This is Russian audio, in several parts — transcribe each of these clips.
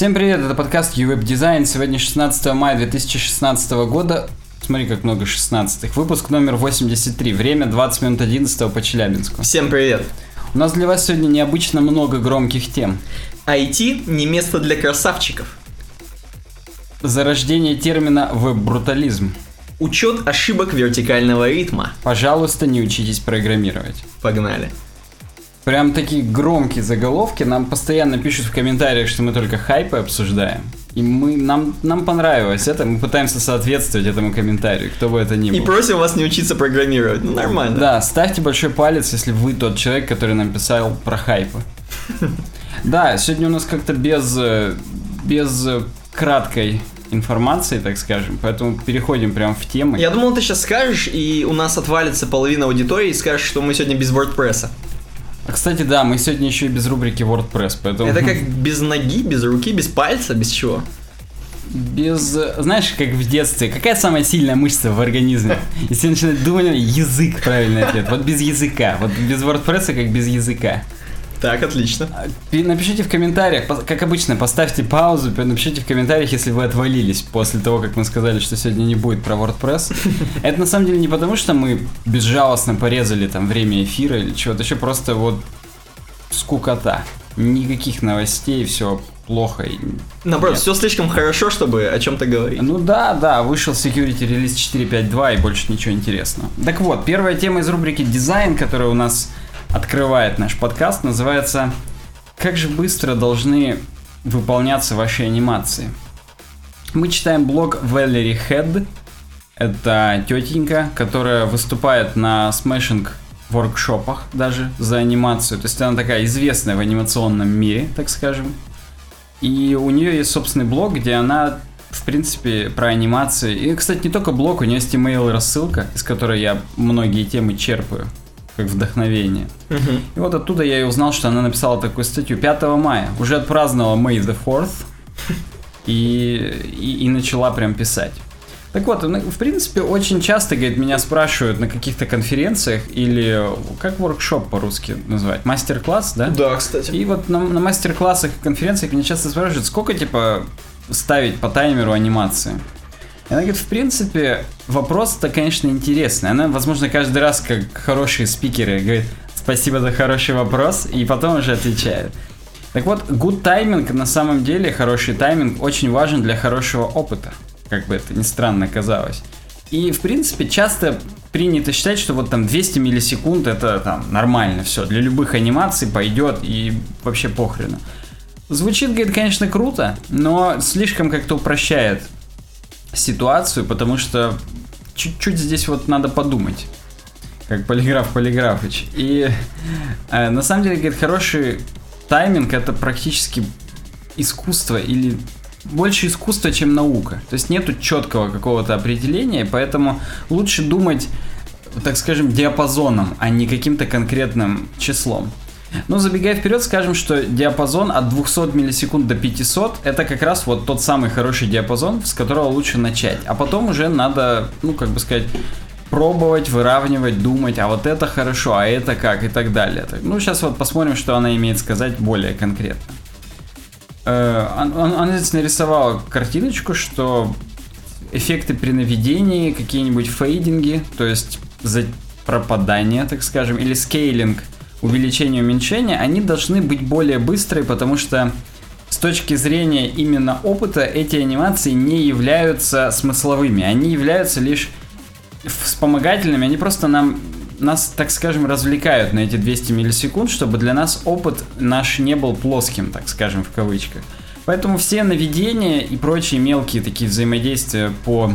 Всем привет, это подкаст UWeb Design. Сегодня 16 мая 2016 года. Смотри, как много 16-х. Выпуск номер 83. Время 20 минут 11 по Челябинску. Всем привет. У нас для вас сегодня необычно много громких тем. IT не место для красавчиков. Зарождение термина веб-брутализм. Учет ошибок вертикального ритма. Пожалуйста, не учитесь программировать. Погнали. Прям такие громкие заголовки. Нам постоянно пишут в комментариях, что мы только хайпы обсуждаем. И мы, нам, нам понравилось это, мы пытаемся соответствовать этому комментарию, кто бы это ни был. И просим вас не учиться программировать. Ну, нормально. Да, ставьте большой палец, если вы тот человек, который нам писал про хайпы. Да, сегодня у нас как-то без, без краткой информации, так скажем, поэтому переходим прямо в темы. Я думал, ты сейчас скажешь, и у нас отвалится половина аудитории, и скажешь, что мы сегодня без WordPress. А, кстати, да, мы сегодня еще и без рубрики WordPress, поэтому... Это как без ноги, без руки, без пальца, без чего? Без... Знаешь, как в детстве, какая самая сильная мышца в организме? Если начинать думать, язык правильный ответ. Вот без языка. Вот без WordPress как без языка. Так, отлично. Напишите в комментариях, как обычно, поставьте паузу, напишите в комментариях, если вы отвалились после того, как мы сказали, что сегодня не будет про WordPress. Это на самом деле не потому, что мы безжалостно порезали там время эфира или чего-то еще, просто вот скукота. Никаких новостей, все плохо. Наоборот, все слишком хорошо, чтобы о чем-то говорить. Ну да, да, вышел Security Release 4.5.2 и больше ничего интересного. Так вот, первая тема из рубрики дизайн, которая у нас открывает наш подкаст, называется «Как же быстро должны выполняться ваши анимации?». Мы читаем блог Valerie Head. Это тетенька, которая выступает на смешинг воркшопах даже за анимацию. То есть она такая известная в анимационном мире, так скажем. И у нее есть собственный блог, где она, в принципе, про анимации. И, кстати, не только блог, у нее есть email рассылка, из которой я многие темы черпаю как вдохновение. Мгм. И вот оттуда я и узнал, что она написала такую статью 5 мая. Уже отпраздновала May the 4th и, и, и начала прям писать. Так вот, в принципе, очень часто, говорит, меня спрашивают на каких-то конференциях или как воркшоп по-русски называть? Мастер-класс, да? Да, кстати. И вот на, на мастер-классах и конференциях меня часто спрашивают, сколько, типа, ставить по таймеру анимации? Она говорит, в принципе, вопрос-то, конечно, интересный. Она, возможно, каждый раз, как хорошие спикеры, говорит, спасибо за хороший вопрос, и потом уже отвечает. Так вот, good тайминг, на самом деле, хороший тайминг очень важен для хорошего опыта, как бы это ни странно казалось. И, в принципе, часто принято считать, что вот там 200 миллисекунд это там нормально все. Для любых анимаций пойдет и вообще похрену. Звучит, говорит, конечно, круто, но слишком как-то упрощает ситуацию, потому что чуть-чуть здесь вот надо подумать. Как полиграф Полиграфыч. И э, на самом деле, говорит, хороший тайминг это практически искусство или больше искусство, чем наука. То есть нету четкого какого-то определения, поэтому лучше думать, так скажем, диапазоном, а не каким-то конкретным числом. Ну, забегая вперед, скажем, что диапазон от 200 миллисекунд до 500 это как раз вот тот самый хороший диапазон, с которого лучше начать. А потом уже надо, ну, как бы сказать, пробовать, выравнивать, думать, а вот это хорошо, а это как и так далее. Ну, сейчас вот посмотрим, что она имеет сказать более конкретно. Э, он- он- Она здесь нарисовала картиночку, что эффекты при наведении, какие-нибудь фейдинги, то есть за пропадание, так скажем, или скейлинг, увеличение, уменьшение, они должны быть более быстрые, потому что с точки зрения именно опыта эти анимации не являются смысловыми, они являются лишь вспомогательными, они просто нам нас, так скажем, развлекают на эти 200 миллисекунд, чтобы для нас опыт наш не был плоским, так скажем, в кавычках. Поэтому все наведения и прочие мелкие такие взаимодействия по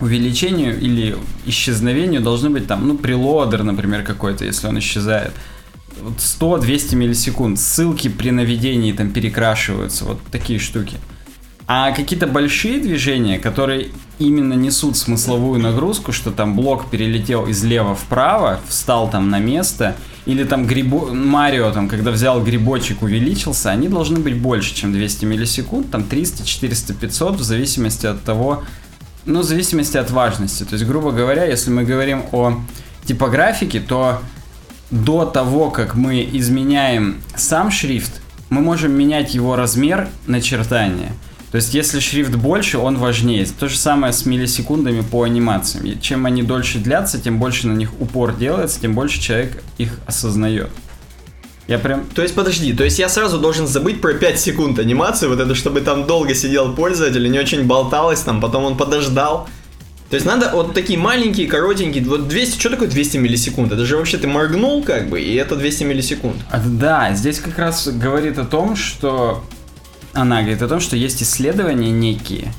увеличению или исчезновению должны быть там, ну, прелодер, например, какой-то, если он исчезает. Вот 100-200 миллисекунд. Ссылки при наведении там перекрашиваются, вот такие штуки. А какие-то большие движения, которые именно несут смысловую нагрузку, что там блок перелетел из лева вправо, встал там на место, или там грибо... Марио, там, когда взял грибочек, увеличился, они должны быть больше, чем 200 миллисекунд, там 300, 400, 500, в зависимости от того, ну, в зависимости от важности. То есть, грубо говоря, если мы говорим о типографике, то до того, как мы изменяем сам шрифт, мы можем менять его размер начертания. То есть, если шрифт больше, он важнее. То же самое с миллисекундами по анимациям. И чем они дольше длятся, тем больше на них упор делается, тем больше человек их осознает. Я прям... То есть, подожди, то есть я сразу должен забыть про 5 секунд анимации, вот это, чтобы там долго сидел пользователь, не очень болталось, там, потом он подождал. То есть надо вот такие маленькие, коротенькие, вот 200, что такое 200 миллисекунд? Это же вообще ты моргнул как бы, и это 200 миллисекунд. А, да, здесь как раз говорит о том, что... Она говорит о том, что есть исследования некие,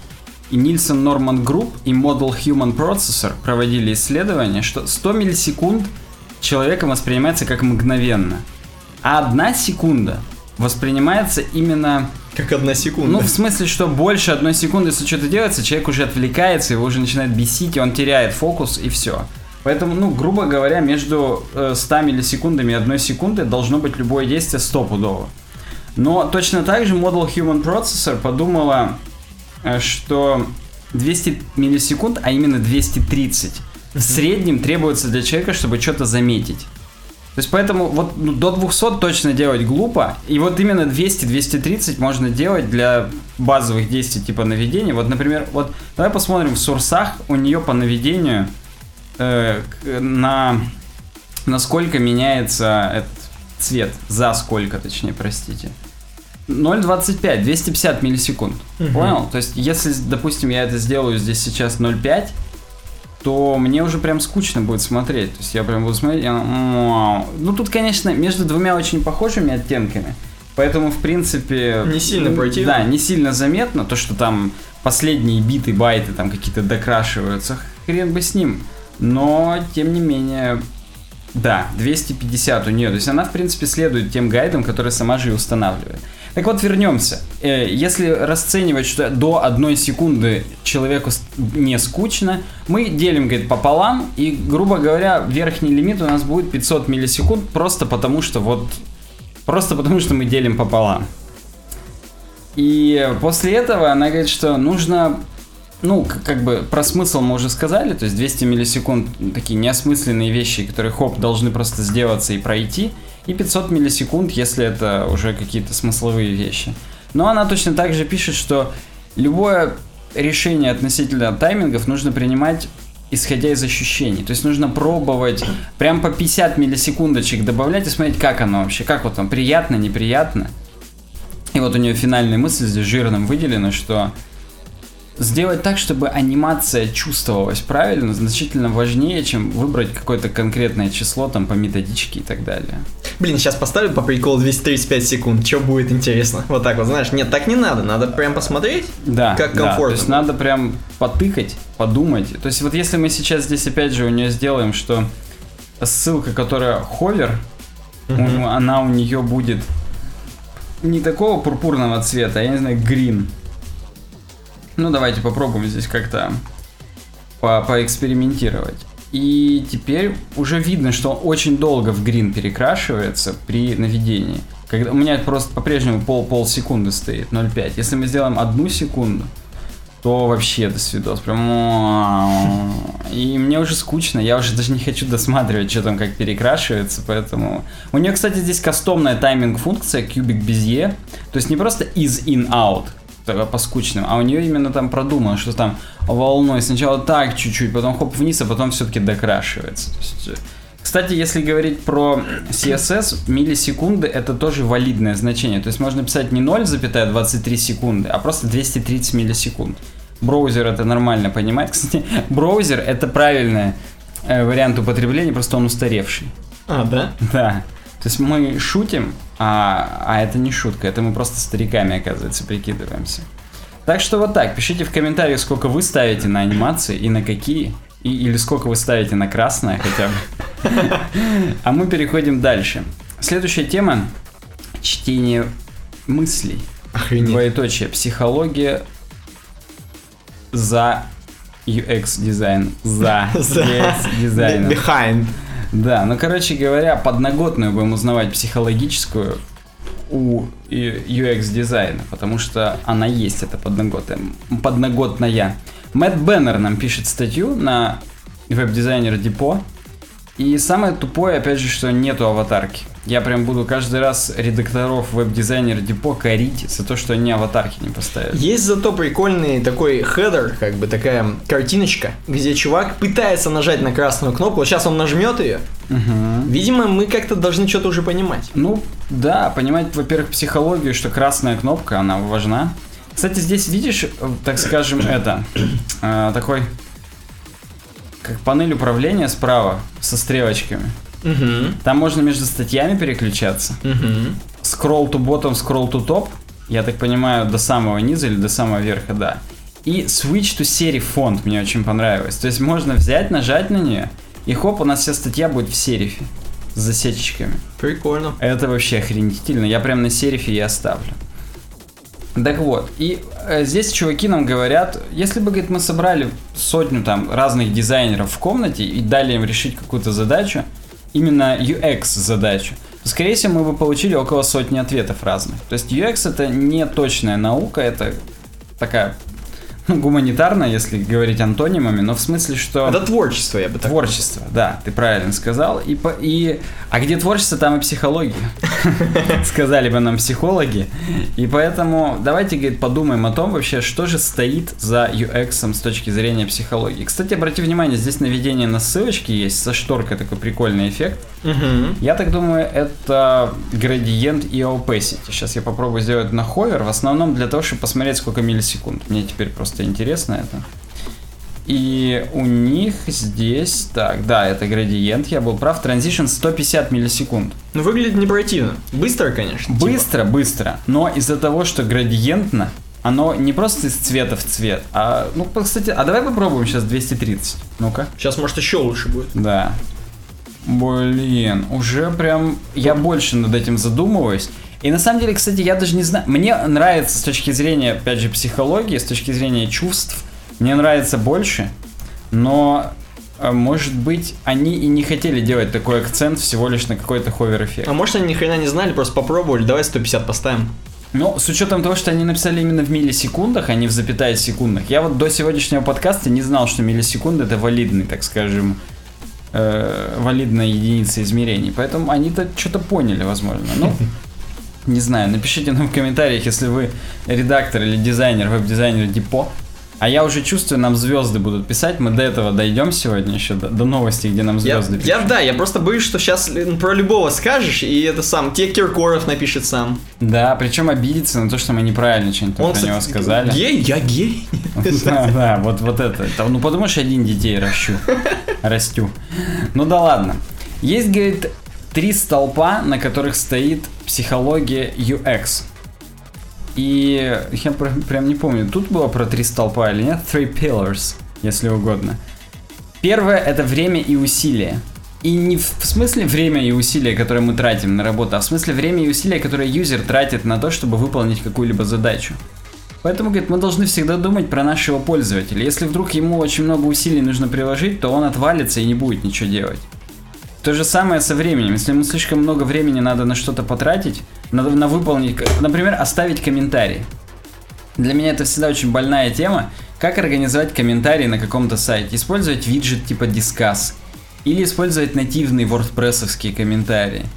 и Nielsen Norman Group и Model Human Processor проводили исследование, что 100 миллисекунд человеком воспринимается как мгновенно – а одна секунда воспринимается именно... Как одна секунда. Ну, в смысле, что больше одной секунды, если что-то делается, человек уже отвлекается, его уже начинает бесить, и он теряет фокус, и все. Поэтому, ну, грубо говоря, между э, 100 миллисекундами и одной секундой должно быть любое действие стопудово. Но точно так же Model Human Processor подумала, э, что 200 миллисекунд, а именно 230, в среднем требуется для человека, чтобы что-то заметить. То есть поэтому вот ну, до 200 точно делать глупо. И вот именно 200-230 можно делать для базовых действий типа наведения. Вот, например, вот давай посмотрим в сурсах у нее по наведению э, на насколько меняется этот цвет. За сколько, точнее, простите. 0.25, 250 миллисекунд. Угу. Понял? То есть, если, допустим, я это сделаю здесь сейчас 0.5, то мне уже прям скучно будет смотреть. То есть я прям буду смотреть, я, ну тут, конечно, между двумя очень похожими оттенками, поэтому, в принципе... Не сильно противно. Да, не сильно заметно, то, что там последние биты, байты там какие-то докрашиваются, хрен бы с ним. Но, тем не менее, да, 250 у нее. То есть она, в принципе, следует тем гайдам, которые сама же и устанавливает. Так вот, вернемся. Э, если расценивать, что до одной секунды человеку не скучно, мы делим, говорит, пополам, и, грубо говоря, верхний лимит у нас будет 500 миллисекунд, просто потому что вот... Просто потому что мы делим пополам. И после этого она говорит, что нужно ну, как бы про смысл мы уже сказали, то есть 200 миллисекунд такие неосмысленные вещи, которые хоп должны просто сделаться и пройти и 500 миллисекунд, если это уже какие-то смысловые вещи. Но она точно так же пишет, что любое решение относительно таймингов нужно принимать исходя из ощущений. То есть нужно пробовать прям по 50 миллисекундочек добавлять и смотреть, как оно вообще, как вот там, приятно, неприятно. И вот у нее финальная мысль здесь жирным выделена, что сделать так, чтобы анимация чувствовалась правильно, значительно важнее, чем выбрать какое-то конкретное число там по методичке и так далее. Блин, сейчас поставлю по приколу 235 секунд, что будет интересно. Вот так вот, знаешь, нет, так не надо, надо прям посмотреть, да, как комфортно. Да, то есть надо прям потыкать, подумать. То есть вот если мы сейчас здесь опять же у нее сделаем, что ссылка, которая ховер, mm-hmm. она у нее будет не такого пурпурного цвета, а я не знаю, green. Ну, давайте попробуем здесь как-то по поэкспериментировать. И теперь уже видно, что он очень долго в грин перекрашивается при наведении. Когда, у меня просто по-прежнему пол, пол секунды стоит, 0,5. Если мы сделаем одну секунду, то вообще до свидос. Прям... И мне уже скучно, я уже даже не хочу досматривать, что там как перекрашивается, поэтому... У нее, кстати, здесь кастомная тайминг-функция, кубик Безье. То есть не просто is-in-out, по скучным, а у нее именно там продумано, что там волной сначала так чуть-чуть, потом хоп вниз, а потом все-таки докрашивается. Э, кстати, если говорить про CSS, миллисекунды это тоже валидное значение. То есть можно писать не 0,23 секунды, а просто 230 миллисекунд. Браузер это нормально понимает. Кстати, браузер это правильный э, вариант употребления, просто он устаревший. А, да? Да. То есть мы шутим, а, а это не шутка, это мы просто стариками, оказывается, прикидываемся. Так что вот так, пишите в комментариях, сколько вы ставите на анимации и на какие. И, или сколько вы ставите на красное хотя бы. А мы переходим дальше. Следующая тема – чтение мыслей. Охренеть. Двоеточие. Психология за UX дизайн. За UX дизайн. Behind. Да, ну, короче говоря, подноготную будем узнавать психологическую у UX дизайна, потому что она есть, это подноготная. подноготная. Мэтт Беннер нам пишет статью на веб-дизайнер Депо. И самое тупое, опять же, что нету аватарки. Я прям буду каждый раз редакторов веб-дизайнер депо корить за то, что они аватарки не поставили. Есть зато прикольный такой хедер, как бы такая картиночка, где чувак пытается нажать на красную кнопку. Вот сейчас он нажмет ее. Угу. Видимо, мы как-то должны что-то уже понимать. Ну, да, понимать, во-первых, психологию, что красная кнопка, она важна. Кстати, здесь видишь, так скажем, это, э, такой, как панель управления справа со стрелочками. Угу. Там можно между статьями переключаться. Угу. Scroll to bottom, scroll to top. Я так понимаю, до самого низа или до самого верха, да. И switch to серии фонд мне очень понравилось. То есть можно взять, нажать на нее, и хоп, у нас вся статья будет в серифе с засечечками. Прикольно. Это вообще охренительно. Я прям на серифе и оставлю. Так вот, и э, здесь чуваки нам говорят, если бы, говорит, мы собрали сотню там разных дизайнеров в комнате и дали им решить какую-то задачу, именно UX задачу, то, скорее всего, мы бы получили около сотни ответов разных. То есть UX это не точная наука, это такая ну, гуманитарно, если говорить антонимами, но в смысле, что... Это творчество, я бы так Творчество, да, ты правильно сказал. И, по, и... А где творчество, там и психология. Сказали бы нам психологи. И поэтому давайте, говорит, подумаем о том вообще, что же стоит за UX с точки зрения психологии. Кстати, обрати внимание, здесь наведение на ссылочки есть, со шторкой такой прикольный эффект. Я так думаю, это градиент и opacity. Сейчас я попробую сделать на ховер, в основном для того, чтобы посмотреть, сколько миллисекунд. Мне теперь просто интересно это. И у них здесь, так, да, это градиент, я был прав, транзишн 150 миллисекунд. Ну, выглядит не противно. Быстро, конечно. типа. Быстро, быстро, но из-за того, что градиентно, оно не просто из цвета в цвет, а, ну, кстати, а давай попробуем сейчас 230. Ну-ка. Сейчас, может, еще лучше будет. Да. Блин, уже прям я больше над этим задумываюсь. И на самом деле, кстати, я даже не знаю. Мне нравится с точки зрения, опять же, психологии, с точки зрения чувств, мне нравится больше, но э, может быть, они и не хотели делать такой акцент всего лишь на какой-то ховер-эффект. А может, они ни хрена не знали, просто попробовали, давай 150 поставим. Ну, с учетом того, что они написали именно в миллисекундах, а не в запятая секундах, я вот до сегодняшнего подкаста не знал, что миллисекунды это валидный, так скажем, э, валидная единица измерений. Поэтому они-то что-то поняли, возможно. Ну, не знаю, напишите нам в комментариях, если вы редактор или дизайнер, веб-дизайнер Депо. А я уже чувствую, нам звезды будут писать. Мы до этого дойдем сегодня еще, до, до новости, где нам Я, звезды я, пишут. да, я просто боюсь, что сейчас про любого скажешь, и это сам, тебе Киркоров напишет сам. Да, причем обидеться на то, что мы неправильно что-нибудь Он, про него кстати, сказали. Гей? Я гей? Да, да, вот, вот это. Ну, что один детей ращу. Растю. Ну да ладно. Есть, говорит, три столпа, на которых стоит психология UX. И я пр- прям не помню, тут было про три столпа или нет. Three pillars, если угодно. Первое это время и усилия. И не в смысле время и усилия, которые мы тратим на работу, а в смысле время и усилия, которые юзер тратит на то, чтобы выполнить какую-либо задачу. Поэтому, говорит, мы должны всегда думать про нашего пользователя. Если вдруг ему очень много усилий нужно приложить, то он отвалится и не будет ничего делать. То же самое со временем. Если ему слишком много времени надо на что-то потратить, надо на выполнить, например, оставить комментарий. Для меня это всегда очень больная тема. Как организовать комментарий на каком-то сайте? Использовать виджет типа Discuss. Или использовать нативные wordpressовские комментарии.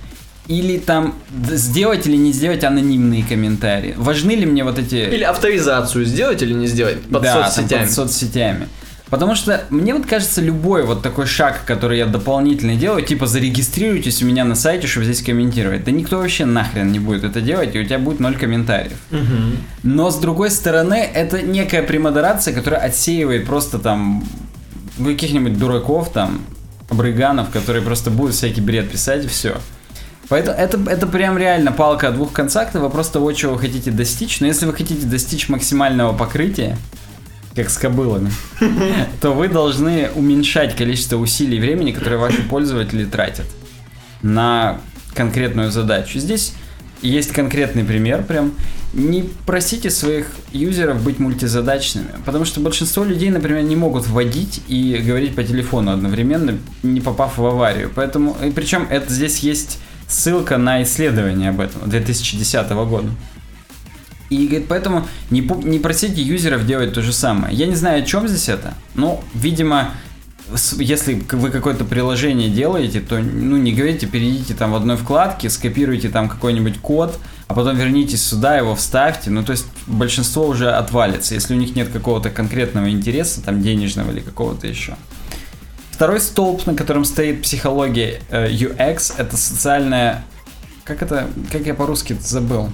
Или там сделать или не сделать анонимные комментарии. Важны ли мне вот эти... Или авторизацию сделать или не сделать под Да, там соцсетями. под соцсетями. Потому что мне вот кажется, любой вот такой шаг, который я дополнительно делаю, типа зарегистрируйтесь у меня на сайте, чтобы здесь комментировать. Да никто вообще нахрен не будет это делать, и у тебя будет ноль комментариев. Мгм. Но с другой стороны, это некая премодерация, которая отсеивает просто там каких-нибудь дураков, там, брыганов, которые просто будут всякий бред писать и все. Поэтому это, это прям реально палка о двух концах, вопрос того, чего вы хотите достичь. Но если вы хотите достичь максимального покрытия, как с кобылами, то вы должны уменьшать количество усилий и времени, которые ваши пользователи тратят на конкретную задачу. Здесь есть конкретный пример прям. Не просите своих юзеров быть мультизадачными, потому что большинство людей, например, не могут вводить и говорить по телефону одновременно, не попав в аварию. Поэтому, и причем это здесь есть ссылка на исследование об этом 2010 года. И говорит, поэтому не, не просите юзеров делать то же самое. Я не знаю, о чем здесь это, но, видимо, если вы какое-то приложение делаете, то ну, не говорите, перейдите там в одной вкладке, скопируйте там какой-нибудь код, а потом вернитесь сюда, его вставьте. Ну, то есть большинство уже отвалится, если у них нет какого-то конкретного интереса, там денежного или какого-то еще. Второй столб, на котором стоит психология э, UX, это социальная... Как это... Как я по-русски забыл?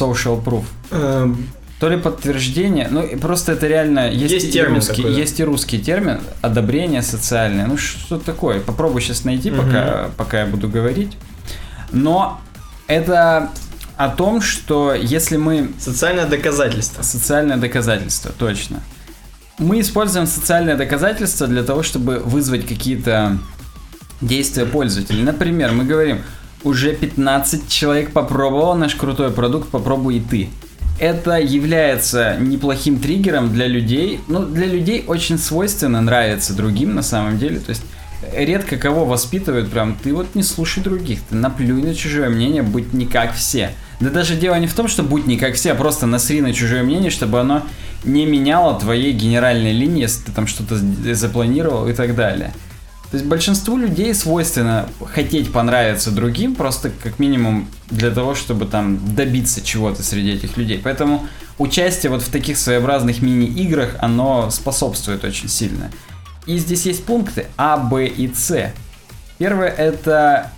Social proof. Эм, то ли подтверждение, ну просто это реально есть, есть термин русский, такой, да? есть и русский термин одобрение социальное, ну что такое? Попробую сейчас найти, угу. пока пока я буду говорить. Но это о том, что если мы социальное доказательство, социальное доказательство, точно. Мы используем социальное доказательство для того, чтобы вызвать какие-то действия пользователей. Например, мы говорим, уже 15 человек попробовал наш крутой продукт, попробуй и ты это является неплохим триггером для людей. Ну, для людей очень свойственно нравится другим на самом деле. То есть редко кого воспитывают прям, ты вот не слушай других, ты наплюй на чужое мнение, будь не как все. Да даже дело не в том, что будь не как все, а просто насри на чужое мнение, чтобы оно не меняло твоей генеральной линии, если ты там что-то запланировал и так далее. То есть большинству людей свойственно хотеть понравиться другим, просто как минимум для того, чтобы там добиться чего-то среди этих людей. Поэтому участие вот в таких своеобразных мини-играх, оно способствует очень сильно. И здесь есть пункты А, Б и С. Первое это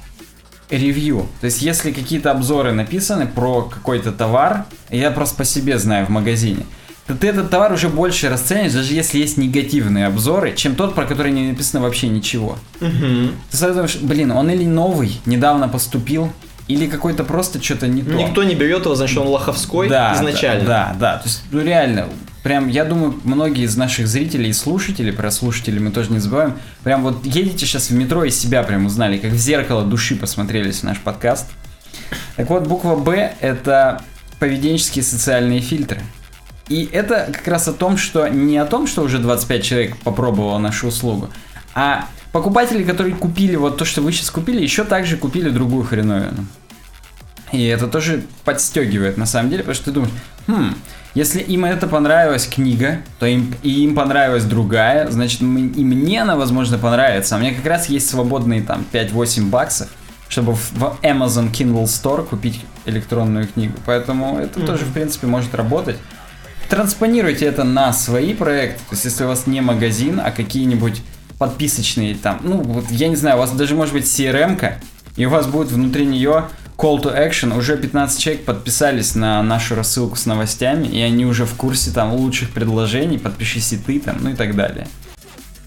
ревью. То есть если какие-то обзоры написаны про какой-то товар, я просто по себе знаю в магазине – ты этот товар уже больше расценишь, даже если есть негативные обзоры, чем тот, про который не написано вообще ничего. Угу. Ты сразу блин, он или новый, недавно поступил, или какой-то просто что-то не то. Никто не берет его, значит, он лоховской да, изначально. Да, да, да. То есть, ну реально, прям, я думаю, многие из наших зрителей и слушателей, про слушателей мы тоже не забываем, прям вот едете сейчас в метро и себя прям узнали, как в зеркало души посмотрелись наш подкаст. Так вот, буква Б – это поведенческие социальные фильтры. И это как раз о том, что не о том, что уже 25 человек попробовало нашу услугу, а покупатели, которые купили вот то, что вы сейчас купили, еще также купили другую хреновину. И это тоже подстегивает на самом деле, потому что ты думаешь, хм, если им это понравилась книга, то им и им понравилась другая, значит и мне она, возможно, понравится. А мне как раз есть свободные там 5-8 баксов, чтобы в Amazon Kindle Store купить электронную книгу. Поэтому это mm-hmm. тоже, в принципе, может работать транспонируйте это на свои проекты. То есть, если у вас не магазин, а какие-нибудь подписочные там, ну, вот я не знаю, у вас даже может быть CRM-ка, и у вас будет внутри нее call to action, уже 15 человек подписались на нашу рассылку с новостями, и они уже в курсе там лучших предложений, подпишись и ты там, ну и так далее.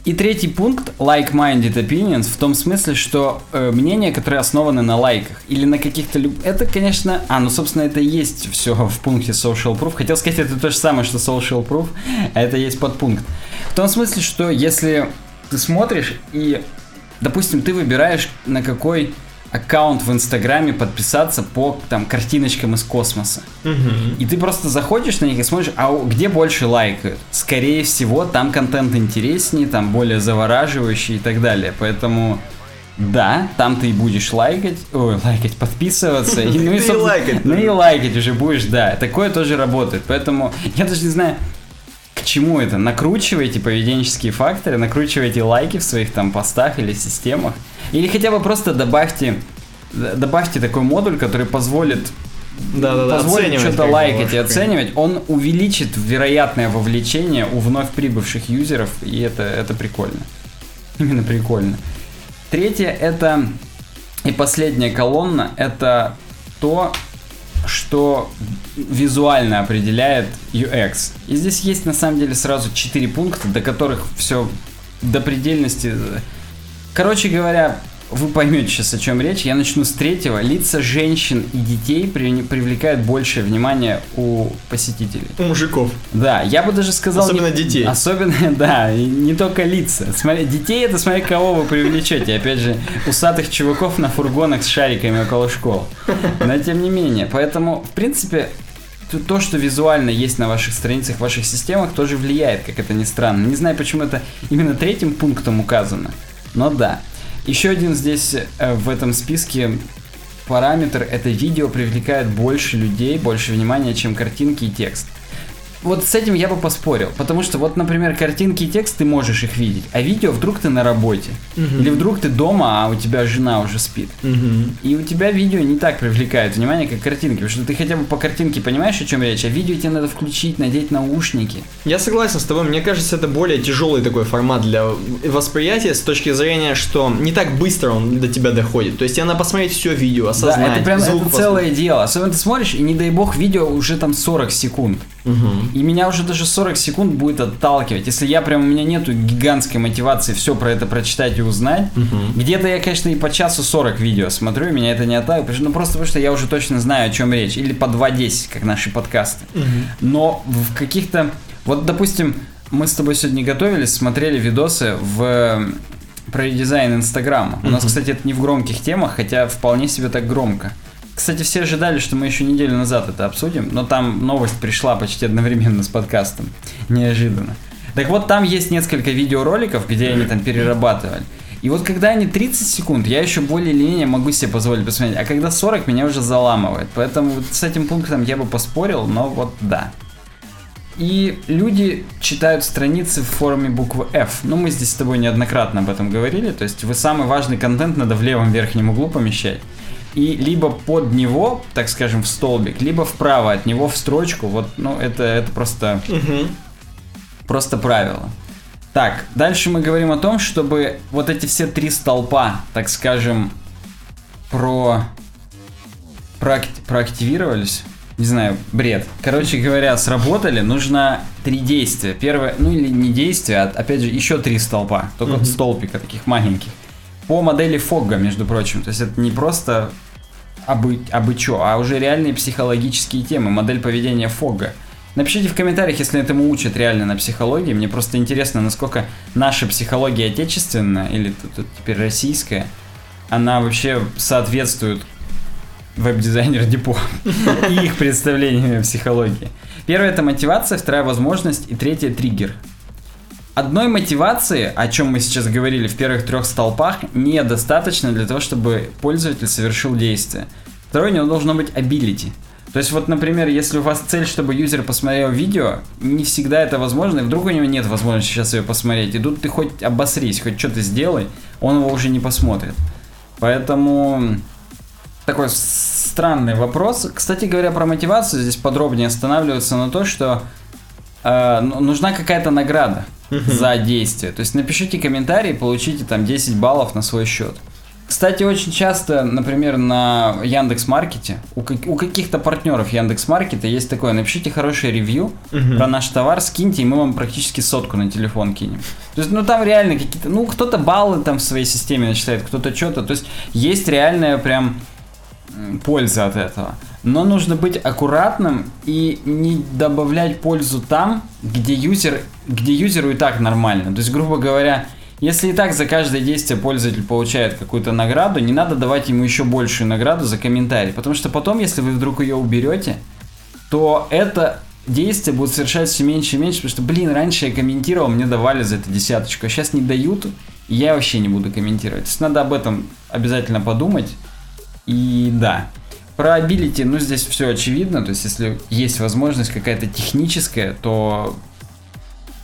И третий пункт like-minded opinions в том смысле, что э, мнения, которые основаны на лайках или на каких-то люб... Это, конечно... А, ну, собственно, это и есть все в пункте social proof. Хотел сказать, это то же самое, что social proof, а это есть подпункт. В том смысле, что если ты смотришь и, допустим, ты выбираешь на какой аккаунт в Инстаграме подписаться по там картиночкам из космоса. Угу. И ты просто заходишь на них и смотришь, а где больше лайкают? Скорее всего, там контент интереснее, там более завораживающий и так далее. Поэтому да, там ты и будешь лайкать, ой, лайкать, подписываться. И, ну, и, и лайкать. Ну и лайкать уже будешь, да. Такое тоже работает. Поэтому я даже не знаю, чему это. Накручивайте поведенческие факторы, накручивайте лайки в своих там постах или системах. Или хотя бы просто добавьте, добавьте такой модуль, который позволит да, да, да, позволит что-то лайкать и оценивать, он увеличит вероятное вовлечение у вновь прибывших юзеров, и это, это прикольно. Именно прикольно. Третье это и последняя колонна это то, что визуально определяет UX. И здесь есть на самом деле сразу четыре пункта, до которых все до предельности Короче говоря, вы поймете сейчас, о чем речь. Я начну с третьего. Лица женщин и детей при, привлекают большее внимание у посетителей. У мужиков. Да, я бы даже сказал... Особенно не, детей. Особенно, да, и не только лица. Смотри, детей это смотри, кого вы привлечете. Опять же, усатых чуваков на фургонах с шариками около школ. Но тем не менее. Поэтому, в принципе, то, что визуально есть на ваших страницах, в ваших системах, тоже влияет, как это ни странно. Не знаю, почему это именно третьим пунктом указано. Но да. Еще один здесь э, в этом списке параметр это видео привлекает больше людей, больше внимания, чем картинки и текст. Вот с этим я бы поспорил. Потому что вот, например, картинки и текст ты можешь их видеть, а видео вдруг ты на работе. Угу. Или вдруг ты дома, а у тебя жена уже спит. Угу. И у тебя видео не так привлекает внимание, как картинки. Потому что ты хотя бы по картинке понимаешь, о чем речь, а видео тебе надо включить, надеть наушники. Я согласен с тобой. Мне кажется, это более тяжелый такой формат для восприятия с точки зрения, что не так быстро он до тебя доходит. То есть тебе надо посмотреть все видео, осознать. Да, это прям это целое дело. Особенно ты смотришь, и не дай бог, видео уже там 40 секунд. Угу. И меня уже даже 40 секунд будет отталкивать. Если я прям, у меня нету гигантской мотивации все про это прочитать и узнать, угу. где-то я, конечно, и по часу 40 видео смотрю, и меня это не отталкивает. Ну, просто потому что я уже точно знаю, о чем речь. Или по 2.10, как наши подкасты. Угу. Но в каких-то... Вот, допустим, мы с тобой сегодня готовились, смотрели видосы в про редизайн Инстаграма. У нас, кстати, это не в громких темах, хотя вполне себе так громко. Кстати, все ожидали, что мы еще неделю назад это обсудим, но там новость пришла почти одновременно с подкастом. Неожиданно. Так вот, там есть несколько видеороликов, где они там перерабатывали. И вот когда они 30 секунд, я еще более или менее могу себе позволить посмотреть, а когда 40, меня уже заламывает. Поэтому вот с этим пунктом я бы поспорил, но вот да. И люди читают страницы в форме буквы F. Ну, мы здесь с тобой неоднократно об этом говорили. То есть вы самый важный контент надо в левом верхнем углу помещать и либо под него, так скажем, в столбик, либо вправо от него в строчку. Вот, ну, это, это просто, угу. просто правило. Так, дальше мы говорим о том, чтобы вот эти все три столпа, так скажем, про, про проактивировались. Не знаю, бред. Короче говоря, сработали, нужно три действия. Первое, ну или не действия, а опять же еще три столпа, только mm столбика таких маленьких по модели Фогга, между прочим. То есть это не просто абы, абы чё, а уже реальные психологические темы, модель поведения Фогга. Напишите в комментариях, если этому учат реально на психологии. Мне просто интересно, насколько наша психология отечественная, или тут, тут теперь российская, она вообще соответствует веб-дизайнер Депо и их представлению о психологии. Первое это мотивация, вторая возможность и третье триггер одной мотивации, о чем мы сейчас говорили в первых трех столпах, недостаточно для того, чтобы пользователь совершил действие. Второе, у него должно быть ability. То есть вот, например, если у вас цель, чтобы юзер посмотрел видео, не всегда это возможно, и вдруг у него нет возможности сейчас ее посмотреть, и тут ты хоть обосрись, хоть что-то сделай, он его уже не посмотрит. Поэтому такой странный вопрос. Кстати говоря, про мотивацию здесь подробнее останавливаться на то, что э, ну, нужна какая-то награда за действие. То есть напишите комментарий, получите там 10 баллов на свой счет. Кстати, очень часто, например, на Яндекс Маркете, у, у каких-то партнеров Яндекс Маркета есть такое, напишите хорошее ревью uh про наш товар, скиньте, и мы вам практически сотку на телефон кинем. То есть, ну там реально какие-то, ну кто-то баллы там в своей системе начисляет, кто-то что-то. То есть есть реальная прям польза от этого. Но нужно быть аккуратным и не добавлять пользу там, где юзер, где юзеру и так нормально. То есть, грубо говоря, если и так за каждое действие пользователь получает какую-то награду, не надо давать ему еще большую награду за комментарий. Потому что потом, если вы вдруг ее уберете, то это действие будет совершать все меньше и меньше, потому что, блин, раньше я комментировал, мне давали за это десяточку, а сейчас не дают, и я вообще не буду комментировать. То есть надо об этом обязательно подумать. И да, про ability, ну здесь все очевидно, то есть если есть возможность какая-то техническая, то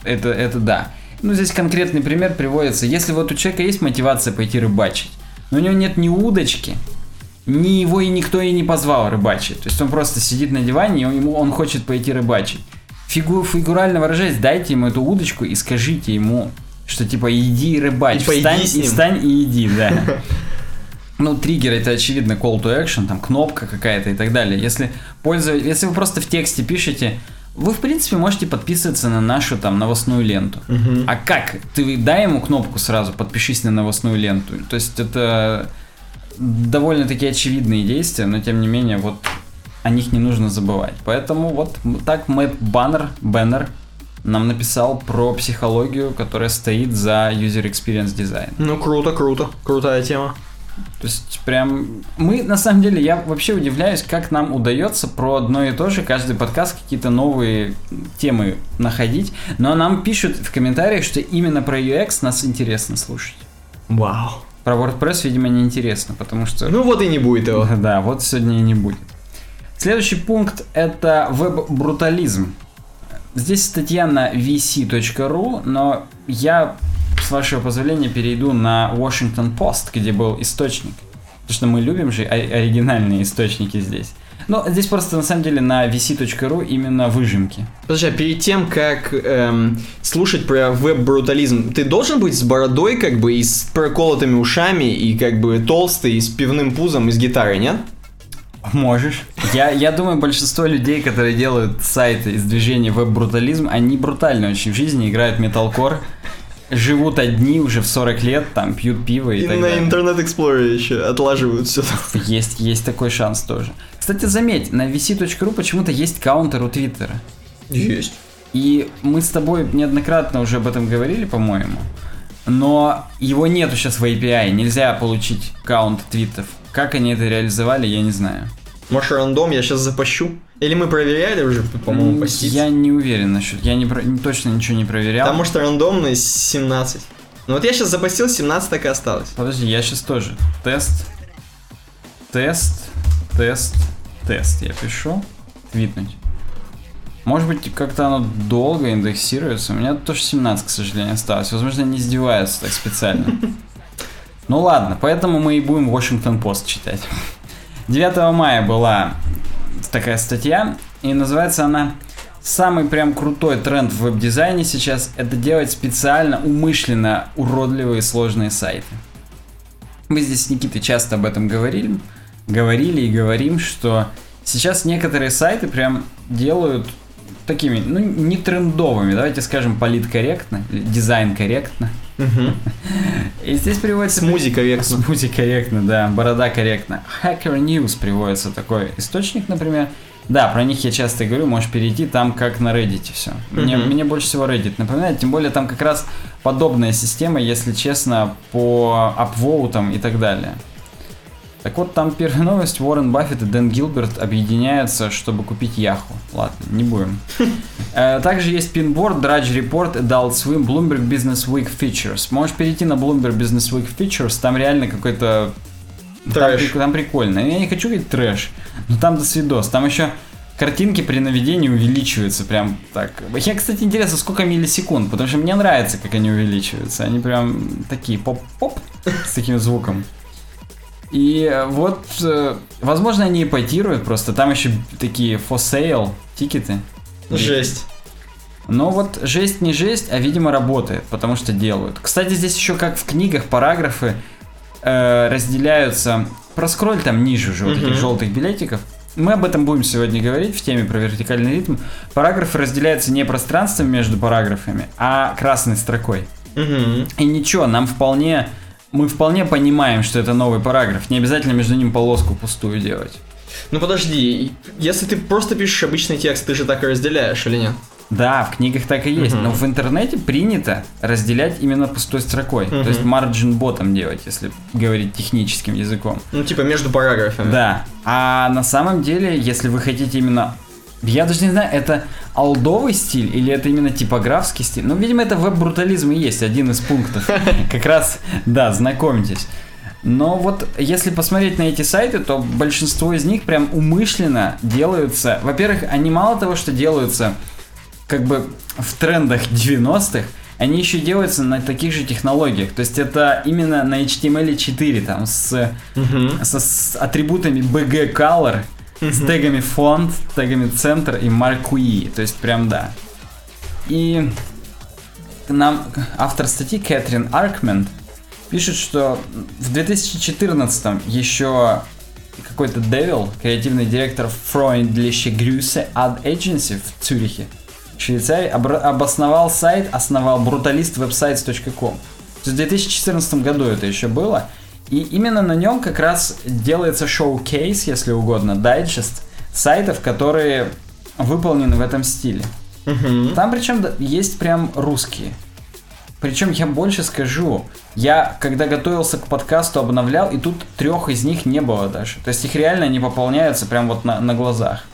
это, это да. Ну здесь конкретный пример приводится, если вот у человека есть мотивация пойти рыбачить, но у него нет ни удочки, ни его и никто и не позвал рыбачить. То есть он просто сидит на диване, и ему, он хочет пойти рыбачить. Фигу, фигурально выражаясь, дайте ему эту удочку и скажите ему, что типа иди рыбачь, и встань, и встань и иди, да. ну, триггер это очевидно call to action, там кнопка какая-то и так далее. Если пользователь, если вы просто в тексте пишете, вы в принципе можете подписываться на нашу там новостную ленту. Угу. А как? Ты дай ему кнопку сразу, подпишись на новостную ленту. То есть это довольно-таки очевидные действия, но тем не менее вот о них не нужно забывать. Поэтому вот так Мэтт Баннер, Беннер нам написал про психологию, которая стоит за User Experience Design. Ну круто, круто, крутая тема. То есть прям мы на самом деле я вообще удивляюсь, как нам удается про одно и то же каждый подкаст какие-то новые темы находить, но нам пишут в комментариях, что именно про UX нас интересно слушать. Вау. Про WordPress, видимо, не интересно, потому что... Ну вот и не будет его. Да, вот сегодня и не будет. Следующий пункт это веб-брутализм. здесь статья на vc.ru, но я, с вашего позволения, перейду на Washington Post, где был источник. Потому что мы любим же оригинальные источники здесь. Но здесь просто на самом деле на vc.ru именно выжимки. Подожди, а перед тем, как эм, слушать про веб-брутализм, ты должен быть с бородой, как бы, и с проколотыми ушами, и как бы толстый, и с пивным пузом, и с гитарой, нет? Можешь. Я, я думаю, большинство людей, которые делают сайты из движения веб-брутализм, они брутально очень в жизни, играют металкор, живут одни уже в 40 лет, там, пьют пиво и, и так на далее. интернет Explorer еще отлаживают все. Есть, есть такой шанс тоже. Кстати, заметь, на vc.ru почему-то есть каунтер у Твиттера. Есть. И мы с тобой неоднократно уже об этом говорили, по-моему. Но его нету сейчас в API, нельзя получить каунт твитов. Как они это реализовали, я не знаю. Может рандом, я сейчас запущу? Или мы проверяли уже, по-моему, постить? Я не уверен насчет, я не, про... точно ничего не проверял. Там может рандомный 17. Ну вот я сейчас запустил, 17 так и осталось. Подожди, я сейчас тоже. Тест, тест, тест, тест. Я пишу, твитнуть. Может быть, как-то оно долго индексируется. У меня тоже 17, к сожалению, осталось. Возможно, они издеваются так специально. Ну ладно, поэтому мы и будем Washington Post читать. 9 мая была такая статья, и называется она Самый прям крутой тренд в веб-дизайне сейчас это делать специально, умышленно уродливые сложные сайты. Мы здесь с Никитой часто об этом говорили, говорили и говорим, что сейчас некоторые сайты прям делают такими, ну, не трендовыми, давайте скажем, политкорректно, дизайн корректно. И здесь приводится... Смузи корректно. Смузи корректно, да, борода корректно. Hacker News приводится такой источник, например. Да, про них я часто говорю, можешь перейти там как на Reddit все. Мне, мне больше всего Reddit напоминает, тем более там как раз подобная система, если честно, по апвоутам и так далее. Так вот, там первая новость. Уоррен Баффет и Дэн Гилберт объединяются, чтобы купить Яху. Ладно, не будем. Э, также есть Pinboard, Drudge Report, Adult Swim, Bloomberg Business Week Features. Можешь перейти на Bloomberg Business Week Features, там реально какой-то... Трэш. Там, там прикольно. Я не хочу говорить трэш, но там до свидос. Там еще картинки при наведении увеличиваются прям так. Я, кстати, интересно, сколько миллисекунд, потому что мне нравится, как они увеличиваются. Они прям такие поп-поп с таким звуком. И вот, э, возможно, они ипотируют просто. Там еще такие for sale тикеты. Жесть. Но вот жесть не жесть, а видимо работает, потому что делают. Кстати, здесь еще как в книгах параграфы э, разделяются. Проскроль там ниже уже вот этих желтых билетиков. Мы об этом будем сегодня говорить в теме про вертикальный ритм. Параграфы разделяются не пространством между параграфами, а красной строкой. Угу. И ничего, нам вполне мы вполне понимаем, что это новый параграф. Не обязательно между ним полоску пустую делать. Ну подожди, если ты просто пишешь обычный текст, ты же так и разделяешь или нет? Да, в книгах так и есть, uh-huh. но в интернете принято разделять именно пустой строкой. Uh-huh. То есть margin ботом делать, если говорить техническим языком. Ну, типа между параграфами. Да. А на самом деле, если вы хотите именно я даже не знаю, это алдовый стиль или это именно типографский стиль. Ну, видимо, это веб-брутализм и есть один из пунктов. Как раз, да, знакомьтесь. Но вот если посмотреть на эти сайты, то большинство из них прям умышленно делаются. Во-первых, они мало того, что делаются как бы в трендах 90-х, они еще делаются на таких же технологиях. То есть это именно на HTML4 там с, uh-huh. со, с атрибутами BG Color с тегами фонд, тегами центр и маркуи. То есть прям да. И нам автор статьи Кэтрин Аркмен пишет, что в 2014 еще какой-то Девил, креативный директор Freundliche Grüße Ad Agency в Цюрихе, Швейцарии, обосновал сайт, основал brutalistwebsites.com. В 2014 году это еще было. И именно на нем как раз делается шоу-кейс, если угодно, дайджест сайтов, которые выполнены в этом стиле. Угу. Там причем есть прям русские. Причем я больше скажу, я когда готовился к подкасту обновлял, и тут трех из них не было даже. То есть их реально не пополняются прям вот на, на глазах.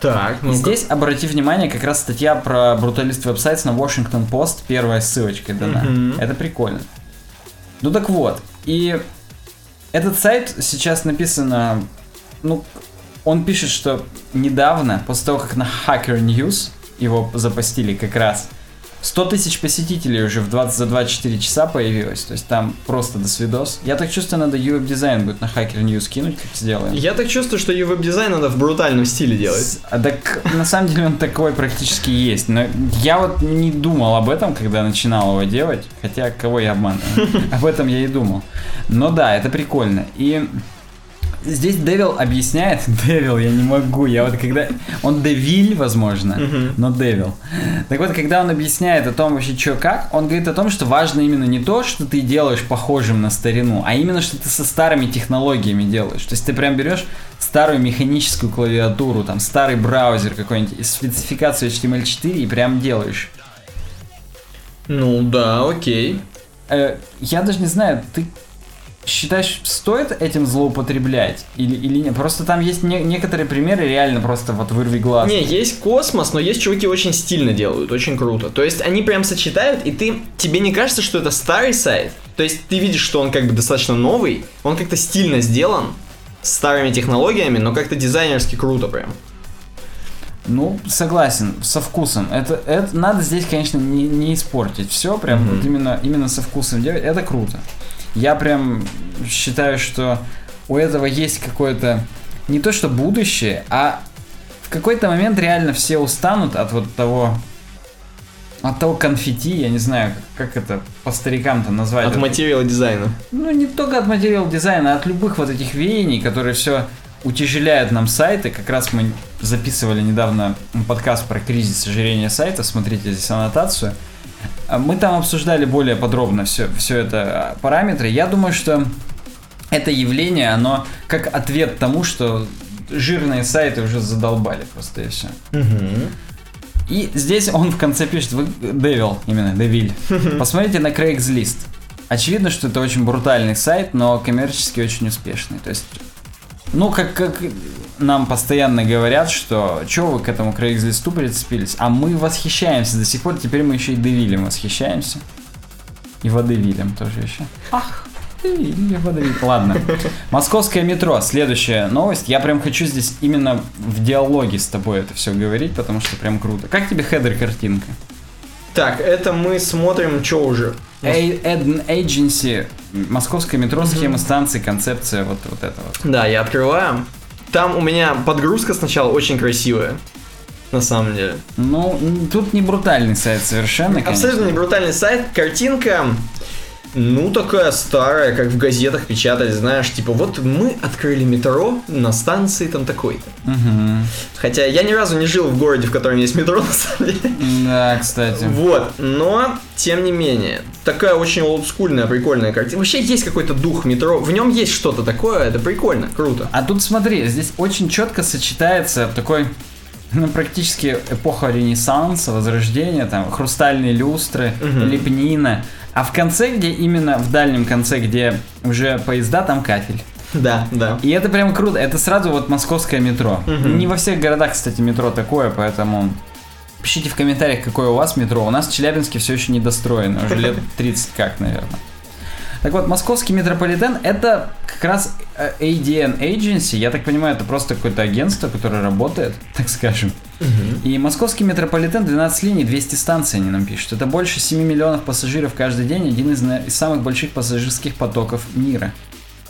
Так, ну Здесь обрати внимание, как раз статья про бруталист веб-сайт на Washington Post, первая ссылочка дана. Мгм. Это прикольно. Ну так вот, и этот сайт сейчас написано, ну, он пишет, что недавно, после того, как на Hacker News его запостили как раз. 100 тысяч посетителей уже в 20, за 24 часа появилось. То есть там просто до свидос. Я так чувствую, надо UWeb дизайн будет на Hacker News кинуть, как сделаем. Я так чувствую, что UWeb дизайн надо в брутальном стиле делать. А так на самом деле он такой практически есть. Но я вот не думал об этом, когда начинал его делать. Хотя кого я обманываю. Об этом я и думал. Но да, это прикольно. И здесь Девил объясняет, Девил, я не могу, я вот когда, он Девиль, возможно, но Девил. Так вот, когда он объясняет о том вообще, что как, он говорит о том, что важно именно не то, что ты делаешь похожим на старину, а именно, что ты со старыми технологиями делаешь. То есть ты прям берешь старую механическую клавиатуру, там, старый браузер какой-нибудь, спецификацию HTML4 и прям делаешь. Ну да, окей. Э, я даже не знаю, ты считаешь, стоит этим злоупотреблять? Или, или нет? Просто там есть не, некоторые примеры, реально просто вот вырви глаз. Не, есть космос, но есть чуваки очень стильно делают, очень круто. То есть они прям сочетают, и ты тебе не кажется, что это старый сайт? То есть ты видишь, что он как бы достаточно новый, он как-то стильно сделан, с старыми технологиями, но как-то дизайнерски круто прям. Ну, согласен, со вкусом. Это, это надо здесь, конечно, не, не испортить. Все прям mm-hmm. вот именно, именно со вкусом делать. Это круто. Я прям считаю, что у этого есть какое-то не то что будущее, а в какой-то момент реально все устанут от вот того от того конфетти, я не знаю, как, это по старикам-то назвать. От материала дизайна. Ну, не только от материала дизайна, а от любых вот этих веяний, которые все утяжеляют нам сайты. Как раз мы записывали недавно подкаст про кризис ожирения сайта. Смотрите здесь аннотацию. А мы там обсуждали более подробно все, все это а, параметры. Я думаю, что это явление, оно как ответ тому, что жирные сайты уже задолбали просто и все. И здесь он в конце пишет, вы Девил, именно Девиль. Посмотрите на Craigslist. Очевидно, что это очень брутальный сайт, но коммерчески очень успешный. То есть ну, как, как нам постоянно говорят, что что вы к этому Craigslist прицепились, а мы восхищаемся до сих пор, теперь мы еще и Девилем восхищаемся. И Водевилем тоже еще. Ах, Девиль, Водевиль. Ладно. Московское метро. Следующая новость. Я прям хочу здесь именно в диалоге с тобой это все говорить, потому что прям круто. Как тебе хедер картинка? Так, это мы смотрим, что уже? Ad Agency, московское метро, схема станции, концепция, вот, вот это вот. Да, я открываю. Там у меня подгрузка сначала очень красивая. На самом деле. Ну, тут не брутальный сайт совершенно, конечно. Абсолютно не брутальный сайт. Картинка ну, такая старая, как в газетах печатали, знаешь, типа, вот мы открыли метро на станции там такой-то. Угу. Хотя я ни разу не жил в городе, в котором есть метро, на самом деле. Да, кстати. Вот, но, тем не менее, такая очень олдскульная, прикольная картина. Вообще есть какой-то дух метро, в нем есть что-то такое, это прикольно, круто. А тут смотри, здесь очень четко сочетается такой ну, практически эпоха Ренессанса, Возрождения, там, хрустальные люстры, угу. лепнина. А в конце, где именно в дальнем конце, где уже поезда, там кафель. Да, да. И это прям круто. Это сразу вот московское метро. Угу. Не во всех городах, кстати, метро такое, поэтому пишите в комментариях, какое у вас метро. У нас в Челябинске все еще недостроено. Уже лет 30 как, наверное. Так вот, московский метрополитен это как раз э, ADN Agency. Я так понимаю, это просто какое-то агентство, которое работает, так скажем. Угу. И московский метрополитен 12 линий, 200 станций они нам пишут. Это больше 7 миллионов пассажиров каждый день, один из, из самых больших пассажирских потоков мира.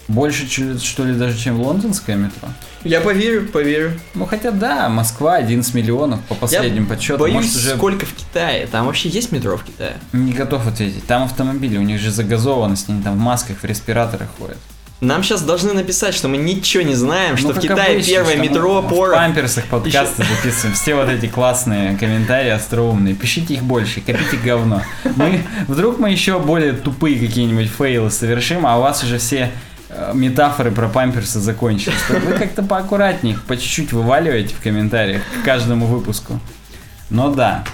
Больше, что ли, даже, чем лондонское метро? Я поверю, поверю. Ну, хотя да, Москва 11 миллионов по последним Я подсчетам. боюсь, Может, уже... сколько в Китае? Там вообще есть метро в Китае? Не готов ответить. Там автомобили, у них же загазованность, они там в масках, в респираторах ходят. Нам сейчас должны написать, что мы ничего не знаем, ну, что в Китае обычно, первое метро мы. В памперсах подкасты Еще... записываем. Все вот эти классные комментарии остроумные. Пишите их больше, копите говно. Мы, вдруг мы еще более тупые какие-нибудь фейлы совершим, а у вас уже все Э, метафоры про памперсы закончились. Вы как-то поаккуратнее, по чуть-чуть вываливаете в комментариях к каждому выпуску. Но да.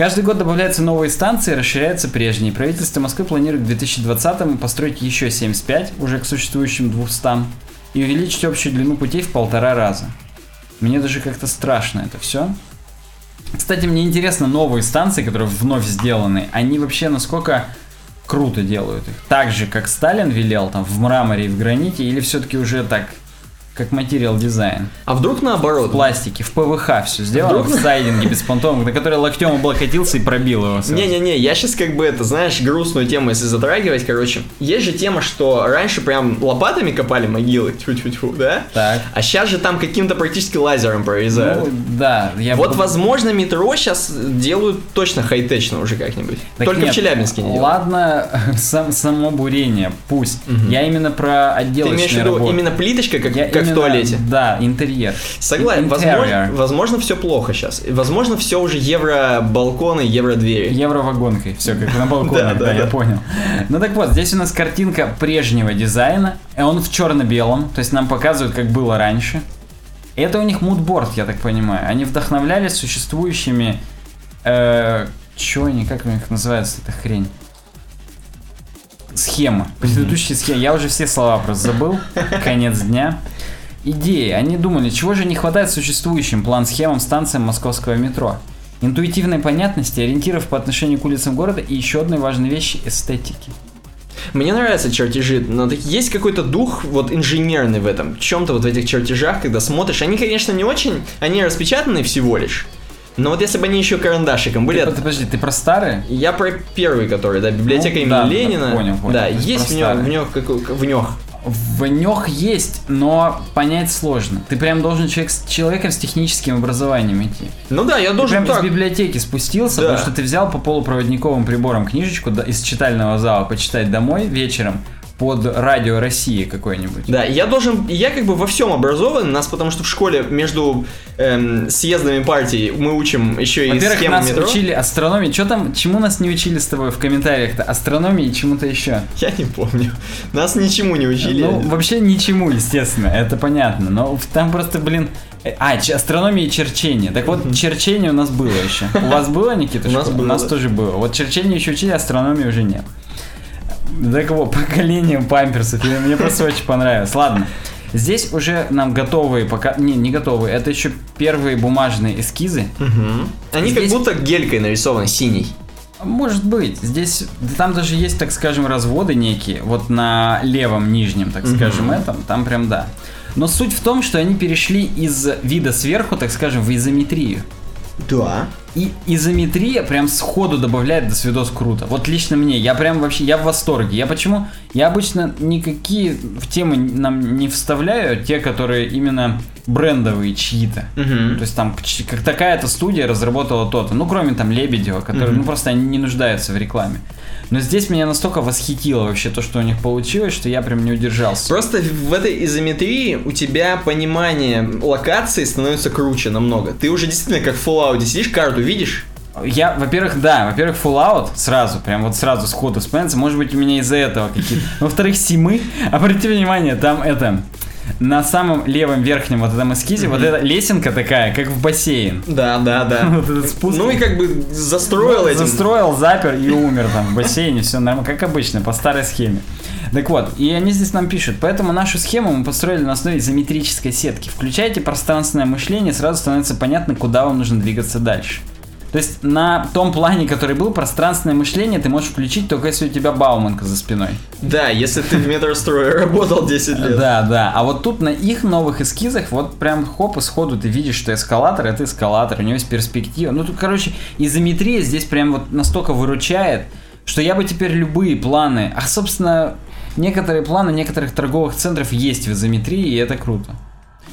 Каждый год добавляются новые станции, расширяются прежние. Правительство Москвы планирует к 2020 построить еще 75, уже к существующим 200, и увеличить общую длину путей в полтора раза. Мне даже как-то страшно это все. Кстати, мне интересно, новые станции, которые вновь сделаны, они вообще насколько круто делают их. Так же, как Сталин велел, там, в мраморе и в граните, или все-таки уже так как материал дизайн. А вдруг наоборот? В пластике, в ПВХ все сделано, вдруг... в сайдинге беспонтовом, на который локтем облокотился и пробил его. Не-не-не, я сейчас как бы это, знаешь, грустную тему, если затрагивать, короче. Есть же тема, что раньше прям лопатами копали могилы, тьфу-тьфу-тьфу, да? Так. А сейчас же там каким-то практически лазером прорезают. Ну, да. Я вот, буду... возможно, метро сейчас делают точно хай-течно уже как-нибудь. Так Только нет, в Челябинске не Ладно, сам, само бурение, пусть. Угу. Я именно про отделочные Ты имеешь в виду работы. именно плиточка, как, я как именно, в туалете? Да, интерьер. Согласен. Возможно, возможно, все плохо сейчас. Возможно, все уже евро балконы, евро двери. Евро вагонкой. Все как на балконе, да, я понял. Ну так вот, здесь у нас картинка прежнего дизайна. Он в черно-белом, то есть нам показывают, как было раньше. Это у них мудборд, я так понимаю. Они вдохновлялись существующими... Э, чё они, как у них называется эта хрень? Схема. Предыдущие схемы. Я уже все слова просто забыл. Конец дня идеи. Они думали, чего же не хватает существующим план-схемам станциям московского метро. Интуитивной понятности, ориентиров по отношению к улицам города и еще одной важной вещи – эстетики. Мне нравятся чертежи, но есть какой-то дух вот инженерный в этом, в чем-то вот в этих чертежах, когда смотришь. Они, конечно, не очень, они распечатаны всего лишь, но вот если бы они еще карандашиком были... Ты, подожди, ты про старые? Я про первый, который, да, библиотека ну, имени да, Ленина. Да, понял, понял. Да, есть в нем, в нем, в нем в них есть, но понять сложно. Ты прям должен человек с человеком с техническим образованием идти. Ну да, я ты должен прям так. из библиотеки спустился, да. потому что ты взял по полупроводниковым приборам книжечку из читального зала почитать домой вечером, под радио России какой-нибудь. Да, я должен, я как бы во всем образован, нас потому что в школе между эм, съездами партий мы учим еще и Во-первых, схему нас метро. учили астрономии, что там, чему нас не учили с тобой в комментариях-то? Астрономии и чему-то еще. Я не помню. Нас ничему не учили. Ну, вообще ничему, естественно, это понятно, но там просто, блин, э, а, астрономия и черчение. Так вот, черчение у нас было еще. У вас было, Никита? У нас было. У нас тоже было. Вот черчение еще учили, астрономии уже нет. Такого поколения памперсов. Мне просто очень понравилось. Ладно. Здесь уже нам готовые пока... Не, не готовые. Это еще первые бумажные эскизы. Угу. Они Здесь... как будто гелькой нарисованы, синий. Может быть. Здесь... Там даже есть, так скажем, разводы некие. Вот на левом нижнем, так скажем, угу. этом. Там прям да. Но суть в том, что они перешли из вида сверху, так скажем, в изометрию. Да. И изометрия прям сходу добавляет до свидос круто. Вот лично мне, я прям вообще, я в восторге. Я почему? Я обычно никакие в темы нам не вставляю, те, которые именно брендовые чьи-то. Угу. То есть там как такая-то студия разработала то-то. Ну, кроме там Лебедева, который, угу. ну, просто они не нуждаются в рекламе. Но здесь меня настолько восхитило вообще то, что у них получилось, что я прям не удержался. Просто в этой изометрии у тебя понимание локации становится круче намного. Ты уже действительно как в Fallout сидишь, карту видишь, я, во-первых, да, во-первых, Fallout сразу, прям вот сразу сходу вспоминается, может быть, у меня из-за этого какие-то. Во-вторых, Симы, обратите внимание, там это, на самом левом верхнем вот этом эскизе mm-hmm. вот эта лесенка такая, как в бассейн. Да, да, да. вот этот спуск. Ну и как бы застроил этим. Застроил, запер и умер там в бассейне, все нормально, как обычно, по старой схеме. Так вот, и они здесь нам пишут, поэтому нашу схему мы построили на основе изометрической сетки. Включайте пространственное мышление, сразу становится понятно, куда вам нужно двигаться дальше. То есть на том плане, который был, пространственное мышление ты можешь включить только если у тебя Бауманка за спиной. Да, если ты в метрострое работал 10 лет. Да, да. А вот тут на их новых эскизах вот прям хоп и сходу ты видишь, что эскалатор это эскалатор, у него есть перспектива. Ну тут, короче, изометрия здесь прям вот настолько выручает, что я бы теперь любые планы, а собственно некоторые планы некоторых торговых центров есть в изометрии, и это круто.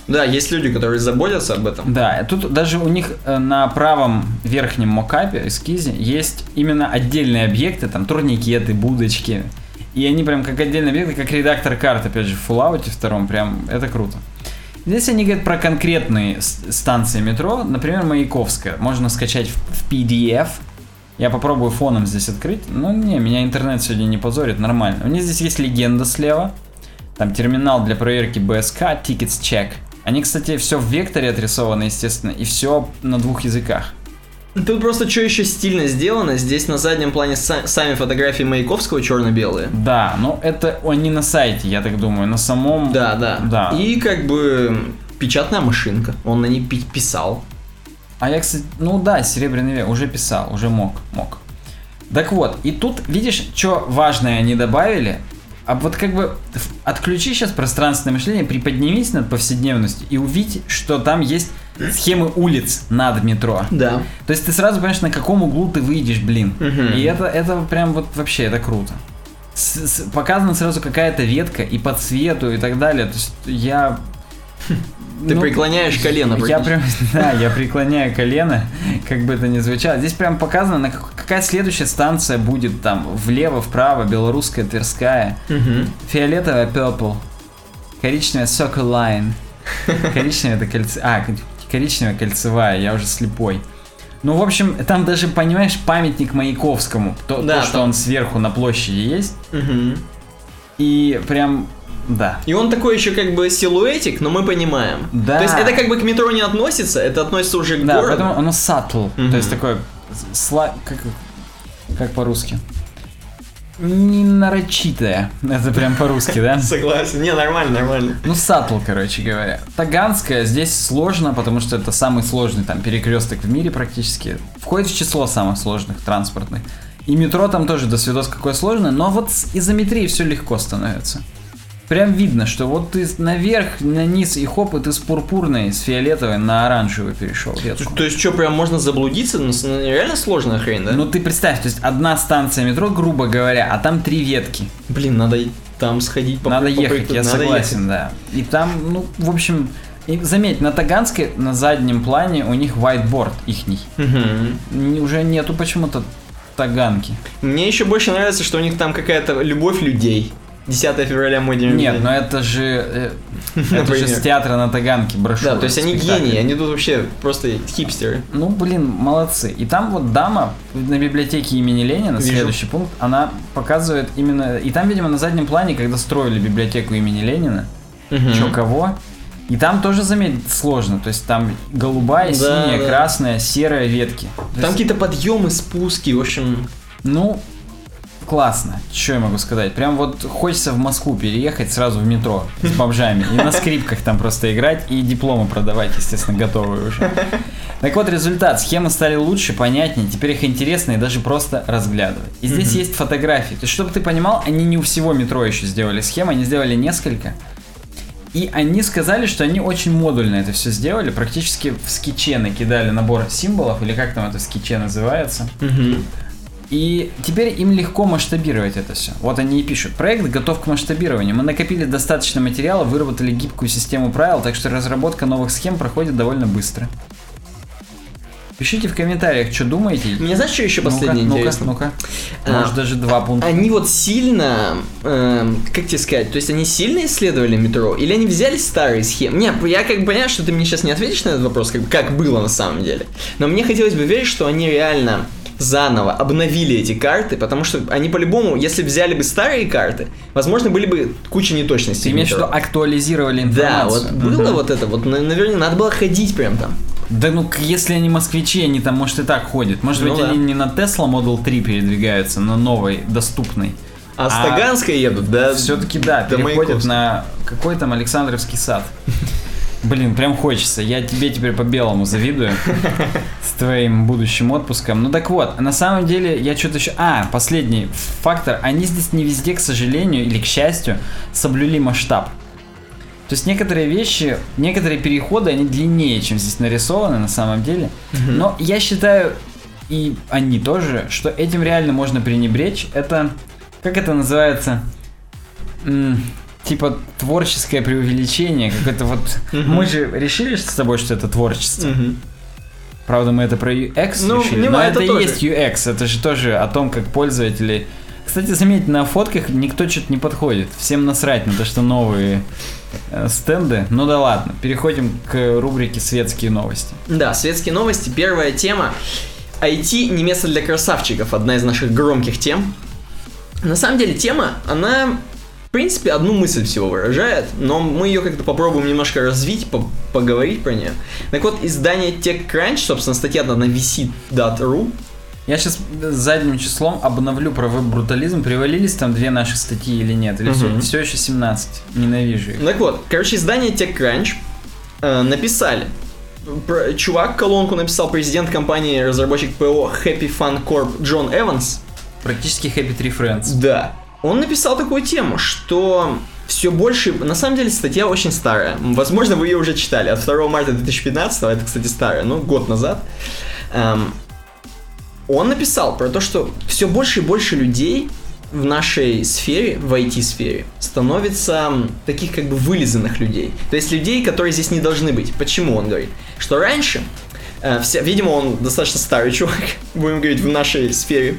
Да, есть люди, которые заботятся об этом. Да, тут даже у них э, на правом верхнем мокапе, эскизе, есть именно отдельные объекты, там турникеты, будочки. И они прям как отдельные объекты, как редактор карт, опять же, в Fallout втором, прям это круто. Здесь они говорят про конкретные станции метро, например, Маяковская. Можно скачать в PDF. Я попробую фоном здесь открыть. Ну, не, меня интернет сегодня не позорит, нормально. У них здесь есть легенда слева. Там терминал для проверки БСК, Tickets Check. Они, кстати, все в векторе отрисованы, естественно, и все на двух языках. Тут просто что еще стильно сделано. Здесь на заднем плане сами фотографии Маяковского черно-белые. Да, ну это они на сайте, я так думаю, на самом. Да, да. Да. И как бы печатная машинка. Он на ней писал. А я, кстати, ну да, Серебряный век уже писал, уже мог, мог. Так вот, и тут, видишь, что важное они добавили? А вот как бы отключи сейчас пространственное мышление, приподнимись над повседневностью и увидь, что там есть схемы улиц над метро. Да. То есть ты сразу понимаешь, на каком углу ты выйдешь, блин. И это, это прям вот вообще, это круто. С, с, показана сразу какая-то ветка и по цвету и так далее. То есть я ты ну, преклоняешь колено. Я прям, да, я преклоняю колено, как бы это ни звучало. Здесь прям показано, на какая следующая станция будет там влево, вправо, белорусская, Тверская, угу. фиолетовая purple, коричневая circle line, коричневая это кольце, а коричневая кольцевая, я уже слепой. Ну, в общем, там даже, понимаешь, памятник Маяковскому, то, да, то что там... он сверху на площади есть. Угу. И прям да. И он такой еще как бы силуэтик, но мы понимаем. Да. То есть это как бы к метро не относится, это относится уже к да, городу. Да, поэтому оно subtle. Mm-hmm. То есть такое сла... как, как по-русски? Не нарочитое. Это прям по-русски, да? Согласен. Не, нормально, нормально. Ну, сатл, короче говоря. Таганская здесь сложно, потому что это самый сложный там перекресток в мире практически. Входит в число самых сложных транспортных. И метро там тоже до свидос какое сложное, но вот из изометрией все легко становится прям видно, что вот ты наверх, на низ и хоп, и ты с пурпурной, с фиолетовой на оранжевый перешел ветку. То есть что, прям можно заблудиться? Ну, реально сложная хрень, да? Ну ты представь, то есть одна станция метро, грубо говоря, а там три ветки. Блин, надо там сходить. По, надо ехать, я надо согласен, ехать. да. И там, ну, в общем, и заметь, на Таганской на заднем плане у них whiteboard ихний. Угу. Уже нету почему-то Таганки. Мне еще больше нравится, что у них там какая-то любовь людей. 10 февраля мой день Нет, но это же, э, это же с театра на Таганке брошюра. Да, то есть они гении, они тут вообще просто хипстеры. Ну, блин, молодцы. И там вот дама на библиотеке имени Ленина, Вижу. следующий пункт, она показывает именно... И там, видимо, на заднем плане, когда строили библиотеку имени Ленина, угу. чё кого, и там тоже заметить сложно. То есть там голубая, да, синяя, да. красная, серая ветки. Там есть... какие-то подъемы, спуски, в общем. Ну, классно. Что я могу сказать? Прям вот хочется в Москву переехать сразу в метро с бомжами и на скрипках там просто играть и дипломы продавать, естественно, готовые уже. Так вот, результат. Схемы стали лучше, понятнее, теперь их интересно и даже просто разглядывать. И здесь есть фотографии. То есть, чтобы ты понимал, они не у всего метро еще сделали схемы, они сделали несколько. И они сказали, что они очень модульно это все сделали, практически в скетче накидали набор символов, или как там это в скетче называется. Угу. И теперь им легко масштабировать это все. Вот они и пишут. Проект готов к масштабированию. Мы накопили достаточно материала, выработали гибкую систему правил, так что разработка новых схем проходит довольно быстро. Пишите в комментариях, что думаете. Мне знаешь, что еще последнее ну интересно? Ну-ка, ну-ка. Может, а, даже два пункта. Они вот сильно, э, как тебе сказать, то есть они сильно исследовали метро, или они взяли старые схемы? Не, я как бы понимаю, что ты мне сейчас не ответишь на этот вопрос, как, как было на самом деле. Но мне хотелось бы верить, что они реально заново обновили эти карты, потому что они по-любому, если взяли бы старые карты, возможно, были бы куча неточностей. Имеешь в виду актуализировали информацию? Да, вот mm-hmm. было вот это, вот, наверное, надо было ходить прям там. Да ну, если они москвичи, они там, может, и так ходят. Может ну, быть, да. они не на Tesla Model 3 передвигаются, на новой, доступной. А, а с Таганской едут, да? Все-таки да, переходят на какой там Александровский сад. Блин, прям хочется. Я тебе теперь по белому завидую с твоим будущим отпуском. Ну так вот, на самом деле я что-то еще... А, последний фактор. Они здесь не везде, к сожалению, или к счастью, соблюли масштаб. То есть некоторые вещи, некоторые переходы, они длиннее, чем здесь нарисованы на самом деле. Но я считаю, и они тоже, что этим реально можно пренебречь. Это, как это называется? Типа творческое преувеличение, как это вот... Мы же решили с тобой, что это творчество. Правда, мы это про UX ну, решили, но это, это есть UX, это же тоже о том, как пользователи... Кстати, заметьте, на фотках никто что-то не подходит. Всем насрать на то, что новые э, стенды. Ну да ладно, переходим к рубрике «Светские новости». Да, «Светские новости». Первая тема. IT не место для красавчиков. Одна из наших громких тем. На самом деле тема, она принципе, одну мысль всего выражает, но мы ее как-то попробуем немножко развить, по поговорить про нее. Так вот, издание TechCrunch, собственно, статья на vc.ru, я сейчас задним числом обновлю про веб-брутализм. Привалились там две наши статьи или нет? Или угу. все, все еще 17? Ненавижу их. Так вот, короче, издание TechCrunch э, написали. Про, чувак колонку написал президент компании разработчик ПО Happy Fun Corp Джон Эванс. Практически Happy Tree Friends. Да. Он написал такую тему, что все больше... На самом деле статья очень старая. Возможно, вы ее уже читали. От 2 марта 2015, это, кстати, старая, ну, год назад. Эм, он написал про то, что все больше и больше людей в нашей сфере, в IT-сфере, становится таких как бы вылизанных людей. То есть людей, которые здесь не должны быть. Почему он говорит? Что раньше, э, видимо, он достаточно старый чувак, будем говорить, в нашей сфере,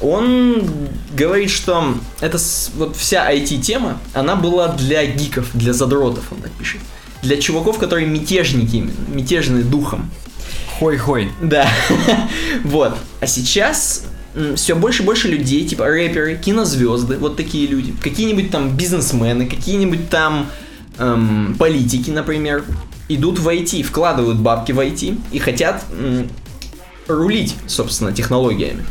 он говорит, что это вот вся IT-тема, она была для гиков, для задротов, он так пишет. Для чуваков, которые мятежники именно, мятежные духом. Хой-хой. Да. вот. А сейчас все больше и больше людей, типа рэперы, кинозвезды, вот такие люди, какие-нибудь там бизнесмены, какие-нибудь там эм, политики, например, идут в IT, вкладывают бабки в IT и хотят рулить, собственно, технологиями.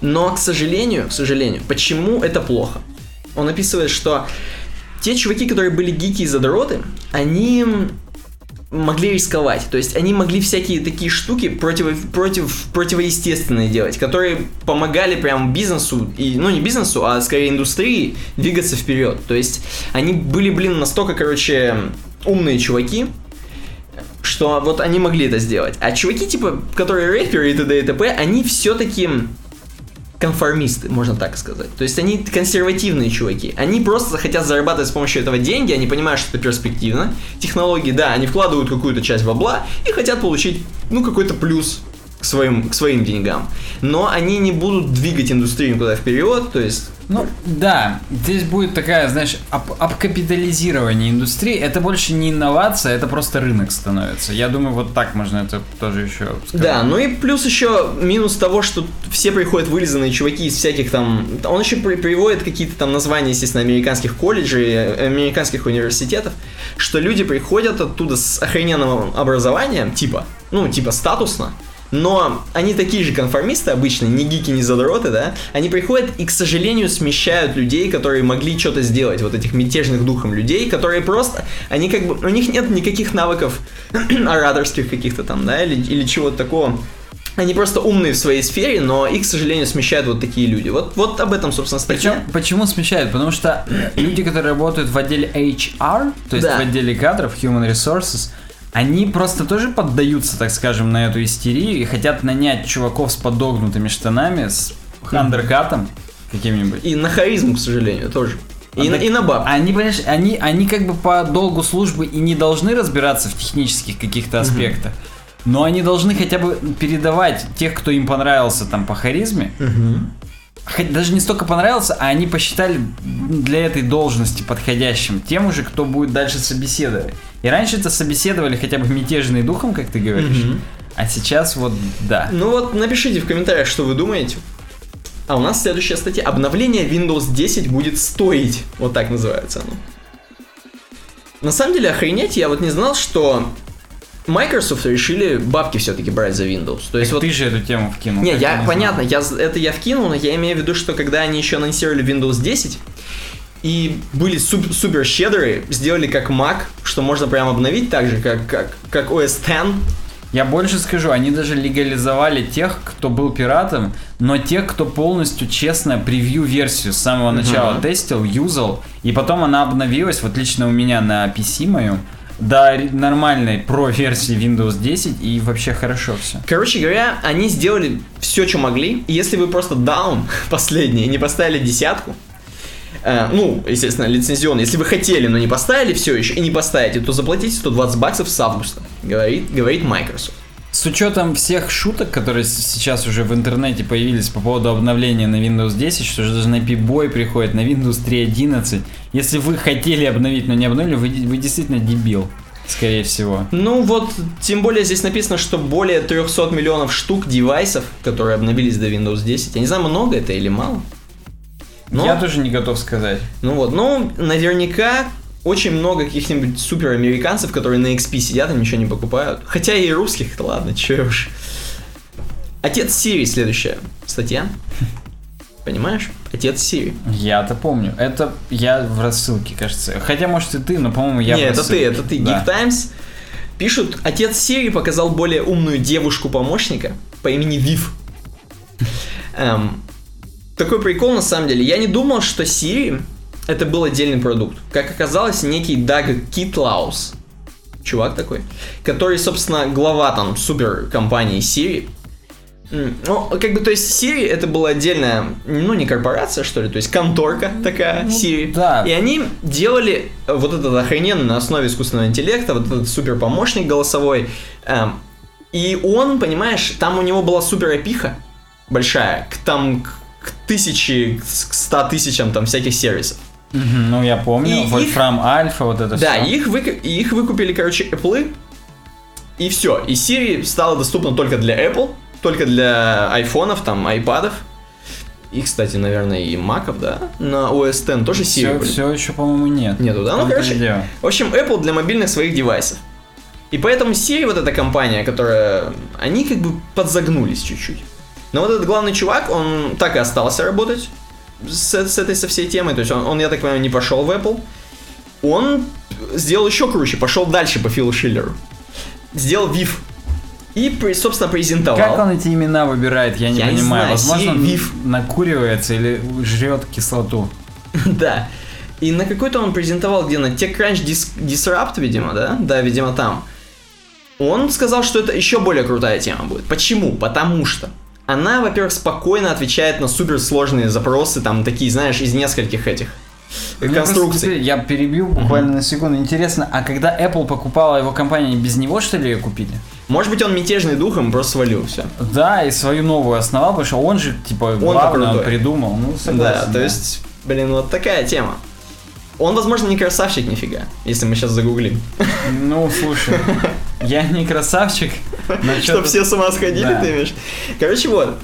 Но, к сожалению, к сожалению, почему это плохо? Он описывает, что те чуваки, которые были гики и задроты, они могли рисковать. То есть они могли всякие такие штуки против, против, противоестественные делать, которые помогали прям бизнесу, и, ну не бизнесу, а скорее индустрии двигаться вперед. То есть они были, блин, настолько, короче, умные чуваки, что вот они могли это сделать. А чуваки, типа, которые рэперы и т.д. и т.п., они все-таки конформисты, можно так сказать. То есть они консервативные чуваки. Они просто хотят зарабатывать с помощью этого деньги, они понимают, что это перспективно. Технологии, да, они вкладывают какую-то часть бабла и хотят получить, ну, какой-то плюс к своим, к своим деньгам. Но они не будут двигать индустрию куда вперед, то есть ну, да, здесь будет такая, знаешь, об обкапитализирование индустрии. Это больше не инновация, это просто рынок становится. Я думаю, вот так можно это тоже еще сказать. Да, ну и плюс еще минус того, что все приходят вылизанные чуваки из всяких там... Он еще при приводит какие-то там названия, естественно, американских колледжей, американских университетов, что люди приходят оттуда с охрененным образованием, типа, ну, типа статусно, но они такие же конформисты обычно, не гики, не задроты, да, они приходят и, к сожалению, смещают людей, которые могли что-то сделать, вот этих мятежных духом людей, которые просто, они как бы, у них нет никаких навыков ораторских каких-то там, да, или, или чего-то такого. Они просто умные в своей сфере, но их, к сожалению, смещают вот такие люди. Вот, вот об этом, собственно, статья. Причем, почему смещают? Потому что люди, которые работают в отделе HR, то есть да. в отделе кадров, Human Resources, они просто тоже поддаются, так скажем, на эту истерию и хотят нанять чуваков с подогнутыми штанами, с хандеркатом каким-нибудь. И на харизму, к сожалению, тоже. И, а на, и на баб. Они, понимаешь, они, они как бы по долгу службы и не должны разбираться в технических каких-то аспектах. Угу. Но они должны хотя бы передавать тех, кто им понравился там по харизме. Угу. Даже не столько понравился, а они посчитали для этой должности подходящим тем уже, кто будет дальше собеседовать. И раньше это собеседовали хотя бы мятежный духом, как ты говоришь. Угу. А сейчас вот да. Ну вот напишите в комментариях, что вы думаете. А у нас следующая статья. Обновление Windows 10 будет стоить. Вот так называется оно. На самом деле, охренеть, я вот не знал, что Microsoft решили бабки все-таки брать за Windows. То есть так вот... ты же эту тему вкинул. Не, я, не понятно, я, это я вкинул, но я имею в виду, что когда они еще анонсировали Windows 10, и были суп- супер щедрые, сделали как Mac, что можно прям обновить так же, как, как, как OS X. Я больше скажу, они даже легализовали тех, кто был пиратом, но тех, кто полностью честно превью-версию с самого начала uh-huh. тестил, юзал, и потом она обновилась, вот лично у меня на PC моем, до нормальной про-версии Windows 10 и вообще хорошо все. Короче говоря, они сделали все, что могли. И если вы просто down последний не поставили десятку, Э, ну, естественно, лицензионный. Если вы хотели, но не поставили все еще и не поставите, то заплатите 120 баксов с августа, говорит, говорит Microsoft. С учетом всех шуток, которые сейчас уже в интернете появились по поводу обновления на Windows 10, что же даже на P-Boy приходит на Windows 3.11, если вы хотели обновить, но не обновили, вы, вы действительно дебил. Скорее всего. Ну вот, тем более здесь написано, что более 300 миллионов штук девайсов, которые обновились до Windows 10. Я не знаю, много это или мало. Но, Я тоже не готов сказать. Ну вот, ну, наверняка очень много каких-нибудь суперамериканцев, которые на XP сидят и ничего не покупают. Хотя и русских, ладно, че уж. Отец Сири, следующая статья. Понимаешь? Отец Сири. Я-то помню. Это я в рассылке, кажется. Хотя, может, и ты, но, по-моему, я Нет, это ты, это ты. Да. Geek Times пишут, отец Сири показал более умную девушку-помощника по имени Вив. Эм, такой прикол на самом деле. Я не думал, что Siri это был отдельный продукт. Как оказалось, некий Даг Китлаус, чувак такой, который, собственно, глава там супер компании Siri, ну, как бы, то есть Siri это была отдельная, ну, не корпорация, что ли, то есть конторка такая, ну, Siri. Да. И они делали вот этот охрененный на основе искусственного интеллекта, вот этот супер помощник голосовой. Эм, и он, понимаешь, там у него была супер опиха большая, к там к тысячи, к ста тысячам там всяких сервисов. Угу, ну, я помню, и Wolfram их, Alpha, вот это да, все. Да, их, их выкупили, короче, Apple, и все. И Siri стала доступна только для Apple, только для айфонов, там, айпадов. И, кстати, наверное, и маков, да? На OS X тоже Siri. Все, все еще, по-моему, нет. Нету, да? Ну, короче, в общем, Apple для мобильных своих девайсов. И поэтому Siri, вот эта компания, которая... Они как бы подзагнулись чуть-чуть. Но вот этот главный чувак, он так и остался работать с, с этой со всей темой. То есть он, он, я так понимаю, не пошел в Apple. Он сделал еще круче, пошел дальше по Филу Шиллеру. Сделал VIF и, собственно, презентовал. Как он эти имена выбирает, я не я понимаю. Не знаю. Возможно, он Вив. накуривается или жрет кислоту. да. И на какой-то он презентовал где на TechCrunch Disrupt, видимо, да? Да, видимо, там. Он сказал, что это еще более крутая тема будет. Почему? Потому что она, во-первых, спокойно отвечает на суперсложные запросы, там такие, знаешь, из нескольких этих мне конструкций. я перебью буквально mm-hmm. на секунду. Интересно, а когда Apple покупала его компанию, без него что ли ее купили? Может быть, он мятежный духом просто свалил все. Да, и свою новую основал, потому что он же, типа, главный, он, он придумал. Ну, согласен, да, да, то есть, блин, вот такая тема. Он, возможно, не красавчик нифига, если мы сейчас загуглим. Ну, слушай, я не красавчик. Чтоб все с ума сходили, ты имеешь. Короче, вот,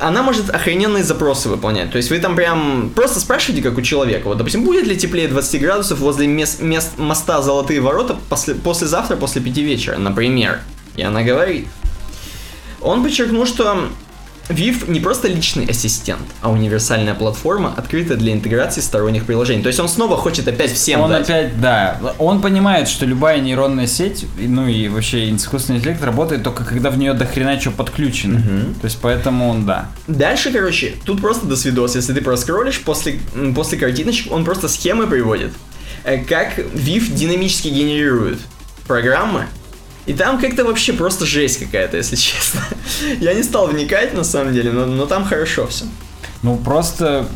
она может охрененные запросы выполнять. То есть вы там прям просто спрашиваете, как у человека. Вот, допустим, будет ли теплее 20 градусов возле мест, мест моста Золотые ворота после, послезавтра после 5 вечера, например. И она говорит. Он подчеркнул, что Viv не просто личный ассистент, а универсальная платформа, открытая для интеграции сторонних приложений. То есть он снова хочет опять всем он дать. опять, да. Он понимает, что любая нейронная сеть, ну и вообще искусственный интеллект работает только когда в нее до хрена что подключено. Угу. То есть поэтому он, да. Дальше, короче, тут просто до свидос. Если ты проскроллишь, после, после картиночек он просто схемы приводит. Э, как Viv динамически генерирует программы, и там как-то вообще просто жесть какая-то, если честно. Я не стал вникать на самом деле, но, но там хорошо все. Ну просто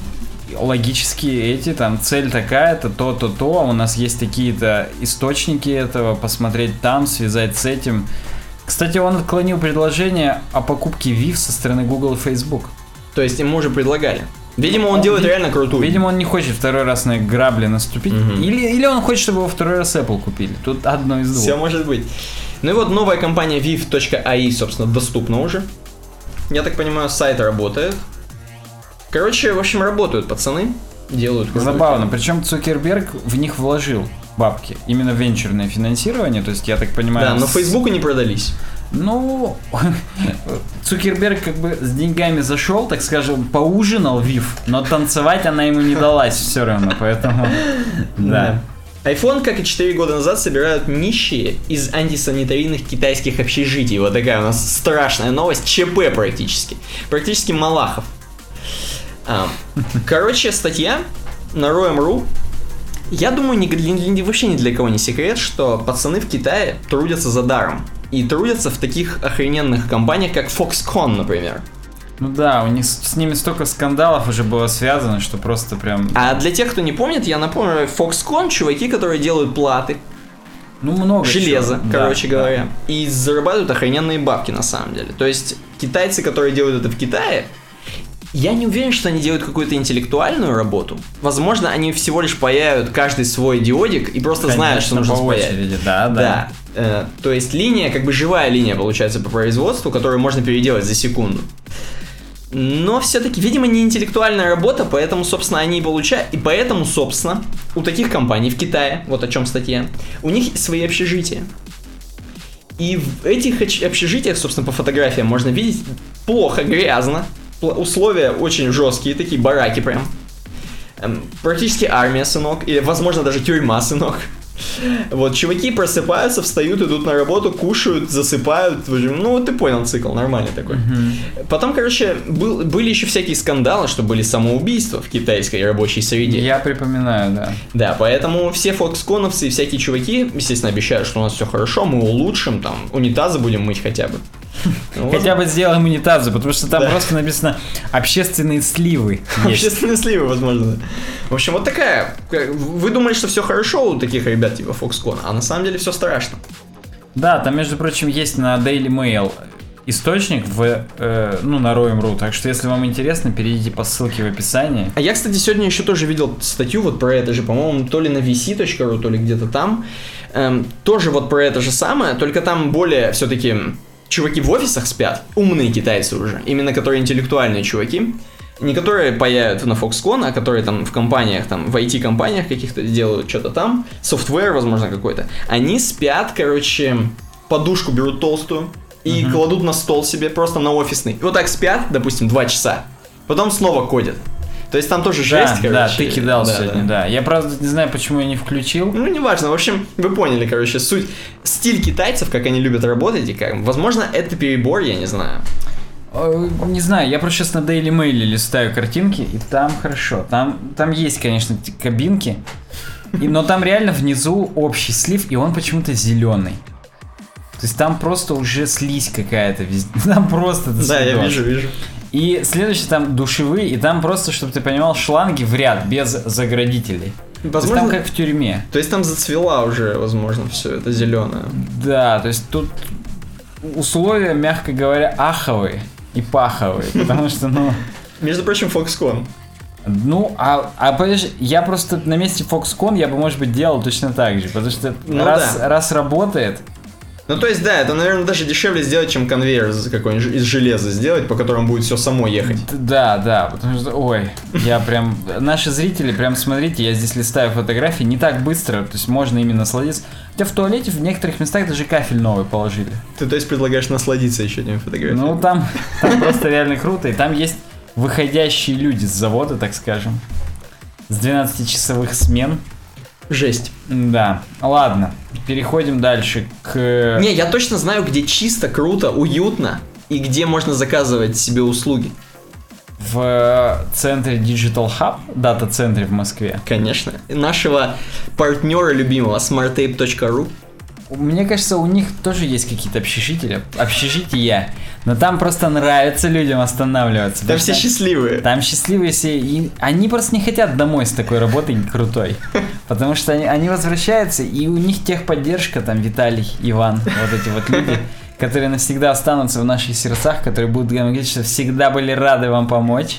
логически эти, там цель такая-то, то-то, то, а у нас есть такие-то источники этого, посмотреть там, связать с этим. Кстати, он отклонил предложение о покупке VIF со стороны Google и Facebook. То есть ему уже предлагали. Видимо, он, он делает реально крутую. Видимо, он не хочет второй раз на грабли наступить. Угу. Или, или он хочет, чтобы его второй раз Apple купили. Тут одно из двух. Все может быть. Ну и вот новая компания viv.ai, собственно, доступна уже. Я так понимаю, сайт работает. Короче, в общем, работают пацаны, делают. Забавно, причем Цукерберг в них вложил бабки. Именно венчурное финансирование, то есть я так понимаю... Да, но. Фейсбуку не продались. Ну, Цукерберг как бы с деньгами зашел, так скажем, поужинал Вив, но танцевать она ему не далась все равно, поэтому... Да. iPhone, как и 4 года назад, собирают нищие из антисанитарийных китайских общежитий. Вот такая у нас страшная новость. ЧП практически. Практически Малахов. А, короче, статья на Roam.ru. Я думаю, ни, ни, вообще ни для кого не секрет, что пацаны в Китае трудятся за даром. И трудятся в таких охрененных компаниях, как Foxconn, например. Ну да, у них с, ними столько скандалов уже было связано, что просто прям... А для тех, кто не помнит, я напомню, Foxconn, чуваки, которые делают платы, ну, много Железо, чего. короче да, говоря. Да. И зарабатывают охрененные бабки на самом деле. То есть китайцы, которые делают это в Китае, я не уверен, что они делают какую-то интеллектуальную работу. Возможно, они всего лишь паяют каждый свой диодик и просто Конечно, знают, что нужно по очереди, да, да. да. Э, то есть линия, как бы живая линия получается по производству, которую можно переделать за секунду. Но все-таки, видимо, не интеллектуальная работа, поэтому, собственно, они и получают. И поэтому, собственно, у таких компаний в Китае, вот о чем статья, у них свои общежития. И в этих общежитиях, собственно, по фотографиям можно видеть плохо, грязно. Условия очень жесткие, такие бараки прям. Эм, практически армия, сынок. Или, возможно, даже тюрьма, сынок. Вот, чуваки просыпаются, встают, идут на работу, кушают, засыпают. Ну, вот ты понял цикл, нормальный такой. Потом, короче, был, были еще всякие скандалы, что были самоубийства в китайской рабочей среде. Я припоминаю, да. Да, поэтому все фоксконовцы и всякие чуваки, естественно, обещают, что у нас все хорошо, мы улучшим, там, унитазы будем мыть хотя бы. Хотя бы сделаем унитазы, потому что там да. просто написано общественные сливы. Общественные сливы, возможно. В общем, вот такая. Вы думали, что все хорошо у таких ребят типа Foxconn, а на самом деле все страшно. Да, там, между прочим, есть на Daily Mail источник в, э, ну, на Roam.ru, так что если вам интересно, перейдите по ссылке в описании. А я, кстати, сегодня еще тоже видел статью вот про это же, по-моему, то ли на vc.ru, то ли где-то там, эм, тоже вот про это же самое, только там более все-таки чуваки в офисах спят, умные китайцы уже, именно которые интеллектуальные чуваки, не которые паяют на Foxconn, а которые там в компаниях, там в IT-компаниях каких-то делают что-то там, софтвер, возможно, какой-то. Они спят, короче, подушку берут толстую и uh-huh. кладут на стол себе просто на офисный. И вот так спят, допустим, два часа. Потом снова кодят. То есть там тоже жесть, да, короче. Да, ты кидал да, сегодня, да. да. Я правда не знаю, почему я не включил. Ну, неважно. В общем, вы поняли, короче, суть. Стиль китайцев, как они любят работать, и как. Возможно, это перебор, я не знаю. Не знаю, я просто сейчас на Daily Mail листаю картинки, и там хорошо. Там, там есть, конечно, кабинки, и, но там реально внизу общий слив, и он почему-то зеленый. То есть там просто уже слизь какая-то везде. Там просто... Да, я вижу, вижу. И следующий там душевые, и там просто, чтобы ты понимал, шланги в ряд, без заградителей. Возможно, там как в тюрьме. То есть там зацвела уже, возможно, все это зеленое. Да, то есть тут условия, мягко говоря, аховые и паховые, потому что, ну... Между прочим, Foxconn. Ну, а, а подожди, я просто на месте Foxconn я бы, может быть, делал точно так же, потому что ну, раз, да. раз работает, ну, то есть, да, это, наверное, даже дешевле сделать, чем конвейер какой-нибудь из железа сделать, по которому будет все само ехать. Да, да, потому что, ой, я прям, наши зрители, прям смотрите, я здесь листаю фотографии не так быстро, то есть можно именно насладиться. Хотя в туалете в некоторых местах даже кафель новый положили. Ты, то есть, предлагаешь насладиться еще этими фотографиями? Ну, там, там просто реально круто, и там есть выходящие люди с завода, так скажем, с 12-часовых смен. Жесть. Да. Ладно, переходим дальше к... Не, я точно знаю, где чисто, круто, уютно и где можно заказывать себе услуги. В центре Digital Hub, дата-центре в Москве. Конечно. Нашего партнера любимого, smartape.ru. Мне кажется, у них тоже есть какие-то общежития, общежития, но там просто нравится людям останавливаться. Там все счастливые. Там счастливые все, и они просто не хотят домой с такой работой крутой, потому что они, они возвращаются, и у них техподдержка, там Виталий, Иван, вот эти вот люди, которые навсегда останутся в наших сердцах, которые будут говорить, что всегда были рады вам помочь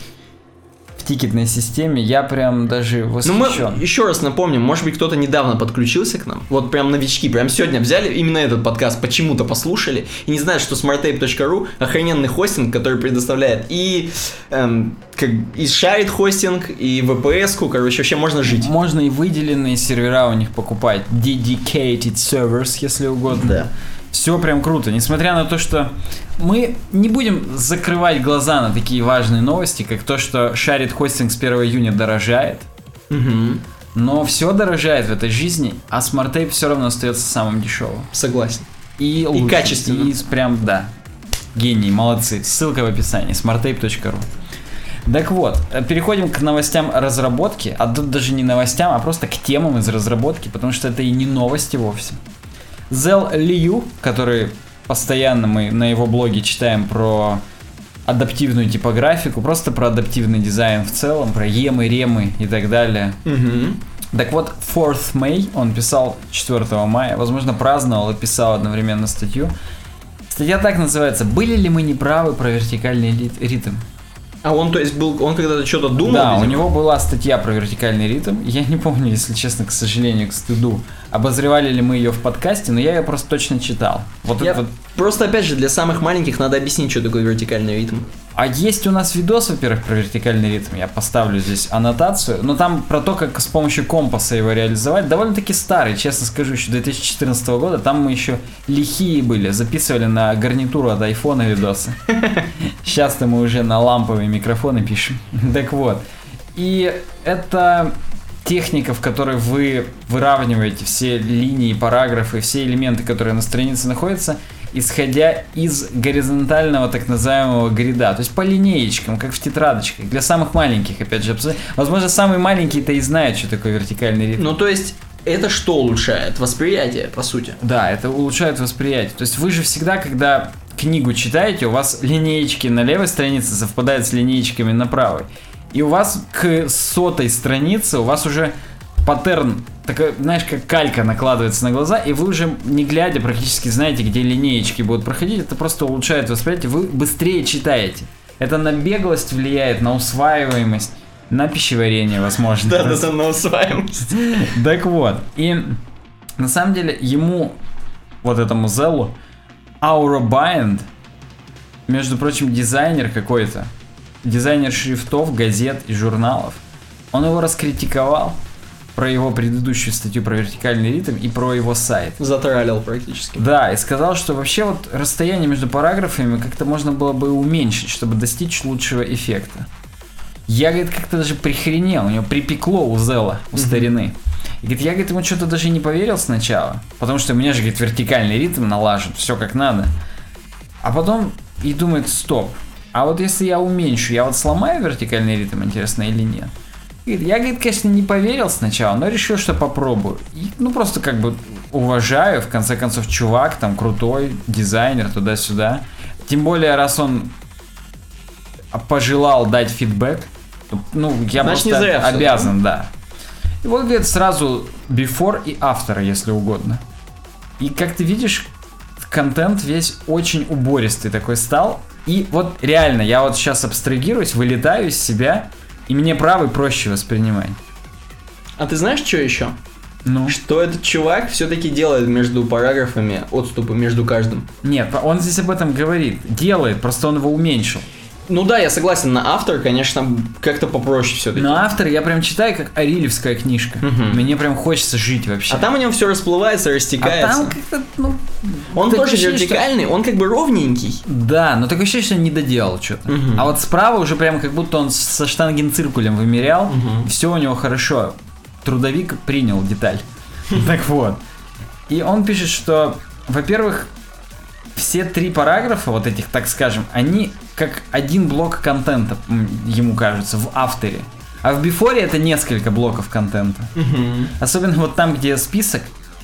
тикетной системе, я прям даже восхищен. Ну мы еще раз напомним, может быть кто-то недавно подключился к нам, вот прям новички, прям сегодня взяли именно этот подкаст, почему-то послушали и не знают, что smartape.ru охрененный хостинг, который предоставляет и эм, как и шарит хостинг, и VPS-ку, короче, вообще можно жить. Можно и выделенные сервера у них покупать, dedicated servers, если угодно. Да. Все прям круто, несмотря на то, что мы не будем закрывать глаза на такие важные новости, как то, что shared хостинг с 1 июня дорожает. Угу. Но все дорожает в этой жизни, а SmartApe все равно остается самым дешевым. Согласен. И, и качественно. И прям, да. Гений, молодцы. Ссылка в описании. smartape.ru так вот, переходим к новостям разработки, а тут даже не новостям, а просто к темам из разработки, потому что это и не новости вовсе. Зел Лью, который постоянно мы на его блоге читаем про адаптивную типографику, просто про адаптивный дизайн в целом, про емы, ремы и так далее. Угу. Так вот, 4th May он писал 4 мая, возможно, праздновал и писал одновременно статью. Статья так называется «Были ли мы неправы про вертикальный ритм?» А он, то есть, был, он когда-то что-то думал? Да, видимо? у него была статья про вертикальный ритм. Я не помню, если честно, к сожалению, к стыду, обозревали ли мы ее в подкасте, но я ее просто точно читал. Вот я вот... Просто, опять же, для самых маленьких надо объяснить, что такое вертикальный ритм. А есть у нас видос, во-первых, про вертикальный ритм. Я поставлю здесь аннотацию. Но там про то, как с помощью компаса его реализовать. Довольно-таки старый, честно скажу, еще 2014 года. Там мы еще лихие были. Записывали на гарнитуру от айфона видосы. Сейчас-то мы уже на ламповые микрофоны пишем. Так вот. И это техника, в которой вы выравниваете все линии, параграфы, все элементы, которые на странице находятся, исходя из горизонтального так называемого грида, то есть по линеечкам, как в тетрадочках, для самых маленьких, опять же. Возможно, самые маленькие-то и знают, что такое вертикальный ритм. Ну, то есть, это что улучшает? Восприятие, по сути. Да, это улучшает восприятие. То есть вы же всегда, когда книгу читаете, у вас линеечки на левой странице совпадают с линеечками на правой. И у вас к сотой странице у вас уже паттерн, такой, знаешь, как калька накладывается на глаза, и вы уже не глядя практически знаете, где линеечки будут проходить. Это просто улучшает восприятие, вы быстрее читаете. Это на беглость влияет, на усваиваемость, на пищеварение, возможно. Да, да, на усваиваемость. Так вот, и на самом деле ему, вот этому Зелу, Aura Bind, между прочим, дизайнер какой-то, дизайнер шрифтов, газет и журналов, он его раскритиковал про его предыдущую статью про вертикальный ритм и про его сайт. Затралил практически. Да, и сказал, что вообще вот расстояние между параграфами как-то можно было бы уменьшить, чтобы достичь лучшего эффекта. Я, говорит, как-то даже прихренел, у него припекло у Зела, у старины. И говорит, я, говорит, ему что-то даже не поверил сначала, потому что у меня же, говорит, вертикальный ритм налажен, все как надо. А потом и думает, стоп, а вот если я уменьшу, я вот сломаю вертикальный ритм, интересно, или нет? Я, говорит, конечно, не поверил сначала, но решил, что попробую. И, ну, просто как бы уважаю, в конце концов, чувак там крутой, дизайнер, туда-сюда. Тем более, раз он пожелал дать фидбэк, ну, я Значит, просто зря обязан, все, да. И вот, говорит, сразу before и after, если угодно. И как ты видишь, контент весь очень убористый такой стал. И вот реально, я вот сейчас абстрагируюсь, вылетаю из себя, и мне правый проще воспринимать. А ты знаешь, что еще? Ну. Что этот чувак все-таки делает между параграфами отступы между каждым. Нет, он здесь об этом говорит. Делает, просто он его уменьшил. Ну да, я согласен, на автор, конечно, как-то попроще все-таки. На автор я прям читаю как Арилевская книжка. Угу. Мне прям хочется жить вообще. А там у него все расплывается, растекается. А там как-то, ну... Он тоже ощущение, вертикальный, что... он как бы ровненький. Да, но такое ощущение, что не доделал что-то. Угу. А вот справа уже прям как будто он со штангенциркулем вымерял, угу. все у него хорошо. Трудовик принял деталь. Так вот. И он пишет, что, во-первых, все три параграфа, вот этих, так скажем, они как один блок контента, ему кажется, в авторе. А в Бифоре это несколько блоков контента. Угу. Особенно вот там, где список,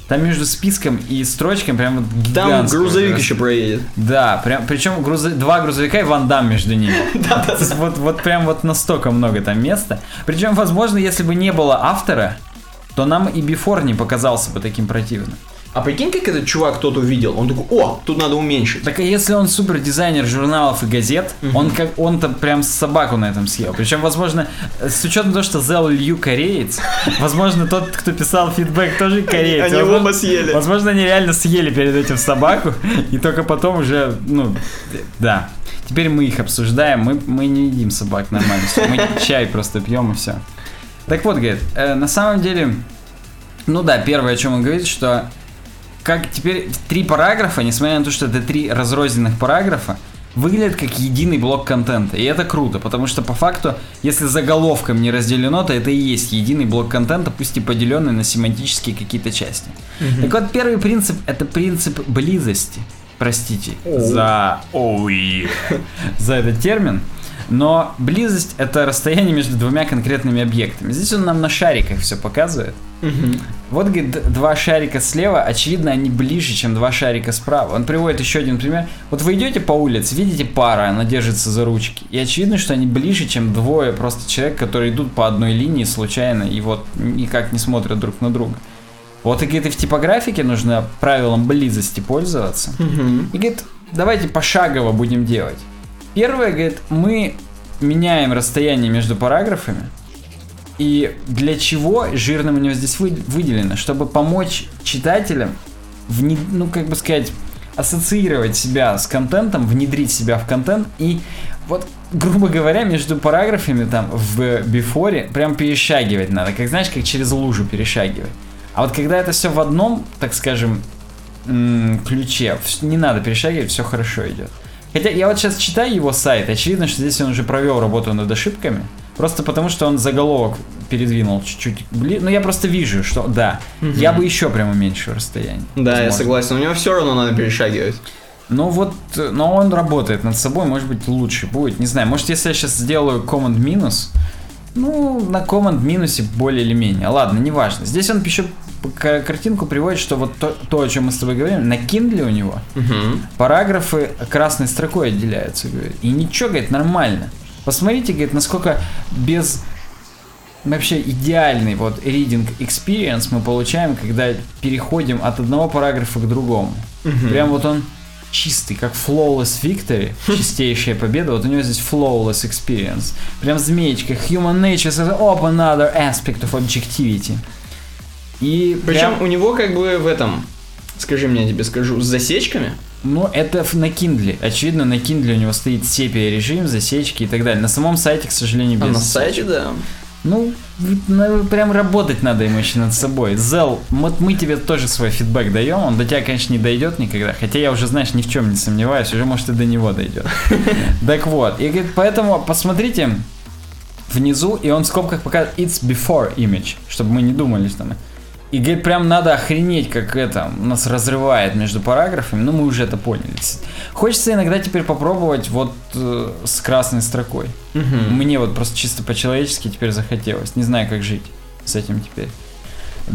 там между списком и строчками прям вот Там грузовик раз. еще проедет. Да, прям, причем груз, два грузовика и вандам между ними. Вот, вот прям вот настолько много там места. Причем, возможно, если бы не было автора, то нам и Бифор не показался бы таким противным. А прикинь, как этот чувак кто-то увидел. Он такой, о, тут надо уменьшить. Так а если он супер дизайнер журналов и газет, угу. он как он-то прям собаку на этом съел. Причем, возможно, с учетом того, что Зел Лью кореец, возможно, тот, кто писал фидбэк, тоже кореец. Они оба съели. Возможно, они реально съели перед этим собаку, и только потом уже, ну, да. Теперь мы их обсуждаем, мы, мы не едим собак нормально, все. мы чай просто пьем и все. Так вот, говорит, э, на самом деле, ну да, первое, о чем он говорит, что как теперь три параграфа, несмотря на то, что это три разрозненных параграфа, выглядят как единый блок контента. И это круто, потому что по факту, если заголовком не разделено, то это и есть единый блок контента, пусть и поделенный на семантические какие-то части. Угу. Так вот, первый принцип это принцип близости. Простите oh. за oh, yeah. за этот термин. Но близость это расстояние между двумя конкретными объектами. Здесь он нам на шариках все показывает. Угу. Вот, говорит, два шарика слева, очевидно, они ближе, чем два шарика справа. Он приводит еще один пример. Вот вы идете по улице, видите пара, она держится за ручки. И очевидно, что они ближе, чем двое просто человек, которые идут по одной линии случайно и вот никак не смотрят друг на друга. Вот и, говорит, и в типографике нужно правилам близости пользоваться. Угу. И, говорит, давайте пошагово будем делать. Первое, говорит, мы меняем расстояние между параграфами, и для чего жирным у него здесь выделено? Чтобы помочь читателям, вне, ну, как бы сказать, ассоциировать себя с контентом, внедрить себя в контент и вот, грубо говоря, между параграфами там в бифоре прям перешагивать надо, как знаешь, как через лужу перешагивать. А вот когда это все в одном, так скажем, ключе, не надо перешагивать, все хорошо идет. Хотя я вот сейчас читаю его сайт, очевидно, что здесь он уже провел работу над ошибками, Просто потому, что он заголовок передвинул чуть-чуть. Блин, ну я просто вижу, что да. Мгм. Я бы еще прям уменьшил расстояние. Да, я Возможно. согласен. У него все равно надо перешагивать. Ну вот, но он работает над собой, может быть, лучше будет. Не знаю, может, если я сейчас сделаю команд минус, ну, на команд минусе более или менее. Ладно, неважно. Здесь он еще картинку приводит, что вот то, то, о чем мы с тобой говорим, на Kindle у него Мгм. параграфы красной строкой отделяются, говорит. И ничего, говорит, нормально. Посмотрите, говорит, насколько без вообще идеальный вот reading experience мы получаем, когда переходим от одного параграфа к другому. Мгм. Прям вот он чистый, как flawless victory, чистейшая победа. Вот у него здесь flawless experience. Прям змеечка. Human nature open another aspect of objectivity. И Причем прям- у него как бы в этом, скажи мне, я тебе скажу, с засечками. Ну, это на Kindle. Очевидно, на Kindle у него стоит сепия режим, засечки и так далее. На самом сайте, к сожалению, А без на сайте, да. Ну, на- прям работать надо ему еще над собой. Зел, вот мы тебе тоже свой фидбэк даем, он до тебя, конечно, не дойдет никогда, хотя я уже, знаешь, ни в чем не сомневаюсь, уже, может, и до него дойдет. Так вот, и говорит, поэтому посмотрите внизу, и он в скобках показывает it's before image, чтобы мы не думали, что мы... И говорит, прям надо охренеть, как это нас разрывает между параграфами, ну мы уже это поняли. Хочется иногда теперь попробовать вот э, с красной строкой. Мгм. Мне вот просто чисто по-человечески теперь захотелось. Не знаю, как жить с этим теперь.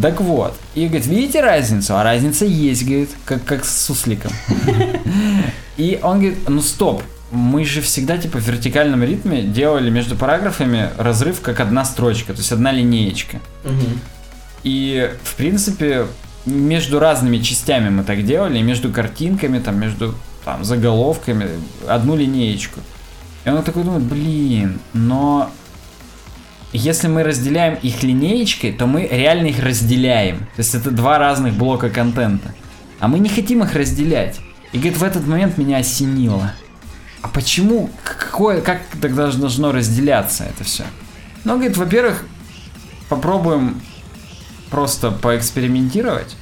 Так вот. И говорит, видите разницу? А разница есть, говорит, как, как с сусликом. И он говорит, ну стоп, мы же всегда типа в вертикальном ритме делали между параграфами разрыв как одна строчка, то есть одна линеечка. И, в принципе, между разными частями мы так делали, между картинками, там, между там, заголовками, одну линеечку. И он такой думает, блин, но если мы разделяем их линеечкой, то мы реально их разделяем. То есть это два разных блока контента. А мы не хотим их разделять. И говорит, в этот момент меня осенило. А почему? Какое, как тогда должно разделяться это все? Ну, говорит, во-первых, попробуем просто поэкспериментировать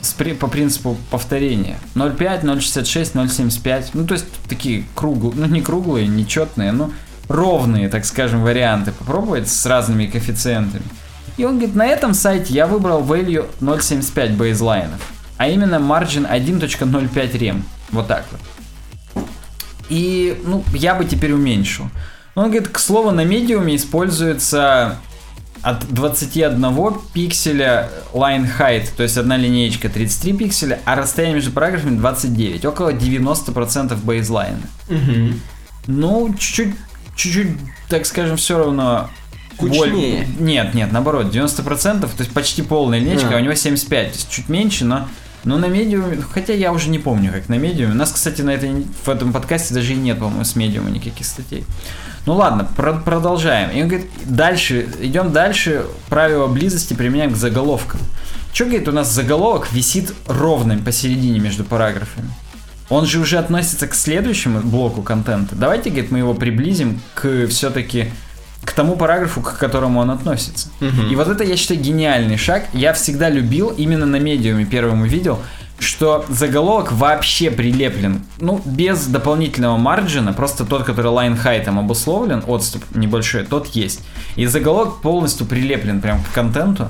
с при- по принципу повторения. 0.5, 0.66, 0.75. Ну, то есть такие круглые, ну не круглые, не четные, но ровные, так скажем, варианты попробовать с разными коэффициентами. И он говорит, на этом сайте я выбрал value 0.75 бейзлайнов, а именно margin 1.05 rem. Вот так вот. И, ну, я бы теперь уменьшил. Он говорит, к слову, на медиуме используется от 21 пикселя line height, то есть одна линеечка 33 пикселя, а расстояние между параграфами 29, около 90% бейзлайна. Ну, чуть-чуть, чуть-чуть, так скажем, все равно... Кучнее. боль- Нет, нет, наоборот, 90%, то есть почти полная линейка, А. а у него 75, то есть чуть меньше, но... Но на медиуме, хотя я уже не помню, как на медиуме. У нас, кстати, на этой, в этом подкасте даже и нет, по-моему, с медиума никаких статей. Ну ладно, про- продолжаем. И он говорит, дальше, идем дальше, правила близости применяем к заголовкам. Че, говорит, у нас заголовок висит ровным посередине между параграфами. Он же уже относится к следующему блоку контента. Давайте, говорит, мы его приблизим к все-таки к тому параграфу, к которому он относится. Мгм. И вот это, я считаю, гениальный шаг. Я всегда любил, именно на медиуме первым увидел, что заголовок вообще прилеплен, ну, без дополнительного марджина, просто тот, который line хайтом обусловлен, отступ небольшой, тот есть. И заголовок полностью прилеплен прям к контенту.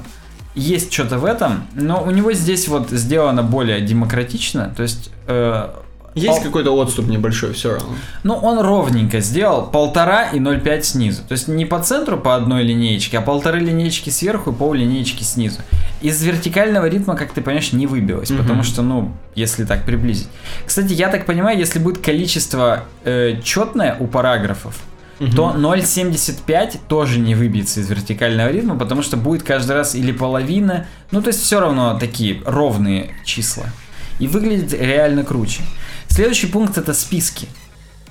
Есть что-то в этом, но у него здесь вот сделано более демократично, то есть... э, Есть пол- какой-то отступ небольшой все равно. ну, он ровненько сделал, полтора и 0,5 снизу. То есть не по центру по одной линеечке, а полторы линеечки сверху и пол линеечки снизу. Из вертикального ритма, как ты понимаешь, не выбилось, Мгм. потому что, ну, если так приблизить. Кстати, я так понимаю, если будет количество э, четное у параграфов, то 0,75 тоже не выбьется из вертикального ритма, потому что будет каждый раз или половина, ну то есть все равно такие ровные числа. И выглядит реально круче. Следующий пункт это списки.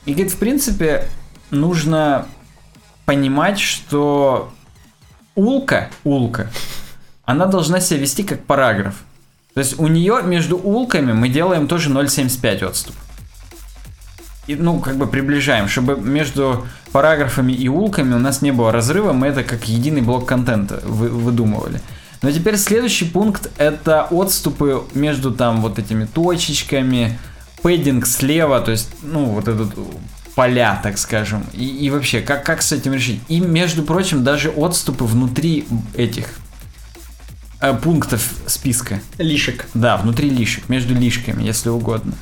И говорит, в принципе, нужно понимать, что улка, улка, она должна себя вести как параграф. То есть у нее между улками мы делаем тоже 0,75 отступ. И, ну, как бы приближаем, чтобы между параграфами и улками у нас не было разрыва, мы это как единый блок контента вы- выдумывали. Но теперь следующий пункт это отступы между там вот этими точечками, пэддинг слева, то есть, ну, вот этот поля, так скажем. И, и вообще, как, как с этим решить? И, между прочим, даже отступы внутри этих э, пунктов списка. Лишек. Да, внутри лишек, между лишками, если угодно.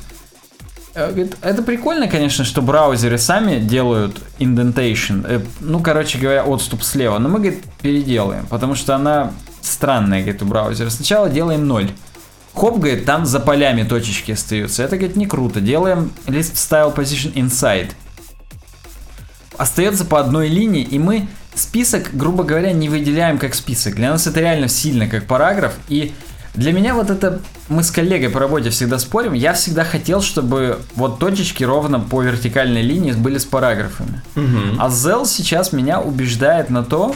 Э, это прикольно, конечно, что браузеры сами делают indentation. Э, ну, короче говоря, отступ слева. Но мы, говорит, переделаем, потому что она странная, говорит, у браузера. Сначала делаем 0. Хоп, говорит, там за полями точечки остаются. Это, говорит, не круто. Делаем list style position inside. Остается по одной линии, и мы список, грубо говоря, не выделяем как список. Для нас это реально сильно как параграф. И для меня вот это... Мы с коллегой по работе всегда спорим. Я всегда хотел, чтобы вот точечки ровно по вертикальной линии были с параграфами. Угу. А Zell сейчас меня убеждает на то,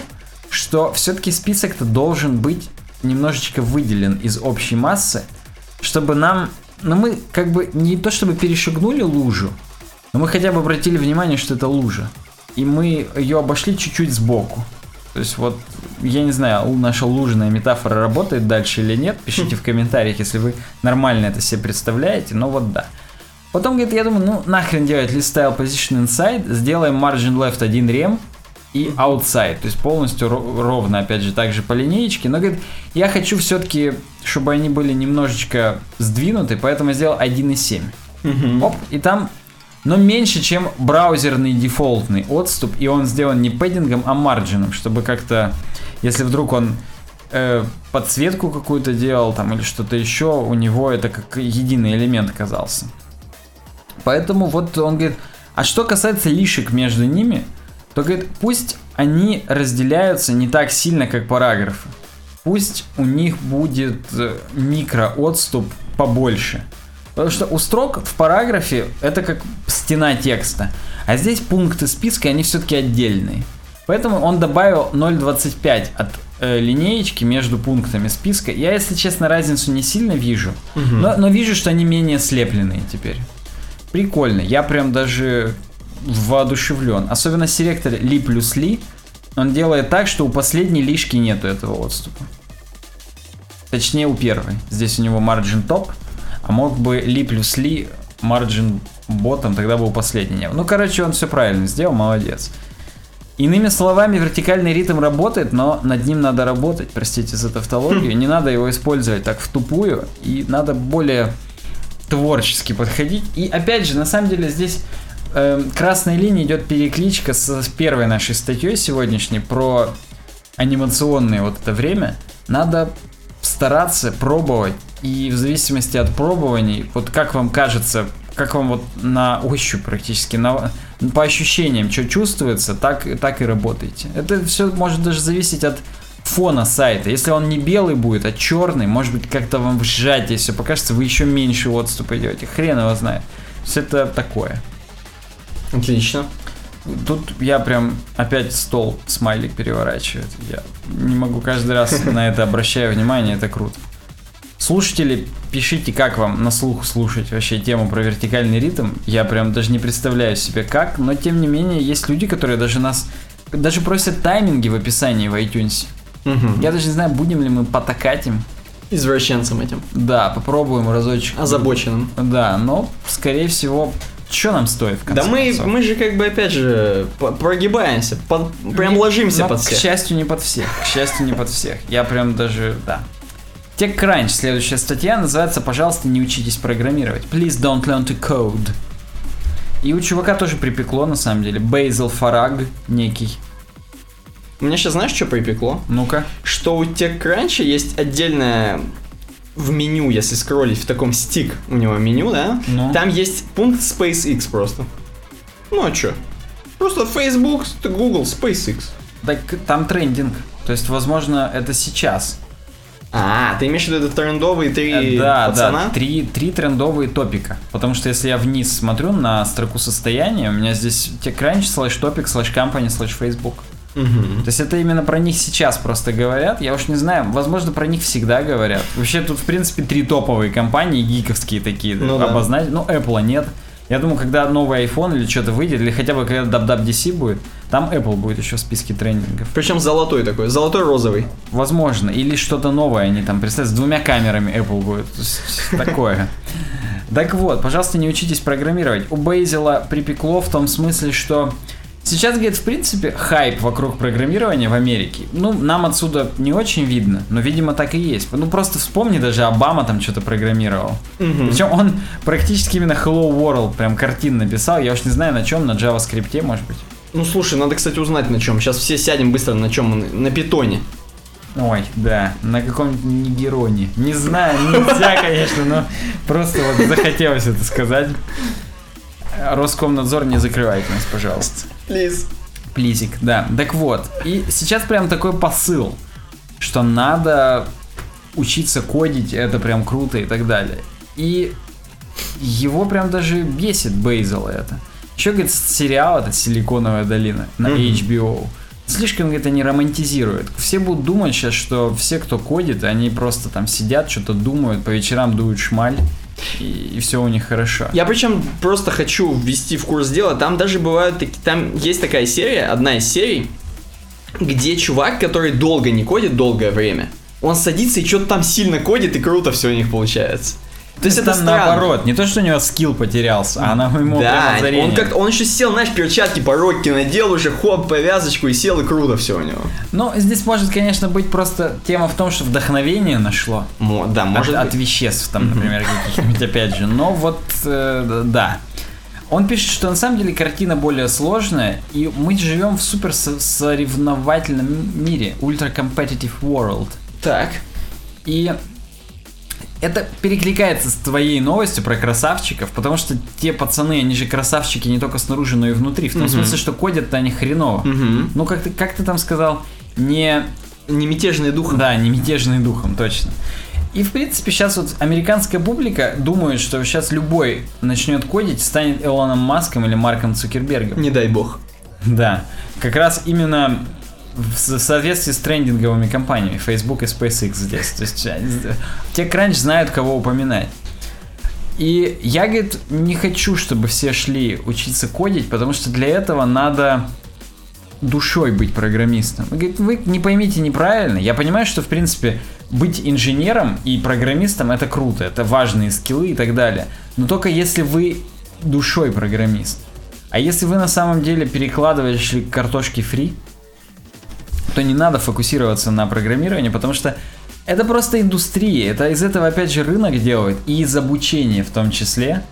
что все-таки список-то должен быть немножечко выделен из общей массы, чтобы нам... Ну, мы как бы не то чтобы перешагнули лужу, но мы хотя бы обратили внимание, что это лужа. И мы ее обошли чуть-чуть сбоку. То есть вот, я не знаю, наша лужная метафора работает дальше или нет. Пишите в комментариях, если вы нормально это себе представляете, но вот да. Потом, говорит, я думаю, ну нахрен делать list style position inside, сделаем margin left один рем, и outside, то есть полностью ровно, опять же, также по линеечке, но, говорит, я хочу все-таки, чтобы они были немножечко сдвинуты, поэтому я сделал 1.7. Угу. Оп, и там, но меньше, чем браузерный дефолтный отступ, и он сделан не пэддингом, а марджином, чтобы как-то, если вдруг он э, подсветку какую-то делал там или что-то еще, у него это как единый элемент оказался. Поэтому вот он говорит, а что касается лишек между ними, то говорит, пусть они разделяются не так сильно, как параграфы. Пусть у них будет э, микроотступ побольше. Потому что у строк в параграфе это как стена текста. А здесь пункты списка, они все-таки отдельные. Поэтому он добавил 0.25 от э, линеечки между пунктами списка. Я, если честно, разницу не сильно вижу. Угу. Но, но вижу, что они менее слепленные теперь. Прикольно. Я прям даже воодушевлен. Особенно селектор ли плюс ли, он делает так, что у последней лишки нету этого отступа. Точнее у первой. Здесь у него margin топ, а мог бы ли плюс ли margin ботом, тогда бы у последней не было. Ну, короче, он все правильно сделал, молодец. Иными словами, вертикальный ритм работает, но над ним надо работать, простите за тавтологию. Не надо его использовать так в тупую, и надо более творчески подходить. И опять же, на самом деле здесь э, красной линии идет перекличка с первой нашей статьей сегодняшней про анимационное вот это время. Надо стараться пробовать и в зависимости от пробований, вот как вам кажется, как вам вот на ощупь практически, на, по ощущениям, что чувствуется, так, так и работайте. Это все может даже зависеть от фона сайта. Если он не белый будет, а черный, может быть, как-то вам сжатии все покажется, вы еще меньше отступа идете. Хрен его знает. Все это такое. Отлично. Тут я прям опять стол смайлик переворачивает. Я не могу каждый раз на это обращаю внимание, это круто. Слушатели, пишите, как вам на слух слушать вообще тему про вертикальный ритм. Я прям даже не представляю себе как, но тем не менее есть люди, которые даже нас даже просят тайминги в описании в iTunes. Угу. Я даже не знаю, будем ли мы потакать им. Извращенцем этим. Да, попробуем разочек. Озабоченным. Да, но скорее всего что нам стоит в конце Да мы, концов? мы же как бы опять же прогибаемся, под, прям не, ложимся под всех. К счастью, не под всех. К счастью, не под всех. Я прям даже, да. TechCrunch, следующая статья, называется «Пожалуйста, не учитесь программировать». Please don't learn to code. И у чувака тоже припекло, на самом деле. Бейзел Фараг некий. У меня сейчас знаешь, что припекло? Ну-ка. Что у TechCrunch есть отдельная в меню, если скроллить в таком sticky у него меню, да, ну. там есть пункт SpaceX просто. Ну а чё? Просто Facebook, Google, SpaceX. Так там trending. То есть, возможно, это сейчас. А, ты имеешь в виду это трендовые три да, пацана? Да, три, три трендовые топика. Потому что если я вниз смотрю на строку состояния, у меня здесь TechCrunch, слэш topic, слэш company, слэш Facebook. Угу. То есть это именно про них сейчас просто говорят. Я уж не знаю, возможно, про них всегда говорят. Вообще тут, в принципе, три топовые компании, гиковские такие, ну, обозначить. Да. Ну, Apple нет. Я думаю, когда новый iPhone или что-то выйдет, или хотя бы когда WWDC будет, там Apple будет еще в списке трендингов. Причем золотой такой, золотой-розовый. Возможно. Или что-то новое они там представят. С двумя камерами Apple будет. Такое. Так вот, пожалуйста, не учитесь программировать. У Бейзела припекло в том смысле, что сейчас, говорит, в принципе, хайп вокруг программирования в Америке. Ну, нам отсюда не очень видно, но, видимо, так и есть. Ну, просто вспомни, даже Обама там что-то программировал. Мгм. Причем он практически именно Hello World прям картин написал. Я уж не знаю на чем, на JavaScript, может быть. Ну слушай, надо, кстати, узнать на чем. Сейчас все сядем быстро на чем на питоне. Ой, да, на каком-нибудь Нигероне. Не знаю, нельзя, конечно, но просто вот захотелось это сказать. Роскомнадзор, не закрывайте нас, пожалуйста. Плиз. Плизик, да. Так вот, и сейчас прям такой посыл, что надо учиться кодить, это прям круто и так далее. И его прям даже бесит Бейзел это. Еще, говорит, сериал этот «Силиконовая долина» на. HBO. Слишком, говорит, они романтизируют. Все будут думать сейчас, что все, кто кодит, они просто там сидят, что-то думают, по вечерам дуют шмаль, и, все у них хорошо. Я причем просто хочу ввести в курс дела. Там даже бывают такие, там есть такая серия, одна из серий, где чувак, который долго не кодит, долгое время, он садится и что-то там сильно кодит, и круто все у них получается. То есть это там странно. наоборот, не то, что у него скилл потерялся, а она ему Да, озарение. он как он еще сел, знаешь, перчатки по рокке надел уже, хоп, повязочку и сел, и круто все у него. Ну, здесь может, конечно, быть просто тема в том, что вдохновение нашло. Мо- да, может от, быть. от веществ, там, например, каких-нибудь, опять же. Но вот, э, да. Он пишет, что на самом деле картина более сложная, и мы живем в супер со- соревновательном мире, ультра competitive world. Так. И это перекликается с твоей новостью про красавчиков, потому что те пацаны, они же красавчики не только снаружи, но и внутри. В том Мгм. смысле, что кодят-то они хреново. Мгм. Ну, как ты, как ты там сказал, не Не мятежный дух. да, не мятежный духом, точно. И, в принципе, сейчас вот американская публика думает, что сейчас любой начнет кодить, станет Элоном Маском или Марком Цукербергом. Не дай бог. Да, как раз именно в со- соответствии с трендинговыми компаниями Facebook и SpaceX здесь. То есть те кранч знают, кого упоминать. И я, говорит, не хочу, чтобы все шли учиться кодить, потому что для этого надо душой быть программистом. Он Говорит, вы не поймите неправильно. Я понимаю, что, в принципе, быть инженером и программистом это круто, это важные скиллы и так далее. Но только если вы душой программист. А если вы на самом деле перекладываете картошки фри, то не надо фокусироваться на программировании, потому что это просто индустрия. Это из этого опять же рынок делает, и из обучения в том числе.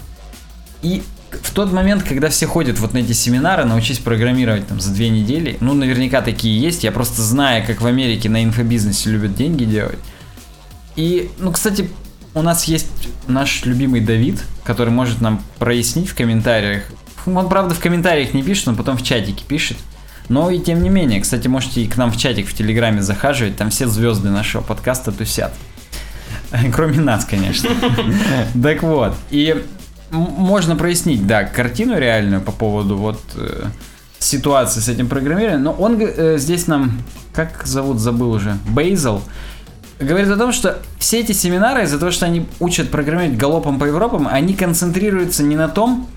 И в тот момент, когда все ходят вот на эти семинары, научись программировать там за две недели, ну наверняка такие есть, я просто знаю, как в Америке на инфобизнесе любят деньги делать. И, ну, кстати, у нас есть наш любимый Давид, который может нам прояснить в комментариях. Он, правда, в комментариях не пишет, он потом в чатике пишет. Но и тем не менее, кстати, можете и к нам в чатик в Телеграме захаживать, там все звезды нашего подкаста тусят. Кроме нас, конечно. Так вот, и можно прояснить, да, картину реальную по поводу вот э, ситуации с этим программированием, но он э, здесь нам, как зовут, забыл уже, Бейзел, говорит о том, что все эти семинары, из-за того, что они учат программировать галопом по Европам, они концентрируются не на том,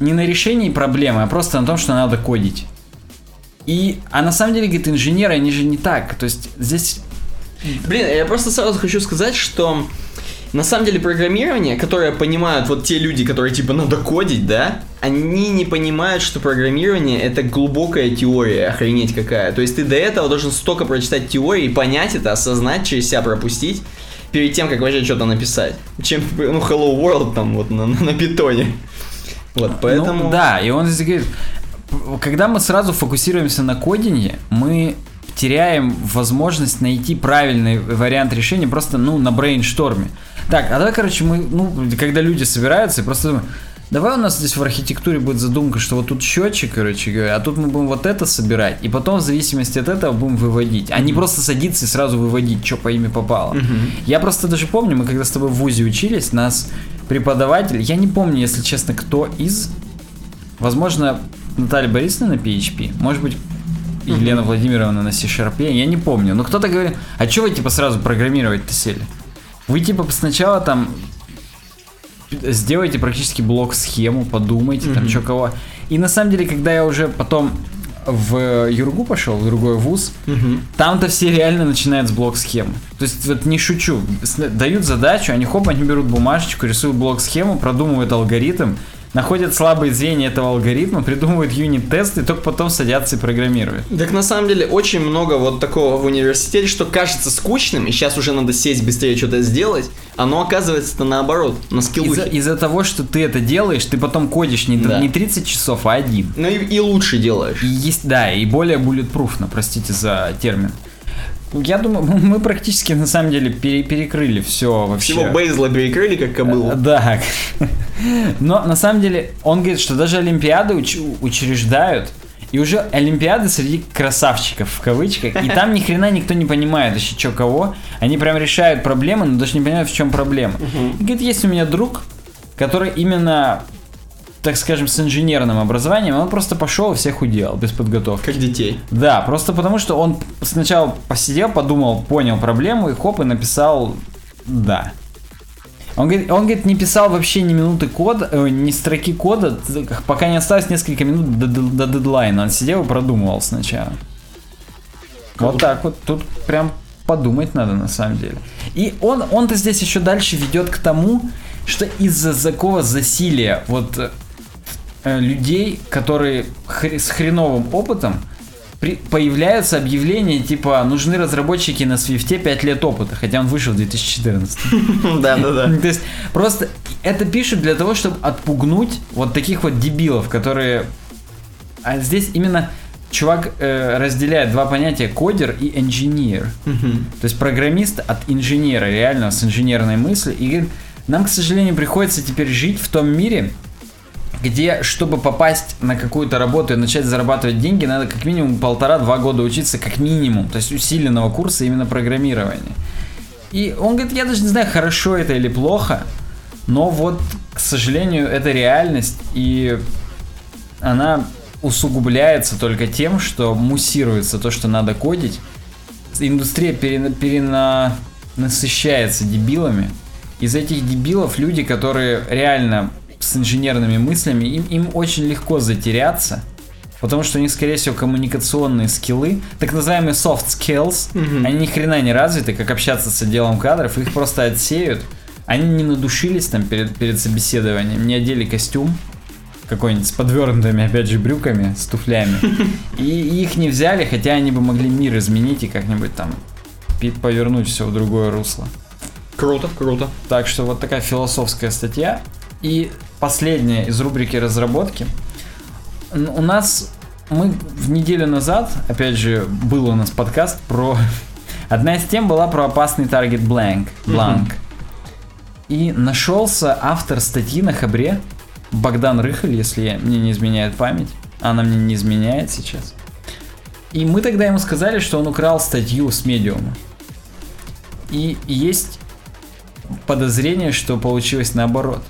не на решении проблемы, а просто на том, что надо кодить. И, а на самом деле, говорит, инженеры, они же не так. То есть здесь Блин, я просто сразу хочу сказать, что на самом деле программирование, которое понимают вот те люди, которые типа надо кодить, да, они не понимают, что программирование это глубокая теория, охренеть какая. То есть ты до этого должен столько прочитать теории, понять это, осознать, через себя пропустить, перед тем, как вообще что-то написать. Чем, ну, Hello World там вот на, на питоне. Вот, поэтому... Ну, да, и он здесь говорит, когда мы сразу фокусируемся на кодинге, мы теряем возможность найти правильный вариант решения просто, ну, на брейншторме. Так, а давай, короче, мы, ну, когда люди собираются, просто думаем, давай у нас здесь в архитектуре будет задумка, что вот тут счетчик, короче говоря, а тут мы будем вот это собирать, и потом в зависимости от этого будем выводить, а не просто садиться и сразу выводить, что по имя попало. Я просто даже помню, мы когда с тобой в ВУЗе учились, нас преподаватель, я не помню, если честно, кто из, возможно, Наталья Борисовна на PHP, может быть, Елена Владимировна на C-Sharp, я не помню, но кто-то говорит, а что вы типа сразу программировать-то сели? Вы типа сначала там сделайте практически блок-схему, подумайте там, Мгм. что кого. И на самом деле, когда я уже потом в Юргу пошел, в другой вуз, Мгм. там-то все реально начинают с блок-схемы. То есть, вот не шучу, дают задачу, они хоп, они берут бумажечку, рисуют блок-схему, продумывают алгоритм, находят слабые звенья этого алгоритма, придумывают юнит-тесты, и только потом садятся и программируют. Так на самом деле очень много вот такого в университете, что кажется скучным, и сейчас уже надо сесть быстрее что-то сделать, оно оказывается-то наоборот, на Из-за скиллухе. из-за того, что ты это делаешь, ты потом кодишь не, Да. не 30 часов, а один. Ну и, и лучше делаешь. И есть, да, и более bulletproofно, простите за термин. Я думаю, мы практически на самом деле пере- перекрыли все вообще. Всего Бейзла перекрыли, как Э, кобылу. Да. Но на самом деле он говорит, что даже Олимпиады уч- учреждают, и уже Олимпиады среди красавчиков в кавычках, и там ни хрена никто не понимает вообще, что кого. Они прям решают проблемы, но даже не понимают, в чем проблема. И говорит, есть у меня друг, который именно, так скажем, с инженерным образованием, он просто пошел и всех уделал без подготовки. Как детей. Да, просто потому что он сначала посидел, подумал, понял проблему и хоп, и написал «да». Он говорит, он, говорит, не писал вообще ни минуты кода, э, ни строки кода, пока не осталось несколько минут до, до- до дедлайна. Он сидел и продумывал сначала. Вот так вот. Тут прям подумать надо на самом деле. И он, он-то здесь еще дальше ведет к тому, что из-за такого засилия вот э, людей, которые хр- с хреновым опытом, при- появляются объявления типа нужны разработчики на Свифте 5 лет опыта, хотя он вышел в 2014. Да-да-да. То есть просто это пишут для того, чтобы отпугнуть вот таких вот дебилов, которые... А здесь именно чувак э, разделяет два понятия кодер и инженер. То есть программист от инженера, реально с инженерной мыслью. И говорит, нам, к сожалению, приходится теперь жить в том мире, где, чтобы попасть на какую-то работу и начать зарабатывать деньги, надо как минимум полтора-два года учиться как минимум, то есть усиленного курса именно программирования. И он говорит, я даже не знаю, хорошо это или плохо, но вот, к сожалению, это реальность, и она усугубляется только тем, что муссируется то, что надо кодить. Индустрия перена- перенасыщается дебилами. Из этих дебилов люди, которые реально с инженерными мыслями, им, им очень легко затеряться, потому что у них, скорее всего, коммуникационные скиллы, так называемые soft skills, Мгм. они ни хрена не развиты, как общаться с отделом кадров, их просто отсеют. Они не надушились там перед, перед собеседованием, не одели костюм какой-нибудь с подвернутыми, опять же, брюками, с туфлями. И их не взяли, хотя они бы могли мир изменить и как-нибудь там повернуть все в другое русло. Круто, круто. Так что вот такая философская статья. И последняя из рубрики разработки. У нас мы в неделю назад, опять же, был у нас подкаст про... Одна из тем была про опасный таргет blank. blank. И нашелся автор статьи на Хабре, Богдан Рыхаль, если я- мне не изменяет память. Она мне не изменяет сейчас. И мы тогда ему сказали, что он украл статью с медиума. И есть подозрение, что получилось наоборот.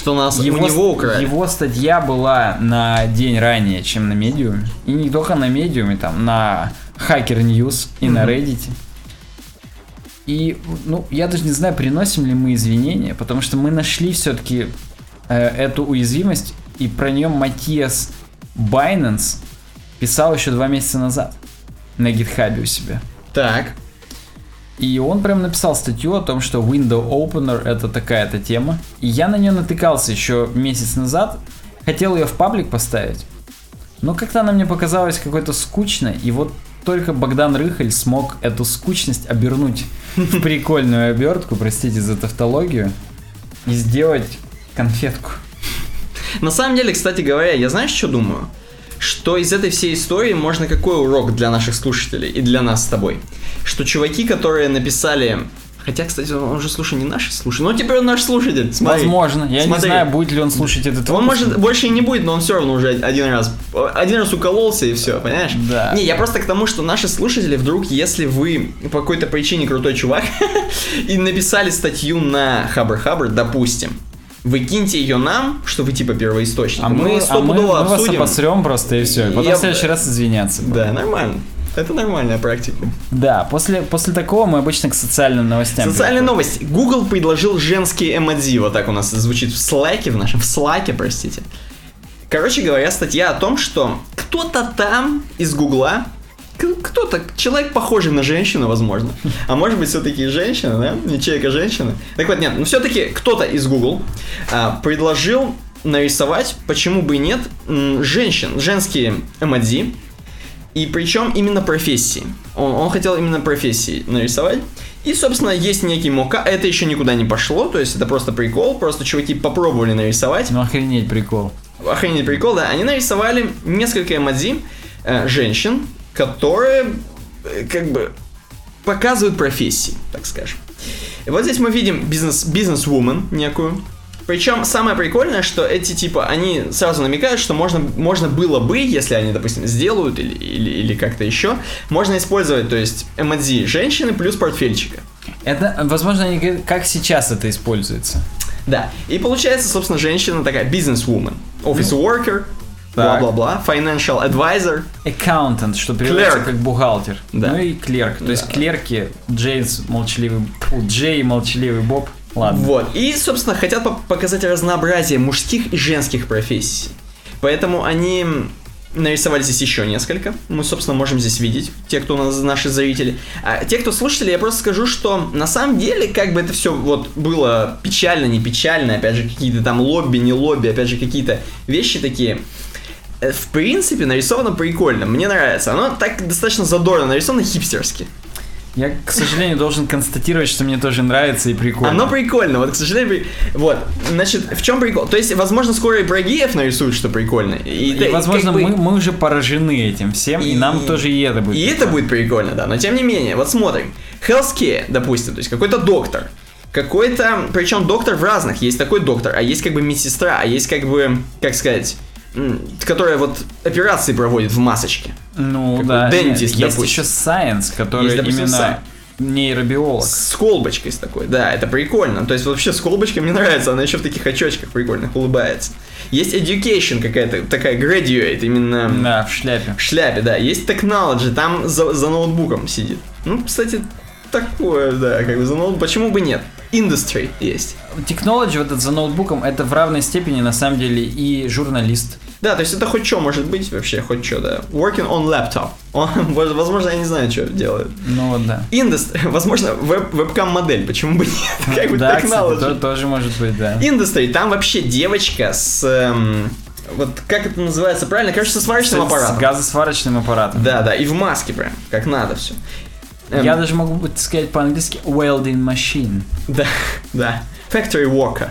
Что нас у него украли. его статья была на день ранее, чем на медиуме. И не только на медиуме, там, на Hacker News и на Мгм. Reddit. И, ну, я даже не знаю, приносим ли мы извинения, потому что мы нашли все-таки эту уязвимость, и про нее Матиас Байнанс писал еще два месяца назад на гитхабе у себя. Так. И он прям написал статью о том, что Window Opener это такая-то тема. И я на нее натыкался еще месяц назад. Хотел ее в паблик поставить. Но как-то она мне показалась какой-то скучной. И вот только Богдан Рыхаль смог эту скучность обернуть в прикольную обертку, простите за тавтологию, и сделать конфетку. На самом деле, кстати говоря, я знаешь, что думаю? Что из этой всей истории можно какой урок для наших слушателей и для нас с тобой? Что чуваки, которые написали... Хотя, кстати, он же, слушай, не наш слушатель. Ну, теперь он наш слушатель. Смотри. Возможно. Я Смотри. не знаю, будет ли он слушать этот Он выпуск. может больше и не будет, но он все равно уже один раз, один раз укололся и все, понимаешь? Да. Не, я просто к тому, что наши слушатели вдруг, если вы по какой-то причине крутой чувак и написали статью на Хабр Хабр, допустим, вы киньте ее нам, что вы типа первоисточник. А мы, мы а мы, стопудово мы вас обсудим. обосрем просто и все. Потом Я- в следующий раз извиняться. Да, нормально. Это нормальная практика. Да, после, после такого мы обычно к социальным новостям. Социальная переходим. новость. Google предложил женские эмодзи. Вот так у нас звучит в Slack, в нашем в Slack, простите. Короче говоря, статья о том, что кто-то там из Гугла кто-то, человек похожий на женщину, возможно. А может быть, все-таки женщина, да? Не человек, а женщина. Так вот, нет, ну все-таки кто-то из Google а, предложил нарисовать, почему бы и нет, женщин, женские эмодзи, и причем именно профессии. Он, он хотел именно профессии нарисовать. И, собственно, есть некий мока. Это еще никуда не пошло, то есть это просто прикол. Просто чуваки попробовали нарисовать. Ну, охренеть прикол. Охренеть прикол, да. Они нарисовали несколько эмодзи э, женщин, которые э, как бы показывают профессии, так скажем. И вот здесь мы видим бизнес, бизнес-вумен некую, причем самое прикольное, что эти типа, они сразу намекают, что можно, можно было бы, если они, допустим, сделают или, или, или как-то еще, можно использовать, то есть, эмодзи женщины плюс портфельчика. Это, возможно, они говорят, как сейчас это используется. Да, и получается, собственно, женщина такая бизнес-вумен, office ну, бла-бла-бла, financial advisor. Accountant, что переводится как бухгалтер. Да. Ну и клерк. То да. есть клерки Джеймс молчаливый, Джей молчаливый Боб Ладно. Вот. И, собственно, хотят показать разнообразие мужских и женских профессий. Поэтому они нарисовали здесь еще несколько. Мы, собственно, можем здесь видеть, те, кто у нас наши зрители. А те, кто слушатели, я просто скажу, что на самом деле, как бы это все вот было печально, не печально, опять же, какие-то там лобби, не лобби, опять же, какие-то вещи такие. Э, в принципе, нарисовано прикольно, мне нравится. Оно так достаточно задорно нарисовано хипстерски. Я, к сожалению, должен констатировать, что мне тоже нравится и прикольно. Оно прикольно, вот, к сожалению, вот, значит, в чем прикол? То есть, возможно, скоро и про геев нарисуют, что прикольно. И, и возможно, бы... мы, мы уже поражены этим всем, и, и нам тоже и это будет. И прикольно. это будет прикольно, да, но тем не менее, вот смотрим. Healthcare, допустим, то есть какой-то доктор, какой-то, причем доктор в разных, есть такой доктор, а есть как бы медсестра, а есть как бы, как сказать, которая вот операции проводит в масочке. Ну как да. Дентист, есть допустим. еще Science, который есть, допустим, именно science. нейробиолог. С колбочкой с такой, да, это прикольно. То есть вообще с колбочкой мне нравится, она еще в таких очочках прикольных улыбается. Есть education какая-то, такая graduate, именно... Да, в шляпе. В шляпе, да. Есть technology, там за, за ноутбуком сидит. Ну, кстати, такое, да, как бы за ноутбук. Почему бы нет? Industry есть. Technology, вот этот за ноутбуком, это в равной степени, на самом деле, и журналист. Да, то есть это хоть что может быть вообще, хоть что, да. Working on laptop. Он, возможно, я не знаю, что делает. Ну вот, да. Industry, возможно, веб, вебкам-модель, почему бы нет? Как бы да, кстати, тоже может быть, да. Industry, там вообще девочка с... Эм, вот как это называется правильно? Короче, со сварочным аппаратом. С газосварочным аппаратом. Да, да, и в маске прям, как надо все. Эм... Я даже могу сказать по-английски welding machine. Да, да. Factory worker.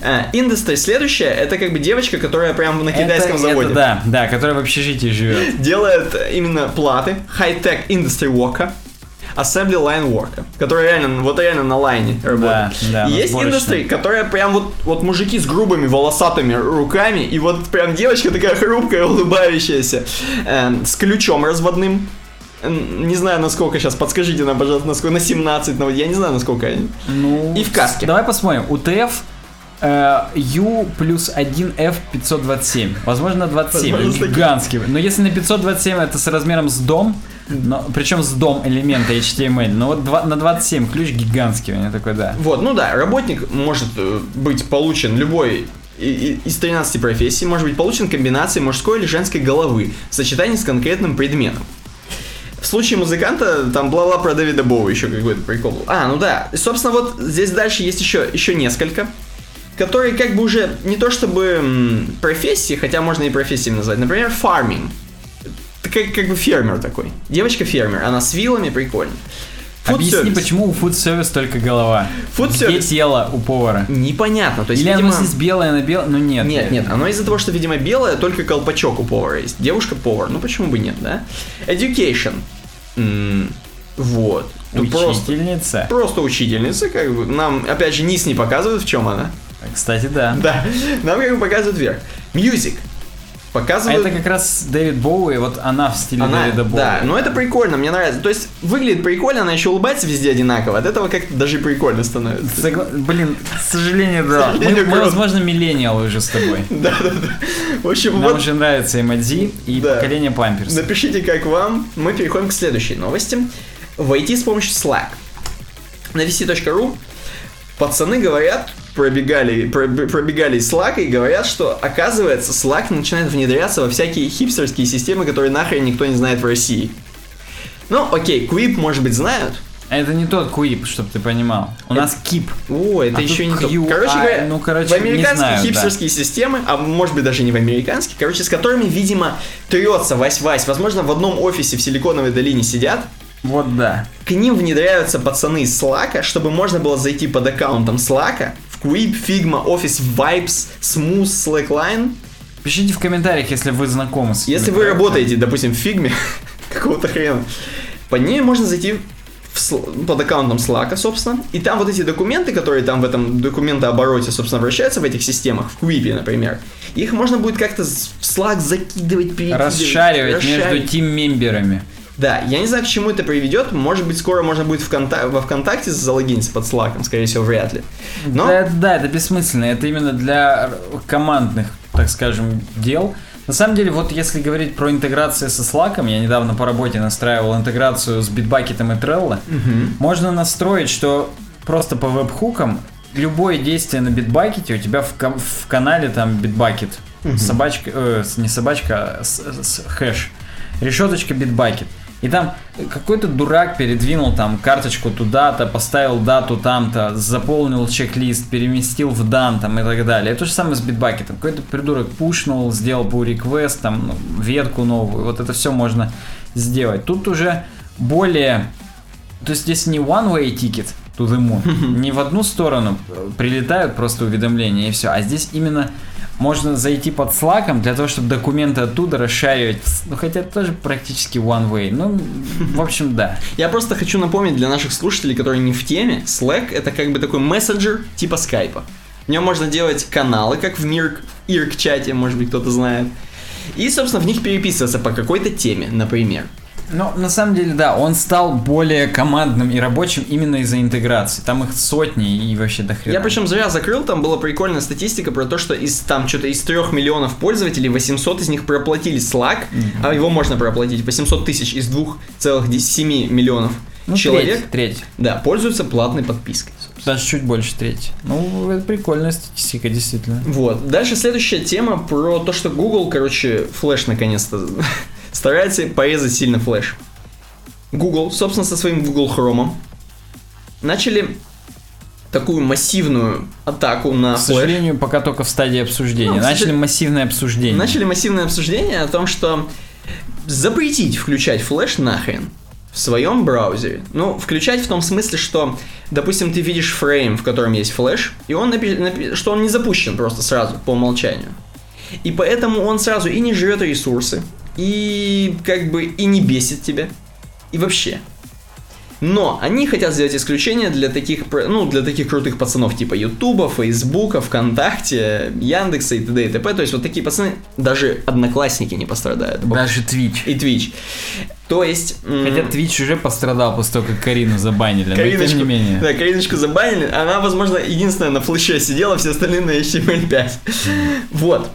Uh, industry следующая, это как бы девочка, которая прям на китайском это, заводе. Это, да, да, которая в общежитии живет. Делает именно платы, high-tech industry worker. Assembly Line Worker, которая реально, вот реально на лайне работает. Да, да, есть индустрия, которая прям вот, вот мужики с грубыми волосатыми руками, и вот прям девочка такая хрупкая, улыбающаяся, э, с ключом разводным, не знаю, насколько сейчас, подскажите нам, пожалуйста, насколько, на 17, но я не знаю, насколько они. Ну, и в каске. Давай посмотрим. УТФ э, U плюс 1F 527. Возможно, 27. Возможно, гигантский. Но если на 527 это с размером с дом, но, причем с дом элемента HTML. Но вот 2, на 27 ключ гигантский у меня такой, да. Вот, ну да, работник может э, быть получен любой из 13 профессий может быть получен комбинацией мужской или женской головы в сочетании с конкретным предметом. В случае музыканта, там бла-бла про Дэвида Боу еще какой-то прикол был. А, ну да. И, собственно, вот здесь дальше есть еще, еще несколько, которые как бы уже не то чтобы профессии, хотя можно и профессиями назвать. Например, фарминг. Как, как бы фермер такой. Девочка-фермер, она с вилами, прикольно. Food Объясни, service. почему у food service только голова? Food Где service. тело у повара? Непонятно. То есть, Или видимо... оно здесь белое на белое? Ну нет. Нет, нет. Оно из-за того, что, видимо, белое, только колпачок у повара есть. Девушка-повар. Ну почему бы нет, да? Education. М-м- вот. Учительница. Просто, просто учительница, как бы. Нам, опять же, низ не показывают, в чем она. Кстати, да. Да. Нам как бы показывают вверх. Music показывают... А это как раз Дэвид Боуи, вот она в стиле она, Дэвида Боуи. Да, но это прикольно, мне нравится. То есть выглядит прикольно, она еще улыбается везде одинаково, от этого как-то даже прикольно становится. Согла... Блин, к сожалению, да. К сожалению, мы, мы, возможно, миллениалы уже с тобой. Да, да, да. В общем, Нам вот... уже нравится эмодзи и да. поколение Памперс. Напишите, как вам. Мы переходим к следующей новости. Войти с помощью Slack. На vc.ru пацаны говорят, пробегали, пробегали из Slack и говорят, что, оказывается, Slack начинает внедряться во всякие хипстерские системы, которые нахрен никто не знает в России. Ну, окей, Quip, может быть, знают, это не тот квип, чтобы ты понимал. У это... нас кип. О, это а еще не Q... то. Короче а, говоря, ну, короче, в американские знаю, хипстерские да. системы, а может быть даже не в американские, короче, с которыми, видимо, трется Вась-Вась. Возможно, в одном офисе в Силиконовой долине сидят. Вот да. К ним внедряются пацаны из Slack, чтобы можно было зайти под аккаунтом Slack Quip, Figma, Office Vibes, Smooth, Slackline. Пишите в комментариях, если вы знакомы с Если вы работаете, допустим, в Figma, какого-то хрена, под ней можно зайти в, под аккаунтом Slack, собственно, и там вот эти документы, которые там в этом документообороте, собственно, вращаются в этих системах, в Quipе, например, их можно будет как-то в Slack закидывать, перекидывать. Расшаривать, расшаривать. между тим-мемберами. Да, я не знаю, к чему это приведет. Может быть, скоро можно будет вконта- во ВКонтакте залогиниться под Slack, скорее всего, вряд ли. Но... Да, да, это бессмысленно. Это именно для командных, так скажем, дел. На самом деле, вот если говорить про интеграцию со Slack, я недавно по работе настраивал интеграцию с Bitbucket и Trello, угу. можно настроить, что просто по веб-хукам любое действие на Bitbucket у тебя в, в канале там Bitbucket, угу. собачка, э, не собачка, а с, с, хэш, решеточка Bitbucket. И там какой-то дурак передвинул там карточку туда-то, поставил дату там-то, заполнил чек-лист, переместил в дан там и так далее. Это то же самое с битбакетом. Какой-то придурок пушнул, сделал pull request, там, ну, ветку новую. Вот это все можно сделать. Тут уже более... То есть здесь не one-way ticket to the moon, не в одну сторону прилетают просто уведомления и все, а здесь именно можно зайти под Slack для того, чтобы документы оттуда расшаривать. Ну, хотя это тоже практически one way. Ну, в общем, да. Я просто хочу напомнить для наших слушателей, которые не в теме, Slack это как бы такой мессенджер типа скайпа. В нем можно делать каналы, как в Мирк, Ирк чате, может быть, кто-то знает. И, собственно, в них переписываться по какой-то теме, например. Ну, на самом деле, да, он стал более командным и рабочим именно из-за интеграции. Там их сотни и вообще до хрена. Я причем зря закрыл, там была прикольная статистика про то, что из там что-то из трех миллионов пользователей 800 из них проплатили Slack, mm-hmm. а его можно проплатить 800 тысяч из 2,7 миллионов ну, человек. Треть, треть. Да, пользуются платной подпиской. Даже чуть больше треть. Ну, это прикольная статистика, действительно. Вот. Дальше следующая тема про то, что Google, короче, флеш наконец-то старается порезать сильно флеш. Google, собственно, со своим Google Chrome начали такую массивную атаку на К сожалению, пока только в стадии обсуждения. Ну, начали массивное обсуждение. Начали массивное обсуждение о том, что запретить включать флеш нахрен в своем браузере. Ну, включать в том смысле, что, допустим, ты видишь фрейм, в котором есть флеш, и он напи- напи- что он не запущен просто сразу по умолчанию. И поэтому он сразу и не жрет ресурсы, и как бы и не бесит тебя. И вообще. Но они хотят сделать исключение для таких, ну, для таких крутых пацанов типа Ютуба, Фейсбука, ВКонтакте, Яндекса и т.д. и т.п. То есть вот такие пацаны, даже одноклассники не пострадают. Даже Twitch. И Twitch. То есть... Хотя Twitch уже пострадал после того, как Карину забанили, Кариночку, но тем не менее. Да, Кариночку забанили. Она, возможно, единственная на флеше сидела, все остальные на HTML5. Вот.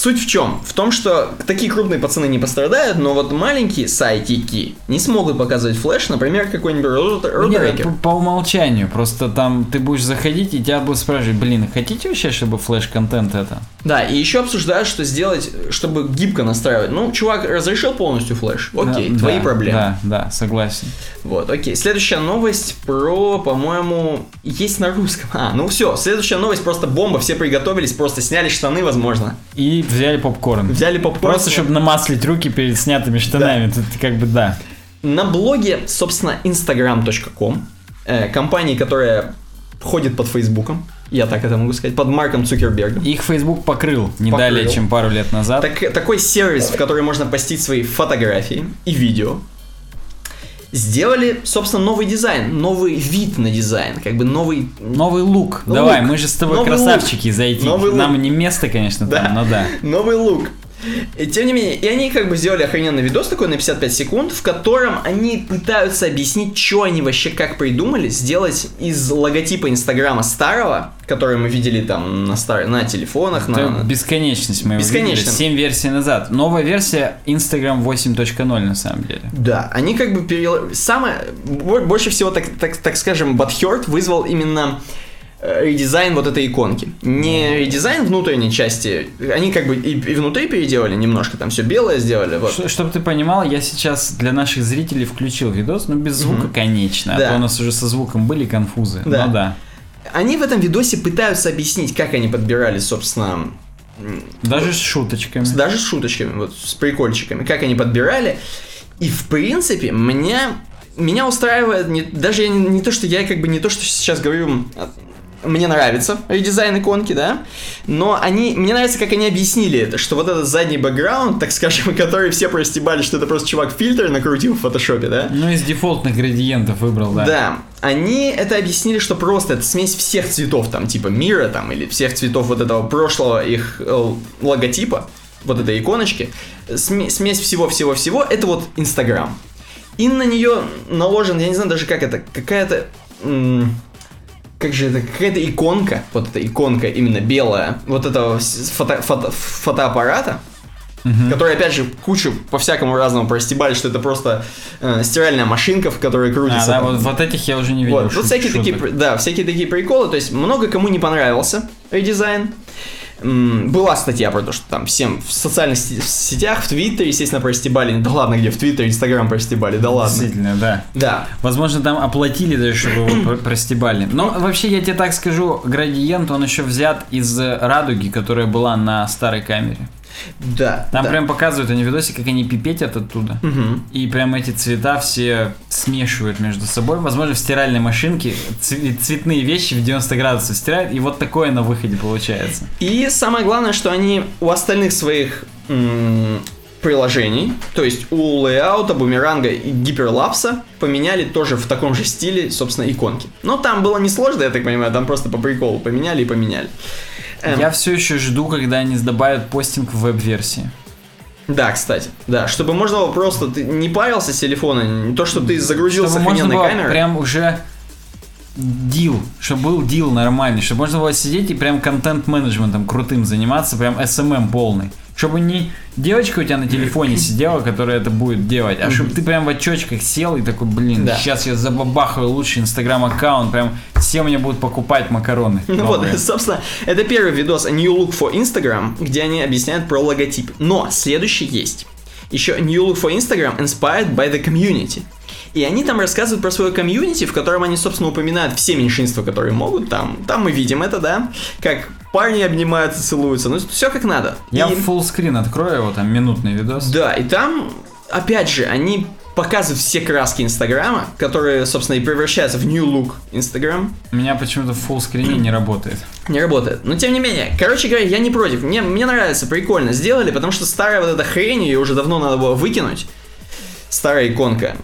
Суть в чем? В том, что такие крупные пацаны не пострадают, но вот маленькие сайтики не смогут показывать флеш, например, какой-нибудь рудерекер. По, по умолчанию, просто там ты будешь заходить и тебя будут спрашивать, блин, хотите вообще, чтобы флеш-контент это? Да, и еще обсуждают, что сделать, чтобы гибко настраивать. Ну, чувак разрешил полностью флеш, окей, да, твои да, проблемы. Да, да, согласен. Вот, окей. Следующая новость про, по-моему, есть на русском. А, ну все, следующая новость просто бомба, все приготовились, просто сняли штаны, возможно. И взяли попкорн. Взяли попкорн. Просто, чтобы намаслить руки перед снятыми штанами. Да. Тут как бы да. На блоге, собственно, instagram.com, э, компании, которая ходит под Фейсбуком, я так это могу сказать, под Марком Цукербергом. Их Facebook покрыл не покрыл. далее, чем пару лет назад. Так, такой сервис, в который можно постить свои фотографии и видео сделали, собственно, новый дизайн, новый вид на дизайн, как бы новый... Новый лук. лук. Давай, мы же с тобой новый красавчики лук. зайти. Новый Нам лук. не место, конечно, да. там, но да. Новый лук. И, тем не менее, и они как бы сделали охрененный видос такой на 55 секунд, в котором они пытаются объяснить, что они вообще как придумали, сделать из логотипа Инстаграма старого, который мы видели там на, стар... на телефонах. Это на... бесконечность мы Бесконечно. видели. 7 версий назад. Новая версия Instagram 8.0 на самом деле. Да, они как бы перел... Самое... Больше всего, так, так, так скажем, Butthurt вызвал именно редизайн вот этой иконки. Не редизайн внутренней части, они как бы и, и внутри переделали немножко, там все белое сделали. Вот. Чтобы ты понимал, я сейчас для наших зрителей включил видос, ну без звука, mm-hmm. конечно, да. а то у нас уже со звуком были конфузы. Да. Ну да. Они в этом видосе пытаются объяснить, как они подбирали, собственно, даже с шуточками. Даже с шуточками, вот с прикольчиками, как они подбирали. И в принципе, меня меня устраивает не, даже я не, не то, что я как бы не то, что сейчас говорю мне нравится редизайн иконки, да, но они, мне нравится, как они объяснили это, что вот этот задний бэкграунд, так скажем, который все простебали, что это просто чувак фильтр накрутил в фотошопе, да? Ну, из дефолтных градиентов выбрал, да. Да, они это объяснили, что просто это смесь всех цветов, там, типа мира, там, или всех цветов вот этого прошлого их э, логотипа, вот этой иконочки, смесь всего-всего-всего, это вот Инстаграм. И на нее наложен, я не знаю даже как это, какая-то как же это, какая-то иконка, вот эта иконка именно белая, вот этого фото, фото, фотоаппарата, Uh-huh. Который, опять же, кучу по всякому разному простебали, что это просто э, стиральная машинка, в которой крутится. А, да, вот, вот этих я уже не видел. Вот, вот всякие такие, да, всякие такие приколы. То есть много кому не понравился редизайн была статья про то, что там всем в социальных сетях, в Твиттере, естественно, простебали. Да ладно, где в Твиттере, Инстаграм простебали, да ладно. Действительно, да. Да. Возможно, там оплатили даже, чтобы его простебали. Но вообще, я тебе так скажу, градиент, он еще взят из радуги, которая была на старой камере. Да. Там да. прям показывают они видосе, как они пипетят оттуда. Угу. И прям эти цвета все смешивают между собой. Возможно, в стиральной машинке цветные вещи в 90 градусов стирают, и вот такое на выходе получается. И самое главное, что они у остальных своих приложений, то есть у лейаута, бумеранга и гиперлапса поменяли тоже в таком же стиле, собственно, иконки. Но там было несложно, я так понимаю, там просто по приколу поменяли и поменяли. Эм. Я все еще жду, когда они добавят постинг в веб-версии. Да, кстати, да, чтобы можно было просто ты не парился с телефона, не то, что ты загрузил чтобы с охрененной можно было прям уже дил, чтобы был дил нормальный, чтобы можно было сидеть и прям контент-менеджментом крутым заниматься, прям SMM полный. Чтобы не девочка у тебя на телефоне сидела, которая это будет делать, а чтобы ты прям в очочках сел и такой, блин, да. сейчас я забабахаю лучший инстаграм аккаунт, прям все мне будут покупать макароны. Ну вот, собственно, это первый видос New Look for Instagram, где они объясняют про логотип. Но следующий есть. Еще New Look for Instagram inspired by the community. И они там рассказывают про свое комьюнити, в котором они, собственно, упоминают все меньшинства, которые могут. Там, там мы видим это, да, как парни обнимаются, целуются. Ну, все как надо. Я и... full скрин открою его, там минутный видос. Да, и там, опять же, они показывают все краски Инстаграма, которые, собственно, и превращаются в new look Инстаграм. У меня почему-то в full скрине не работает. Не работает. Но тем не менее, короче говоря, я не против. Мне, мне нравится, прикольно сделали, потому что старая вот эта хрень, ее уже давно надо было выкинуть. Старая иконка.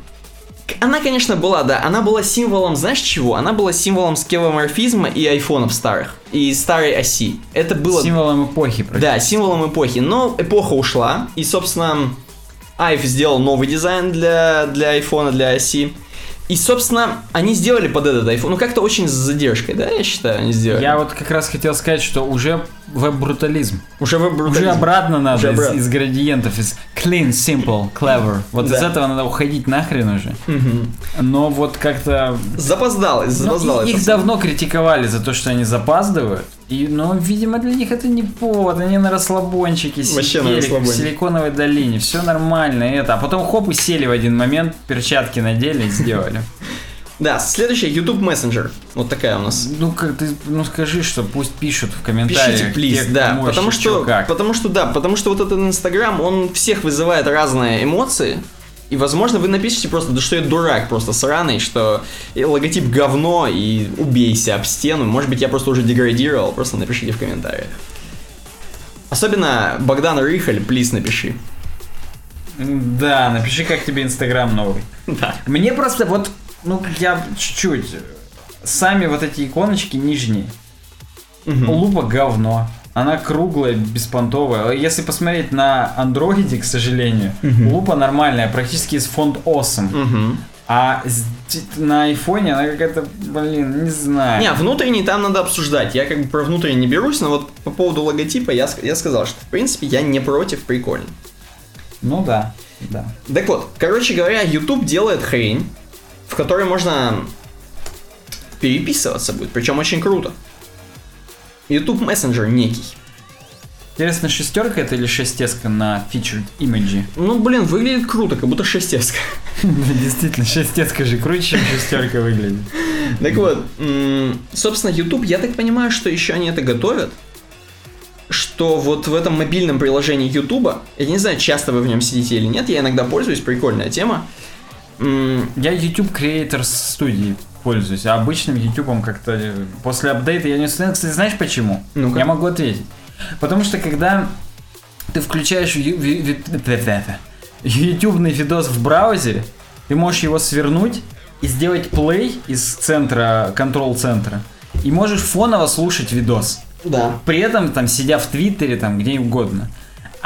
Она, конечно, была, да, она была символом, знаешь чего? Она была символом скевоморфизма и айфонов старых, и старой оси. Это было... Символом эпохи, Да, символом эпохи, но эпоха ушла, и, собственно, Айв сделал новый дизайн для, для айфона, для оси. И, собственно, они сделали под этот iPhone, ну как-то очень с задержкой, да, я считаю, они сделали. Я вот как раз хотел сказать, что уже веб-брутализм. Уже веб-брутализм. Уже обратно надо уже из, обратно. из градиентов, из clean, simple, clever. Вот да. из этого надо уходить нахрен уже. Угу. Но вот как-то... Запоздалось, запоздалось. Ну, их давно критиковали за то, что они запаздывают. И, ну, видимо, для них это не повод, они на расслабончике Вообще сидели, на расслабоне. в Силиконовой долине, все нормально, это. А потом хоп и сели в один момент, перчатки надели и сделали. Да, следующая YouTube Messenger. Вот такая у нас. Ну как ты, ну скажи, что пусть пишут в комментариях. Пишите, плиз, да, потому что, как. потому что да, потому что вот этот Инстаграм, он всех вызывает разные эмоции. И, возможно, вы напишите просто, да что я дурак просто сраный, что логотип говно и убейся об стену. Может быть, я просто уже деградировал, просто напишите в комментариях. Особенно Богдан Рыхаль, плиз напиши. Да, напиши, как тебе Инстаграм новый. Да. Мне просто вот, ну, я чуть-чуть. Сами вот эти иконочки нижние. Угу. Лупа говно. Она круглая, беспонтовая. Если посмотреть на андроиде, к сожалению, угу. лупа нормальная, практически из фонд Awesome. Угу. А на айфоне она какая-то, блин, не знаю. Не, внутренний там надо обсуждать. Я как бы про внутренний не берусь, но вот по поводу логотипа я, я сказал, что в принципе я не против, прикольно. Ну да, да. Так вот, короче говоря, YouTube делает хрень, в которой можно переписываться будет, причем очень круто. YouTube Messenger некий. Интересно, шестерка это или шестеска на featured image? Ну, блин, выглядит круто, как будто шестеска. Действительно, шестеска же круче, чем шестерка выглядит. Так вот, собственно, YouTube, я так понимаю, что еще они это готовят, что вот в этом мобильном приложении YouTube, я не знаю, часто вы в нем сидите или нет, я иногда пользуюсь, прикольная тема. Я YouTube Creators Studio пользуюсь, а обычным YouTube как-то э, после апдейта я не установил. Кстати, знаешь почему? ну -ка. Я могу ответить. Потому что когда ты включаешь ютубный видос в браузере, ты можешь его свернуть и сделать плей из центра, контрол-центра, и можешь фоново слушать видос. Да. При этом, там, сидя в Твиттере, там, где угодно.